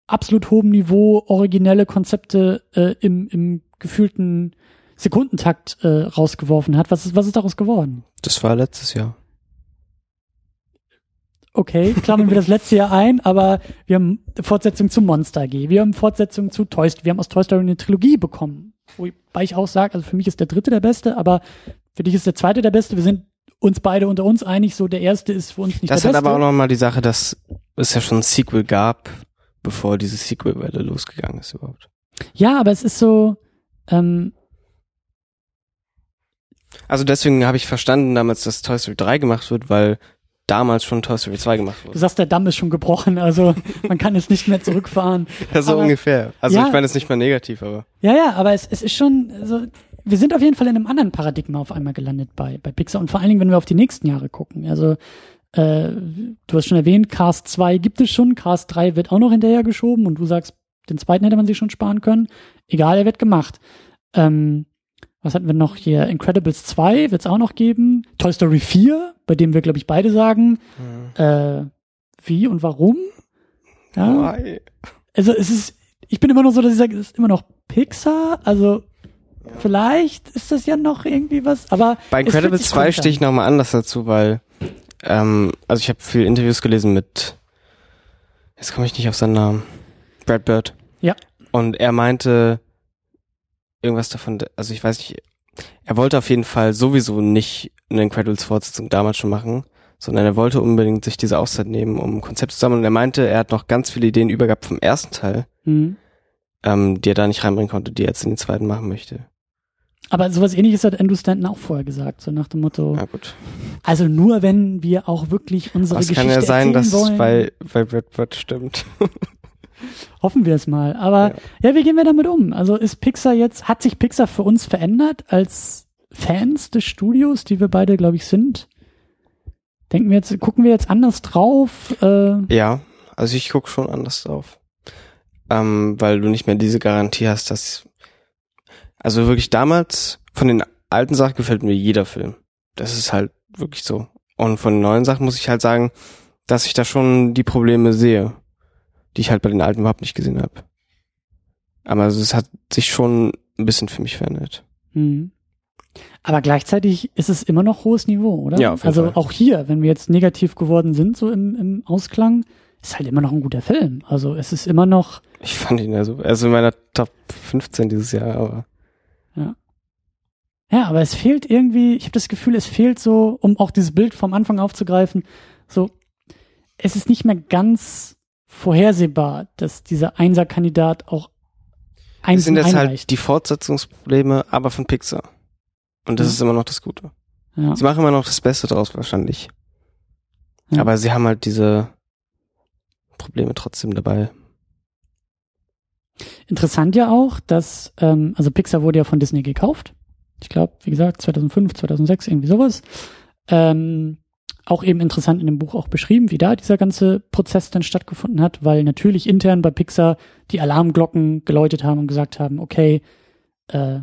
[SPEAKER 3] absolut hohem Niveau originelle Konzepte äh, im, im gefühlten Sekundentakt äh, rausgeworfen hat. Was ist, was ist daraus geworden?
[SPEAKER 4] Das war letztes Jahr.
[SPEAKER 3] Okay, klammern wir das letzte Jahr ein, aber wir haben Fortsetzung zu Monster AG, wir haben Fortsetzung zu Toy Story, wir haben aus Toy Story eine Trilogie bekommen. Wobei ich auch sage, also für mich ist der dritte der beste, aber für dich ist der zweite der beste. Wir sind uns beide unter uns einig, so der erste ist für uns nicht
[SPEAKER 4] Das
[SPEAKER 3] der
[SPEAKER 4] hat
[SPEAKER 3] beste.
[SPEAKER 4] aber auch nochmal die Sache, dass es ja schon ein Sequel gab, bevor diese Sequel-Welle losgegangen ist überhaupt.
[SPEAKER 3] ja, aber es ist so, ähm,
[SPEAKER 4] Also deswegen habe ich verstanden damals, dass Toy Story 3 gemacht wird, weil damals schon Toy Story 2 gemacht
[SPEAKER 3] du
[SPEAKER 4] wurde.
[SPEAKER 3] sagst, der Damm ist schon gebrochen, also man kann jetzt nicht mehr zurückfahren. [LAUGHS]
[SPEAKER 4] Ja, so
[SPEAKER 3] aber-
[SPEAKER 4] ungefähr. Also
[SPEAKER 3] Ja.
[SPEAKER 4] ich meine es nicht mal negativ, aber
[SPEAKER 3] Ja, ja, aber es, es ist schon, also, wir sind auf jeden Fall in einem anderen Paradigma auf einmal gelandet bei, bei Pixar und vor allen Dingen, wenn wir auf die nächsten Jahre gucken. Also, äh, du hast schon erwähnt, Cast 2 gibt es schon, Cast 3 wird auch noch hinterher geschoben und du sagst, den zweiten hätte man sich schon sparen können. Egal, er wird gemacht. Ähm, was hatten wir noch hier? Incredibles 2 wird es auch noch geben. Toy Story 4, bei dem wir, glaube ich, beide sagen, äh, wie und warum. Ja,
[SPEAKER 4] Why?
[SPEAKER 3] also es ist, ich bin immer noch so, dass ich sage, es ist immer noch Pixar, also vielleicht ist das ja noch irgendwie was, aber
[SPEAKER 4] Bei Incredibles
[SPEAKER 3] sich
[SPEAKER 4] 2
[SPEAKER 3] komisch
[SPEAKER 4] stehe ich nochmal anders dazu, weil ähm, also ich habe viele Interviews gelesen mit jetzt komme ich nicht auf seinen Namen. Brad Bird.
[SPEAKER 3] Ja.
[SPEAKER 4] Und er meinte irgendwas davon, also ich weiß nicht, er wollte auf jeden Fall sowieso nicht eine Incredibles Fortsetzung damals schon machen, sondern er wollte unbedingt sich diese Auszeit nehmen, um ein Konzept zu sammeln. Und er meinte, er hat noch ganz viele Ideen übergehabt vom ersten Teil,
[SPEAKER 3] Mhm.
[SPEAKER 4] ähm, die er da nicht reinbringen konnte, die er jetzt in den zweiten machen möchte.
[SPEAKER 3] Aber sowas ähnliches hat Andrew Stanton auch vorher gesagt, so nach dem Motto,
[SPEAKER 4] Na gut.
[SPEAKER 3] also nur wenn wir auch wirklich unsere
[SPEAKER 4] Aber es
[SPEAKER 3] Geschichte
[SPEAKER 4] kann ja sein, dass es bei, bei Brad Bird stimmt. [LAUGHS]
[SPEAKER 3] hoffen wir es mal. Aber ja. wie gehen wir damit um? Also ist Pixar jetzt, hat sich Pixar für uns verändert als Fans des Studios, die wir beide, glaube ich, sind? Denken wir jetzt, gucken wir jetzt anders drauf? Äh,
[SPEAKER 4] Ja, also ich guck schon anders drauf. Ähm, weil du nicht mehr diese Garantie hast, dass. Also wirklich damals, von den alten Sachen gefällt mir jeder Film. Das ist halt wirklich so. Und von den neuen Sachen muss ich halt sagen, dass ich da schon die Probleme sehe, die ich halt bei den alten überhaupt nicht gesehen habe. Aber also es hat sich schon ein bisschen für mich verändert.
[SPEAKER 3] Mhm. Aber gleichzeitig ist es immer noch hohes Niveau, oder?
[SPEAKER 4] Ja, auf jeden
[SPEAKER 3] also
[SPEAKER 4] Fall.
[SPEAKER 3] auch hier, wenn wir jetzt negativ geworden sind, so im, im Ausklang, ist halt immer noch ein guter Film. Also es ist immer noch,
[SPEAKER 4] Ich fand ihn ja so, also in meiner Top 15 dieses Jahr, aber
[SPEAKER 3] ja, aber es fehlt irgendwie, ich habe das Gefühl, es fehlt so, um auch dieses Bild vom Anfang aufzugreifen, so, es ist nicht mehr ganz vorhersehbar, dass dieser Einser-Kandidat auch eins
[SPEAKER 4] sind jetzt
[SPEAKER 3] einreicht.
[SPEAKER 4] halt die Fortsetzungsprobleme, aber von Pixar. Und das
[SPEAKER 3] Ja.
[SPEAKER 4] ist immer noch das Gute.
[SPEAKER 3] ja.
[SPEAKER 4] Sie machen immer noch das Beste draus wahrscheinlich.
[SPEAKER 3] Ja.
[SPEAKER 4] Aber sie haben halt diese Probleme trotzdem dabei.
[SPEAKER 3] Interessant ja auch, dass, ähm, also Pixar wurde ja von Disney gekauft. Ich glaube, wie gesagt, 2005, 2006, irgendwie sowas. Ähm, auch eben interessant in dem Buch auch beschrieben, wie da dieser ganze Prozess dann stattgefunden hat, weil natürlich intern bei Pixar die Alarmglocken geläutet haben und gesagt haben, okay, äh,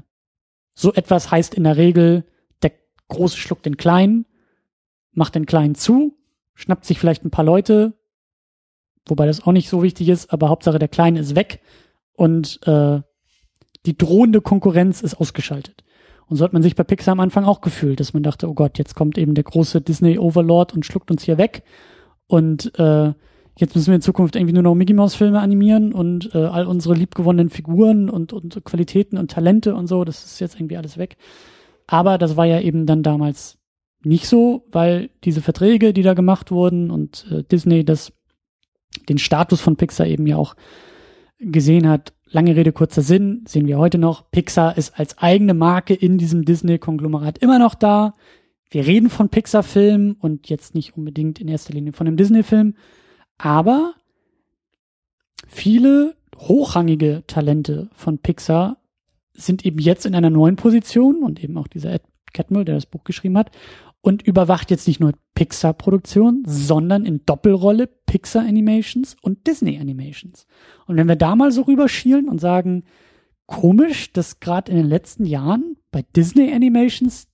[SPEAKER 3] so etwas heißt in der Regel, der Große schluckt den Kleinen, macht den Kleinen zu, schnappt sich vielleicht ein paar Leute, wobei das auch nicht so wichtig ist, aber Hauptsache der Kleine ist weg und äh, die drohende Konkurrenz ist ausgeschaltet. Und so hat man sich bei Pixar am Anfang auch gefühlt, dass man dachte, oh Gott, jetzt kommt eben der große Disney Overlord und schluckt uns hier weg. Und äh, jetzt müssen wir in Zukunft irgendwie nur noch Mickey Mouse Filme animieren und äh, all unsere liebgewonnenen Figuren und, und Qualitäten und Talente und so, das ist jetzt irgendwie alles weg. Aber das war ja eben dann damals nicht so, weil diese Verträge, die da gemacht wurden und äh, Disney das den Status von Pixar eben ja auch gesehen hat, lange Rede, kurzer Sinn, sehen wir heute noch, Pixar ist als eigene Marke in diesem Disney-Konglomerat immer noch da. Wir reden von Pixar-Filmen und jetzt nicht unbedingt in erster Linie von einem Disney-Film, aber viele hochrangige Talente von Pixar sind eben jetzt in einer neuen Position und eben auch dieser Ed Catmull, der das Buch geschrieben hat, und überwacht jetzt nicht nur Pixar-Produktion, sondern in Doppelrolle Pixar Animations und Disney Animations. Und wenn wir da mal so rüberschielen und sagen, komisch, dass gerade in den letzten Jahren bei Disney Animations,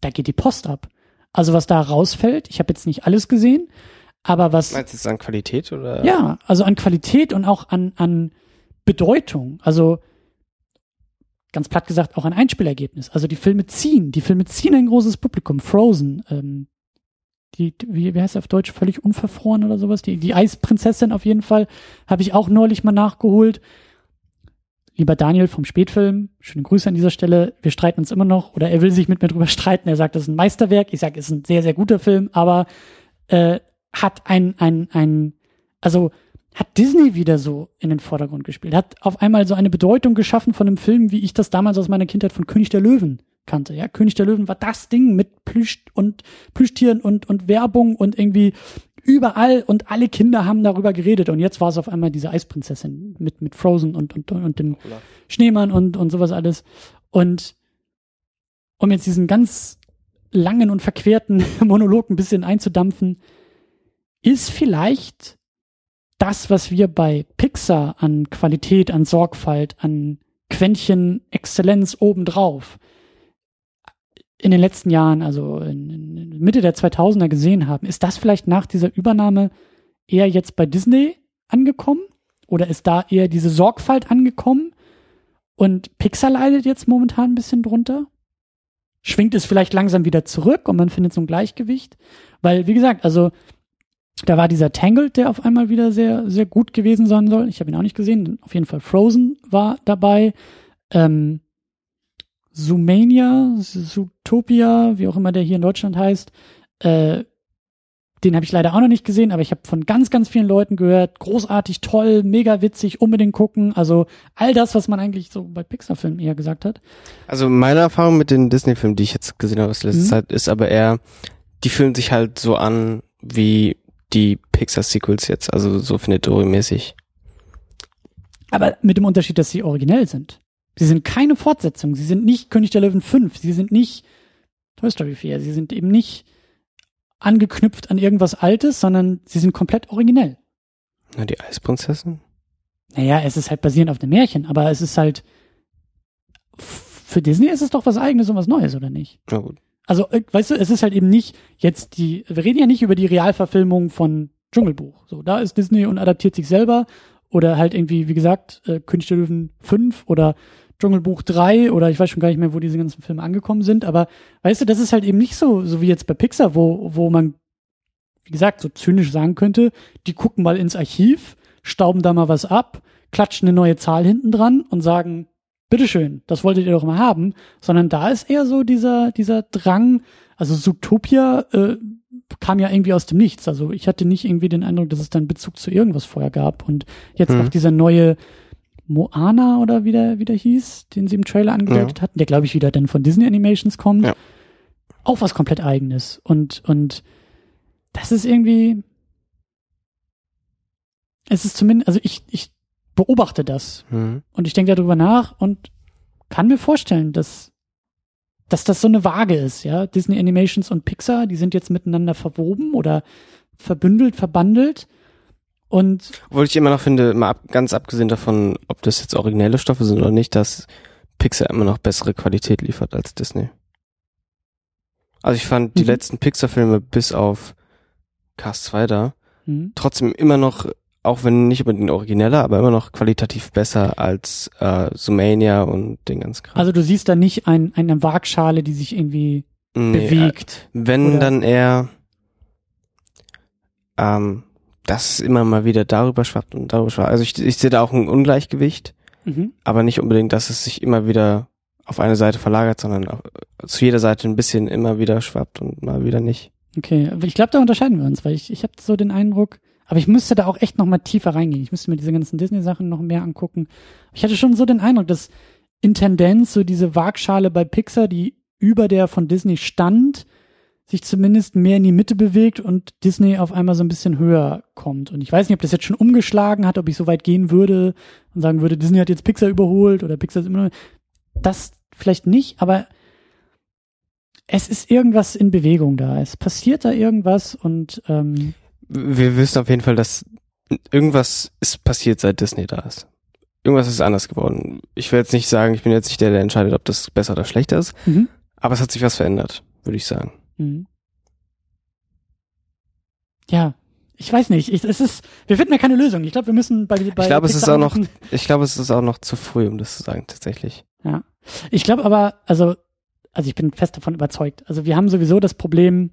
[SPEAKER 3] da geht die Post ab. Also was da rausfällt, ich habe jetzt nicht alles gesehen, aber was.
[SPEAKER 4] Meinst du es an Qualität oder?
[SPEAKER 3] Ja, also an Qualität und auch an, an Bedeutung. Also ganz platt gesagt auch ein Einspielergebnis. Also die Filme ziehen, die Filme ziehen ein großes Publikum. Frozen, ähm, die, wie, wie heißt er auf Deutsch, völlig unverfroren oder sowas. Die, die Eisprinzessin auf jeden Fall, habe ich auch neulich mal nachgeholt. Lieber Daniel vom Spätfilm, schöne Grüße an dieser Stelle. Wir streiten uns immer noch oder er will sich mit mir drüber [LAUGHS] streiten. Er sagt, das ist ein Meisterwerk. Ich sage, es ist ein sehr, sehr guter Film, aber äh, hat ein, ein, ein, also hat Disney wieder so in den Vordergrund gespielt, hat auf einmal so eine Bedeutung geschaffen von einem Film, wie ich das damals aus meiner Kindheit von König der Löwen kannte. Ja, König der Löwen war das Ding mit Plüsch und Plüschtieren und, und Werbung und irgendwie überall und alle Kinder haben darüber geredet und jetzt war es auf einmal diese Eisprinzessin mit, mit Frozen und, und, und dem. Schneemann und, und sowas alles. Und um jetzt diesen ganz langen und verquerten [LAUGHS] Monolog ein bisschen einzudampfen, ist vielleicht das, was wir bei Pixar an Qualität, an Sorgfalt, an Quäntchen Exzellenz obendrauf in den letzten Jahren, also Mitte der 2000er gesehen haben, ist das vielleicht nach dieser Übernahme eher jetzt bei Disney angekommen? Oder ist da eher diese Sorgfalt angekommen? Und Pixar leidet jetzt momentan ein bisschen drunter? Schwingt es vielleicht langsam wieder zurück und man findet so ein Gleichgewicht? Weil, wie gesagt, also da war dieser Tangled, der auf einmal wieder sehr, sehr gut gewesen sein soll. Ich habe ihn auch nicht gesehen. Auf jeden Fall Frozen war dabei. Ähm, Zoomania, Zootopia, wie auch immer der hier in Deutschland heißt. Äh, den habe ich leider auch noch nicht gesehen, aber ich habe von ganz, ganz vielen Leuten gehört, großartig, toll, mega witzig, unbedingt gucken. Also all das, was man eigentlich so bei Pixar-Filmen eher gesagt hat.
[SPEAKER 4] Also meine Erfahrung mit den Disney-Filmen, die ich jetzt gesehen habe aus letzter mhm. Zeit, ist aber eher, die fühlen sich halt so an wie die Pixar-Sequels jetzt, also so findet mäßig
[SPEAKER 3] Aber mit dem Unterschied, dass sie originell sind. Sie sind keine Fortsetzung. Sie sind nicht König der Löwen 5. Sie sind nicht Toy Story 4. Sie sind eben nicht angeknüpft an irgendwas Altes, sondern sie sind komplett originell.
[SPEAKER 4] Na, die Eisprinzessin?
[SPEAKER 3] Naja, es ist halt basierend auf dem Märchen, aber es ist halt, für Disney ist es doch was Eigenes und was Neues, oder nicht?
[SPEAKER 4] Na gut.
[SPEAKER 3] Also, äh, weißt du, es ist halt eben nicht jetzt die, wir reden ja nicht über die Realverfilmung von Dschungelbuch. So, da ist Disney und adaptiert sich selber oder halt irgendwie, wie gesagt, äh, König der Löwen 5 oder Dschungelbuch 3 oder ich weiß schon gar nicht mehr, wo diese ganzen Filme angekommen sind, aber weißt du, das ist halt eben nicht so, so wie jetzt bei Pixar, wo, wo man, wie gesagt, so zynisch sagen könnte, die gucken mal ins Archiv, stauben da mal was ab, klatschen eine neue Zahl hinten dran und sagen, bitteschön, das wolltet ihr doch mal haben, sondern da ist eher so dieser, dieser Drang, also Zootopia äh, kam ja irgendwie aus dem Nichts. Also ich hatte nicht irgendwie den Eindruck, dass es dann Bezug zu irgendwas vorher gab. Und jetzt mhm. auch dieser neue Moana oder wie der, wie der hieß, den sie im Trailer angedeutet ja. hatten, der glaube ich wieder dann von Disney Animations kommt. Ja. Auch was komplett eigenes. Und, und das ist irgendwie, es ist zumindest, also ich, ich beobachte das. Mhm. Und ich denke darüber nach und kann mir vorstellen, dass dass das so eine Waage ist, ja. Disney Animations und Pixar, die sind jetzt miteinander verwoben oder verbündelt, verbandelt. Und
[SPEAKER 4] Obwohl ich immer noch finde, mal ab, ganz abgesehen davon, ob das jetzt originelle Stoffe sind oder nicht, dass Pixar immer noch bessere Qualität liefert als Disney. Also ich fand die
[SPEAKER 3] Mhm.
[SPEAKER 4] letzten Pixar-Filme bis auf Cast 2 da
[SPEAKER 3] hm,
[SPEAKER 4] trotzdem immer noch, auch wenn nicht unbedingt origineller, aber immer noch qualitativ besser als äh, Zoomania und den ganzen Kram.
[SPEAKER 3] also du siehst da nicht ein, eine Waagschale, die sich irgendwie
[SPEAKER 4] Nee,
[SPEAKER 3] bewegt.
[SPEAKER 4] Wenn
[SPEAKER 3] Oder-
[SPEAKER 4] dann eher, ähm, dass es immer mal wieder darüber schwappt und darüber schwappt. Also ich, ich sehe da auch ein Ungleichgewicht,
[SPEAKER 3] Mhm.
[SPEAKER 4] aber nicht unbedingt, dass es sich immer wieder auf eine Seite verlagert, sondern auf, zu jeder Seite ein bisschen immer wieder schwappt und mal wieder nicht.
[SPEAKER 3] Okay, ich glaube, da unterscheiden wir uns, weil ich, ich habe so den Eindruck, aber ich müsste da auch echt noch mal tiefer reingehen. Ich müsste mir diese ganzen Disney-Sachen noch mehr angucken. Ich hatte schon so den Eindruck, dass in Tendenz so diese Waagschale bei Pixar, die über der von Disney stand, sich zumindest mehr in die Mitte bewegt und Disney auf einmal so ein bisschen höher kommt. Und ich weiß nicht, ob das jetzt schon umgeschlagen hat, ob ich so weit gehen würde und sagen würde, Disney hat jetzt Pixar überholt oder Pixar ist immer noch. Das vielleicht nicht, aber es ist irgendwas in Bewegung da. Es passiert da irgendwas und ähm,
[SPEAKER 4] Wir wissen auf jeden Fall, dass irgendwas ist passiert, seit Disney da ist. Irgendwas ist anders geworden. Ich will jetzt nicht sagen, ich bin jetzt nicht der, der entscheidet, ob das besser oder schlechter ist,
[SPEAKER 3] mhm.
[SPEAKER 4] aber es hat sich was verändert, würde ich sagen.
[SPEAKER 3] Mhm. ja, ich weiß nicht. Ich, es ist, wir finden ja keine Lösung. Ich glaube, wir müssen bei, bei
[SPEAKER 4] Ich glaube, es ist auch noch-. Ich glaube, es ist auch noch zu früh, um das zu sagen, tatsächlich.
[SPEAKER 3] Ich glaube aber, also, also ich bin fest davon überzeugt. Also wir haben sowieso das Problem,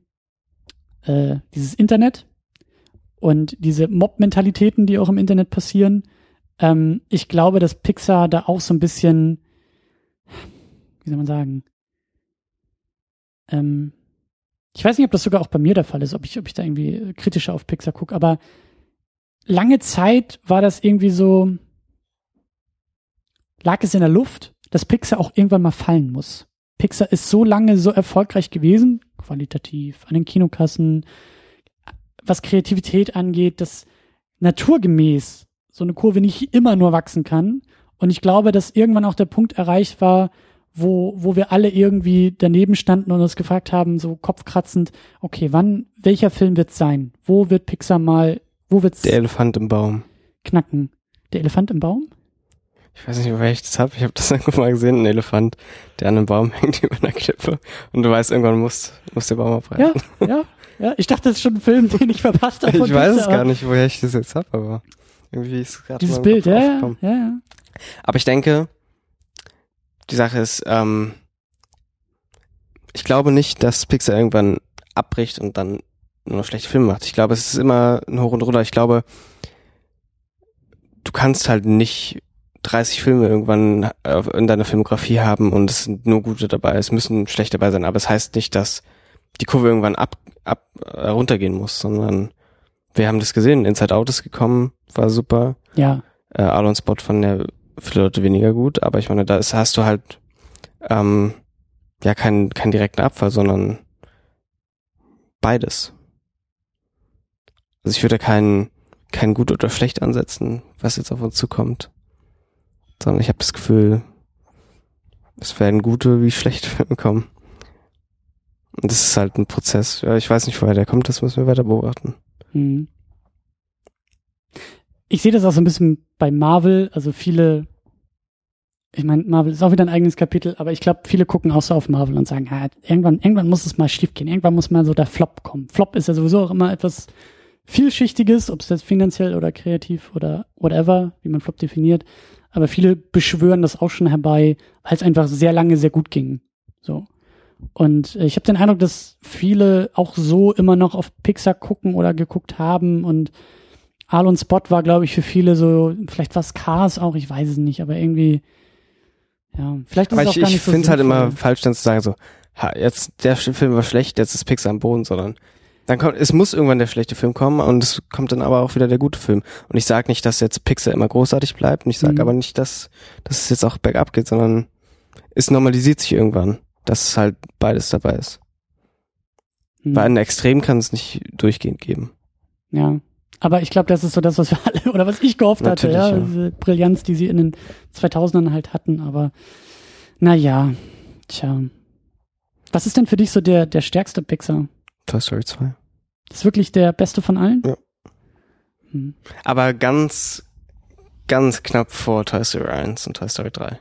[SPEAKER 3] äh, dieses Internet und diese Mob-Mentalitäten, die auch im Internet passieren. Ähm, ich glaube, dass Pixar da auch so ein bisschen, wie soll man sagen, ähm, ich weiß nicht, ob das sogar auch bei mir der Fall ist, ob ich, ob ich da irgendwie kritischer auf Pixar gucke, aber lange Zeit war das irgendwie so, lag es in der Luft, dass Pixar auch irgendwann mal fallen muss. Pixar ist so lange so erfolgreich gewesen, qualitativ, an den Kinokassen, was Kreativität angeht, dass naturgemäß so eine Kurve nicht immer nur wachsen kann. Und ich glaube, dass irgendwann auch der Punkt erreicht war, wo, wo wir alle irgendwie daneben standen und uns gefragt haben, so kopfkratzend, okay, wann, welcher Film wird's sein? Wo wird Pixar mal, wo wird's
[SPEAKER 4] Der Elefant im Baum.
[SPEAKER 3] knacken? Der Elefant im Baum?
[SPEAKER 4] Ich weiß nicht, woher ich das habe. Ich habe das [LAUGHS] irgendwo mal gesehen, ein Elefant, der an einem Baum [LAUGHS] hängt über einer Klippe. Und du weißt, irgendwann muss, muss der Baum abreißen.
[SPEAKER 3] Ja, ja, ja. Ich dachte, das ist schon ein Film, den ich verpasst habe. [LAUGHS]
[SPEAKER 4] ich weiß es gar nicht, woher ich das jetzt hab, aber irgendwie ist es gerade
[SPEAKER 3] Dieses Bild, ja, ja, ja, ja.
[SPEAKER 4] Aber ich denke, die Sache ist, ähm, ich glaube nicht, dass Pixar irgendwann abbricht und dann nur noch schlechte Filme macht. Ich glaube, es ist immer ein Hoch und Runter. Ich glaube, du kannst halt nicht 30 Filme irgendwann äh, in deiner Filmografie haben und es sind nur gute dabei. Es müssen schlechte dabei sein, aber es heißt nicht, dass die Kurve irgendwann ab, ab äh, runtergehen muss, sondern wir haben das gesehen. Inside Out ist gekommen, war super
[SPEAKER 3] Ja,
[SPEAKER 4] äh, Alon Spot fanden ja viele Leute weniger gut, aber ich meine, da ist, hast du halt ähm, ja keinen keinen direkten Abfall, sondern beides. Also ich würde keinen kein gut oder schlecht ansetzen, was jetzt auf uns zukommt, sondern ich habe das Gefühl, es werden gute wie schlechte [LAUGHS] Filme kommen. Und das ist halt ein Prozess. Ja, ich weiß nicht, woher der kommt, das müssen wir weiter beobachten.
[SPEAKER 3] Mhm. Ich sehe das auch so ein bisschen bei Marvel, also viele, ich meine, Marvel ist auch wieder ein eigenes Kapitel, aber ich glaube, viele gucken auch so auf Marvel und sagen, ah, irgendwann, irgendwann muss es mal schief gehen, irgendwann muss mal so der Flop kommen. Flop ist ja sowieso auch immer etwas vielschichtiges, ob es jetzt finanziell oder kreativ oder whatever, wie man Flop definiert. Aber viele beschwören das auch schon herbei, weil es einfach sehr lange sehr gut ging. So. Und äh, ich habe den Eindruck, dass viele auch so immer noch auf Pixar gucken oder geguckt haben und Alon Spot war, glaube ich, für viele so, vielleicht war es Cars auch, ich weiß es nicht, aber irgendwie, ja, vielleicht ist
[SPEAKER 4] Aber
[SPEAKER 3] es auch
[SPEAKER 4] ich,
[SPEAKER 3] gar
[SPEAKER 4] ich
[SPEAKER 3] nicht so
[SPEAKER 4] finde es halt immer falsch, dann zu sagen so, ha, jetzt der Film war schlecht, jetzt ist Pixar am Boden, sondern dann kommt, es muss irgendwann der schlechte Film kommen und es kommt dann aber auch wieder der gute Film. Und ich sage nicht, dass jetzt Pixar immer großartig bleibt und ich sage
[SPEAKER 3] Mhm.
[SPEAKER 4] aber nicht, dass, dass es jetzt auch bergab geht, sondern es normalisiert sich irgendwann, dass es halt beides dabei ist.
[SPEAKER 3] Hm.
[SPEAKER 4] Bei einem Extrem kann es nicht durchgehend geben.
[SPEAKER 3] Ja. Aber ich glaube, das ist so das, was wir [LAUGHS] alle, oder was ich gehofft hatte, ja,
[SPEAKER 4] ja.
[SPEAKER 3] diese Brillanz, die sie in den 2000ern halt hatten, aber naja, tja. Was ist denn für dich so der, der stärkste Pixar?
[SPEAKER 4] Toy Story 2.
[SPEAKER 3] Das ist wirklich der beste von allen?
[SPEAKER 4] Ja.
[SPEAKER 3] Hm.
[SPEAKER 4] Aber ganz, ganz knapp vor Toy Story 1 und Toy Story 3.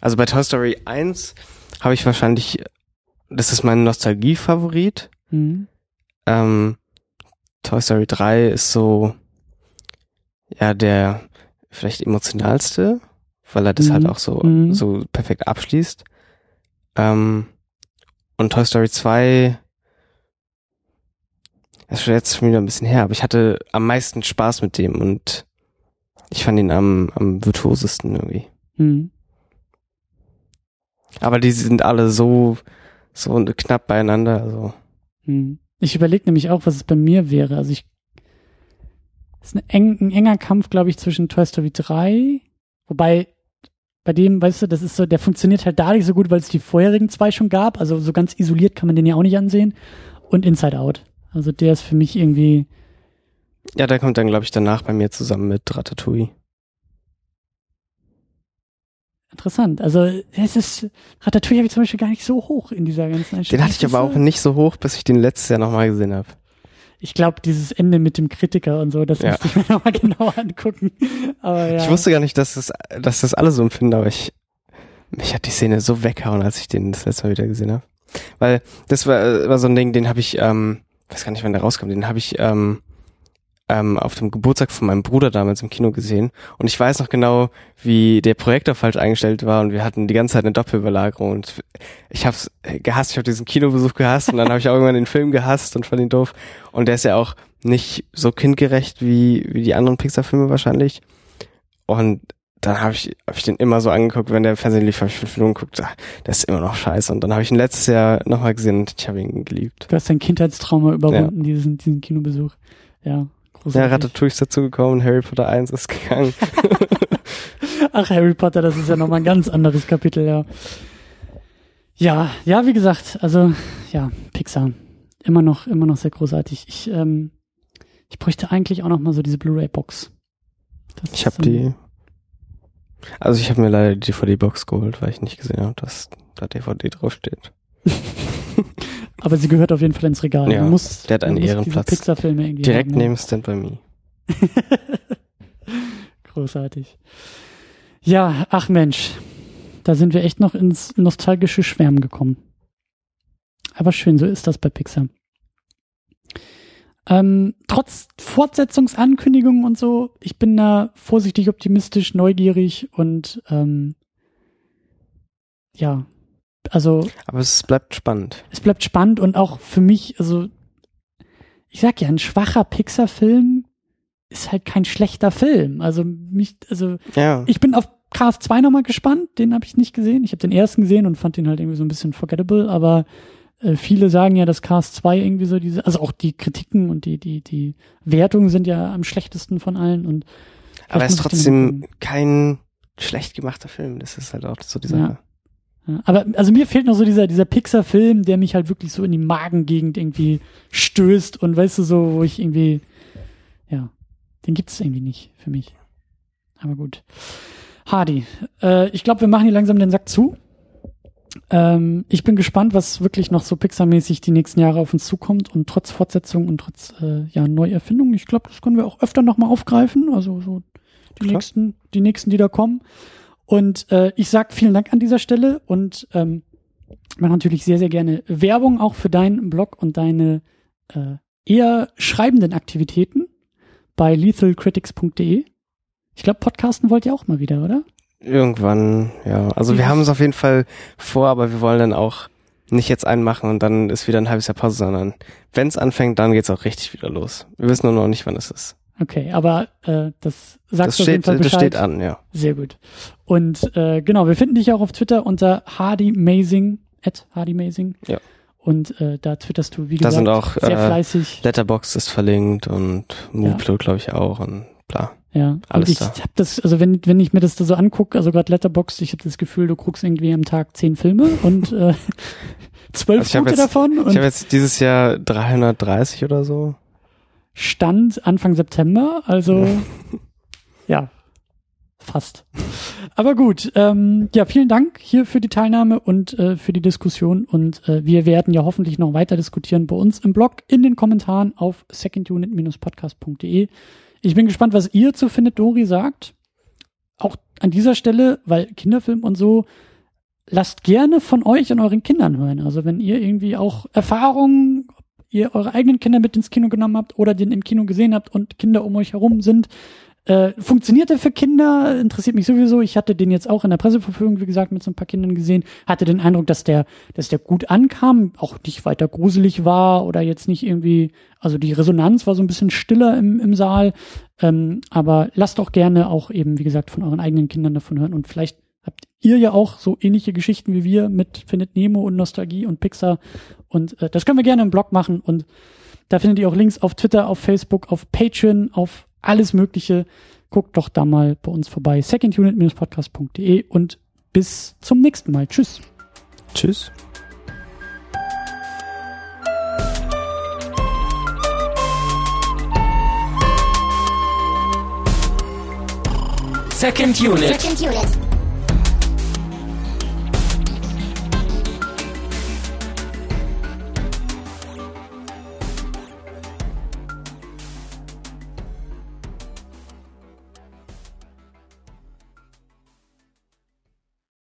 [SPEAKER 4] Also bei Toy Story 1 habe ich wahrscheinlich, das ist mein Nostalgie-Favorit.
[SPEAKER 3] Mhm.
[SPEAKER 4] Ähm, Toy Story 3 ist so, ja, der vielleicht emotionalste, weil er das
[SPEAKER 3] Mhm.
[SPEAKER 4] halt auch so,
[SPEAKER 3] Mhm.
[SPEAKER 4] so perfekt abschließt. Ähm, und Toy Story 2 ist schon jetzt schon wieder ein bisschen her, aber ich hatte am meisten Spaß mit dem und ich fand ihn am, am virtuosesten irgendwie.
[SPEAKER 3] Mhm.
[SPEAKER 4] Aber die sind alle so, so knapp beieinander, also.
[SPEAKER 3] Hm. Ich überlege nämlich auch, was es bei mir wäre. Also ich es ist ein, eng, ein enger Kampf, glaube ich, zwischen Toy Story 3, wobei bei dem, weißt du, das ist so, der funktioniert halt da nicht so gut, weil es die vorherigen zwei schon gab. Also so ganz isoliert kann man den ja auch nicht ansehen. Und Inside Out. Also der ist für mich irgendwie,
[SPEAKER 4] Ja, der kommt dann, glaube ich, danach bei mir zusammen mit Ratatouille.
[SPEAKER 3] interessant. Also es ist, Ratatouille habe ich zum Beispiel gar nicht so hoch in dieser ganzen
[SPEAKER 4] Den hatte ich aber auch nicht so hoch, bis ich den letztes Jahr nochmal gesehen habe.
[SPEAKER 3] Ich glaube, dieses Ende mit dem Kritiker und so, das
[SPEAKER 4] Ja.
[SPEAKER 3] müsste ich mir [LAUGHS] nochmal genauer angucken. Aber ja.
[SPEAKER 4] Ich wusste gar nicht, dass das, dass das alle so empfinden, aber ich, mich hat die Szene so weggehauen, als ich den das letzte Mal wieder gesehen habe. Weil das war, war so ein Ding, den habe ich, ähm, weiß gar nicht, wann der rauskam, den habe ich ähm, ähm, auf dem Geburtstag von meinem Bruder damals im Kino gesehen. Und ich weiß noch genau, wie der Projektor falsch eingestellt war und wir hatten die ganze Zeit eine Doppelbelagerung. Und ich habe gehasst, ich habe diesen Kinobesuch gehasst und dann habe ich auch irgendwann den Film gehasst und fand ihn doof. Und der ist ja auch nicht so kindgerecht wie, wie die anderen Pixar-Filme wahrscheinlich. Und dann habe ich, hab ich den immer so angeguckt, wenn der im Fernsehen lief, habe ich fünf Minuten geguckt, ah, der ist immer noch scheiße. Und dann habe ich ihn letztes Jahr nochmal gesehen und ich habe ihn geliebt.
[SPEAKER 3] Du hast dein Kindheitstrauma überwunden, diesen, diesen Kinobesuch. Ja,
[SPEAKER 4] Ja,
[SPEAKER 3] großartig.
[SPEAKER 4] Ratatouille ist dazugekommen, Harry Potter 1 ist gegangen. [LAUGHS]
[SPEAKER 3] Ach, Harry Potter, das ist ja nochmal ein ganz anderes Kapitel, ja. Ja, ja, wie gesagt, also, ja, Pixar. Immer noch, immer noch sehr großartig. Ich, ähm, ich bräuchte eigentlich auch noch mal so diese Blu-ray-Box.
[SPEAKER 4] Ich habe
[SPEAKER 3] so-
[SPEAKER 4] die. Also ich habe mir leider die DVD-Box geholt, weil ich nicht gesehen habe, dass da DVD draufsteht. [LAUGHS]
[SPEAKER 3] Aber sie gehört auf jeden Fall ins Regal.
[SPEAKER 4] Ja,
[SPEAKER 3] muss,
[SPEAKER 4] der hat einen Ehrenplatz.
[SPEAKER 3] Pixar-Filme irgendwie
[SPEAKER 4] Direkt
[SPEAKER 3] haben, ne?
[SPEAKER 4] neben Stand By Me. [LAUGHS]
[SPEAKER 3] Großartig. Ja, ach Mensch, da sind wir echt noch ins nostalgische Schwärmen gekommen. Aber schön, so ist das bei Pixar. Ähm, trotz Fortsetzungsankündigungen und so, ich bin da vorsichtig optimistisch, neugierig und ähm, ja, also
[SPEAKER 4] Aber es bleibt spannend.
[SPEAKER 3] es bleibt spannend und auch für mich, also ich sag ja, ein schwacher Pixar-Film ist halt kein schlechter Film. Also mich, also
[SPEAKER 4] Ja.
[SPEAKER 3] ich bin auf Cars 2 nochmal gespannt, den habe ich nicht gesehen. Ich habe den ersten gesehen und fand den halt irgendwie so ein bisschen forgettable, aber äh, viele sagen ja, dass Cars 2 irgendwie so diese, also auch die Kritiken und die, die, die Wertungen sind ja am schlechtesten von allen und
[SPEAKER 4] Aber er ist trotzdem kein schlecht gemachter Film. Das ist halt auch so die
[SPEAKER 3] Ja.
[SPEAKER 4] Sache.
[SPEAKER 3] Ja, aber also mir fehlt noch so dieser, dieser Pixar-Film, der mich halt wirklich so in die Magengegend irgendwie stößt und weißt du so, wo ich irgendwie, ja, den gibt es irgendwie nicht für mich. Aber gut. Hardy, äh, ich glaube, wir machen hier langsam den Sack zu. Ähm, ich bin gespannt, was wirklich noch so Pixar-mäßig die nächsten Jahre auf uns zukommt und trotz Fortsetzung und trotz äh, ja, Neuerfindung. Ich glaube, das können wir auch öfter nochmal aufgreifen. Also so die
[SPEAKER 4] Klar.
[SPEAKER 3] nächsten, die nächsten, die da kommen. Und äh, ich sag vielen Dank an dieser Stelle und ähm, mache natürlich sehr, sehr gerne Werbung auch für deinen Blog und deine äh, eher schreibenden Aktivitäten bei lethalcritics.de. Ich glaube, podcasten wollt ihr auch mal wieder, oder?
[SPEAKER 4] Irgendwann, ja. Also wir
[SPEAKER 3] Dieses-
[SPEAKER 4] haben es auf jeden Fall vor, aber wir wollen dann auch nicht jetzt einen machen und dann ist wieder ein halbes Jahr Pause, sondern wenn es anfängt, dann geht's auch richtig wieder los. Wir wissen nur noch nicht, wann es ist.
[SPEAKER 3] Okay, aber äh, das sagst
[SPEAKER 4] Das
[SPEAKER 3] du auf jeden
[SPEAKER 4] steht,
[SPEAKER 3] Fall
[SPEAKER 4] das
[SPEAKER 3] Bescheid.
[SPEAKER 4] steht an, ja.
[SPEAKER 3] Sehr gut. Und äh, genau, wir finden dich auch auf Twitter unter hardymazing, at hardymazing.
[SPEAKER 4] Ja.
[SPEAKER 3] Und äh, da twitterst du, wie
[SPEAKER 4] Da
[SPEAKER 3] gesagt,
[SPEAKER 4] sind auch,
[SPEAKER 3] sehr
[SPEAKER 4] äh,
[SPEAKER 3] fleißig.
[SPEAKER 4] Letterbox ist verlinkt und Moveplot, glaube ich, auch und bla.
[SPEAKER 3] Ja,
[SPEAKER 4] Alles
[SPEAKER 3] und ich
[SPEAKER 4] da.
[SPEAKER 3] habe das, also wenn, wenn ich mir das da so angucke, also gerade Letterboxd, ich habe das Gefühl, du guckst irgendwie am Tag zehn Filme und äh, [LAUGHS] zwölf
[SPEAKER 4] Also hab jetzt-
[SPEAKER 3] davon
[SPEAKER 4] Ich habe jetzt dieses Jahr 330 oder so.
[SPEAKER 3] Stand Anfang September, also [LAUGHS] ja, fast. Aber gut, ähm, ja, vielen Dank hier für die Teilnahme und äh, für die Diskussion. Und äh, wir werden ja hoffentlich noch weiter diskutieren bei uns im Blog, in den Kommentaren auf secondunit-podcast.de. Ich bin gespannt, was ihr zu Findet Dori sagt. Auch an dieser Stelle, weil Kinderfilm und so, lasst gerne von euch und euren Kindern hören. Also wenn ihr irgendwie auch Erfahrungen, ihr eure eigenen Kinder mit ins Kino genommen habt oder den im Kino gesehen habt und Kinder um euch herum sind, äh, funktioniert der für Kinder? Interessiert mich sowieso. Ich hatte den jetzt auch in der Presseverfügung, wie gesagt, mit so ein paar Kindern gesehen. Hatte den Eindruck, dass der, dass der gut ankam, auch nicht weiter gruselig war oder jetzt nicht irgendwie, also die Resonanz war so ein bisschen stiller im, im Saal. Ähm, aber lasst doch gerne auch eben, wie gesagt, von euren eigenen Kindern davon hören und vielleicht habt ihr ja auch so ähnliche Geschichten wie wir mit Findet Nemo und Nostalgie und Pixar. Und äh, das können wir gerne im Blog machen. Und da findet ihr auch Links auf Twitter, auf Facebook, auf Patreon, auf alles Mögliche. Guckt doch da mal bei uns vorbei. secondunit-podcast.de und bis zum nächsten Mal. Tschüss.
[SPEAKER 4] Tschüss.
[SPEAKER 1] Second Unit.
[SPEAKER 2] Second unit.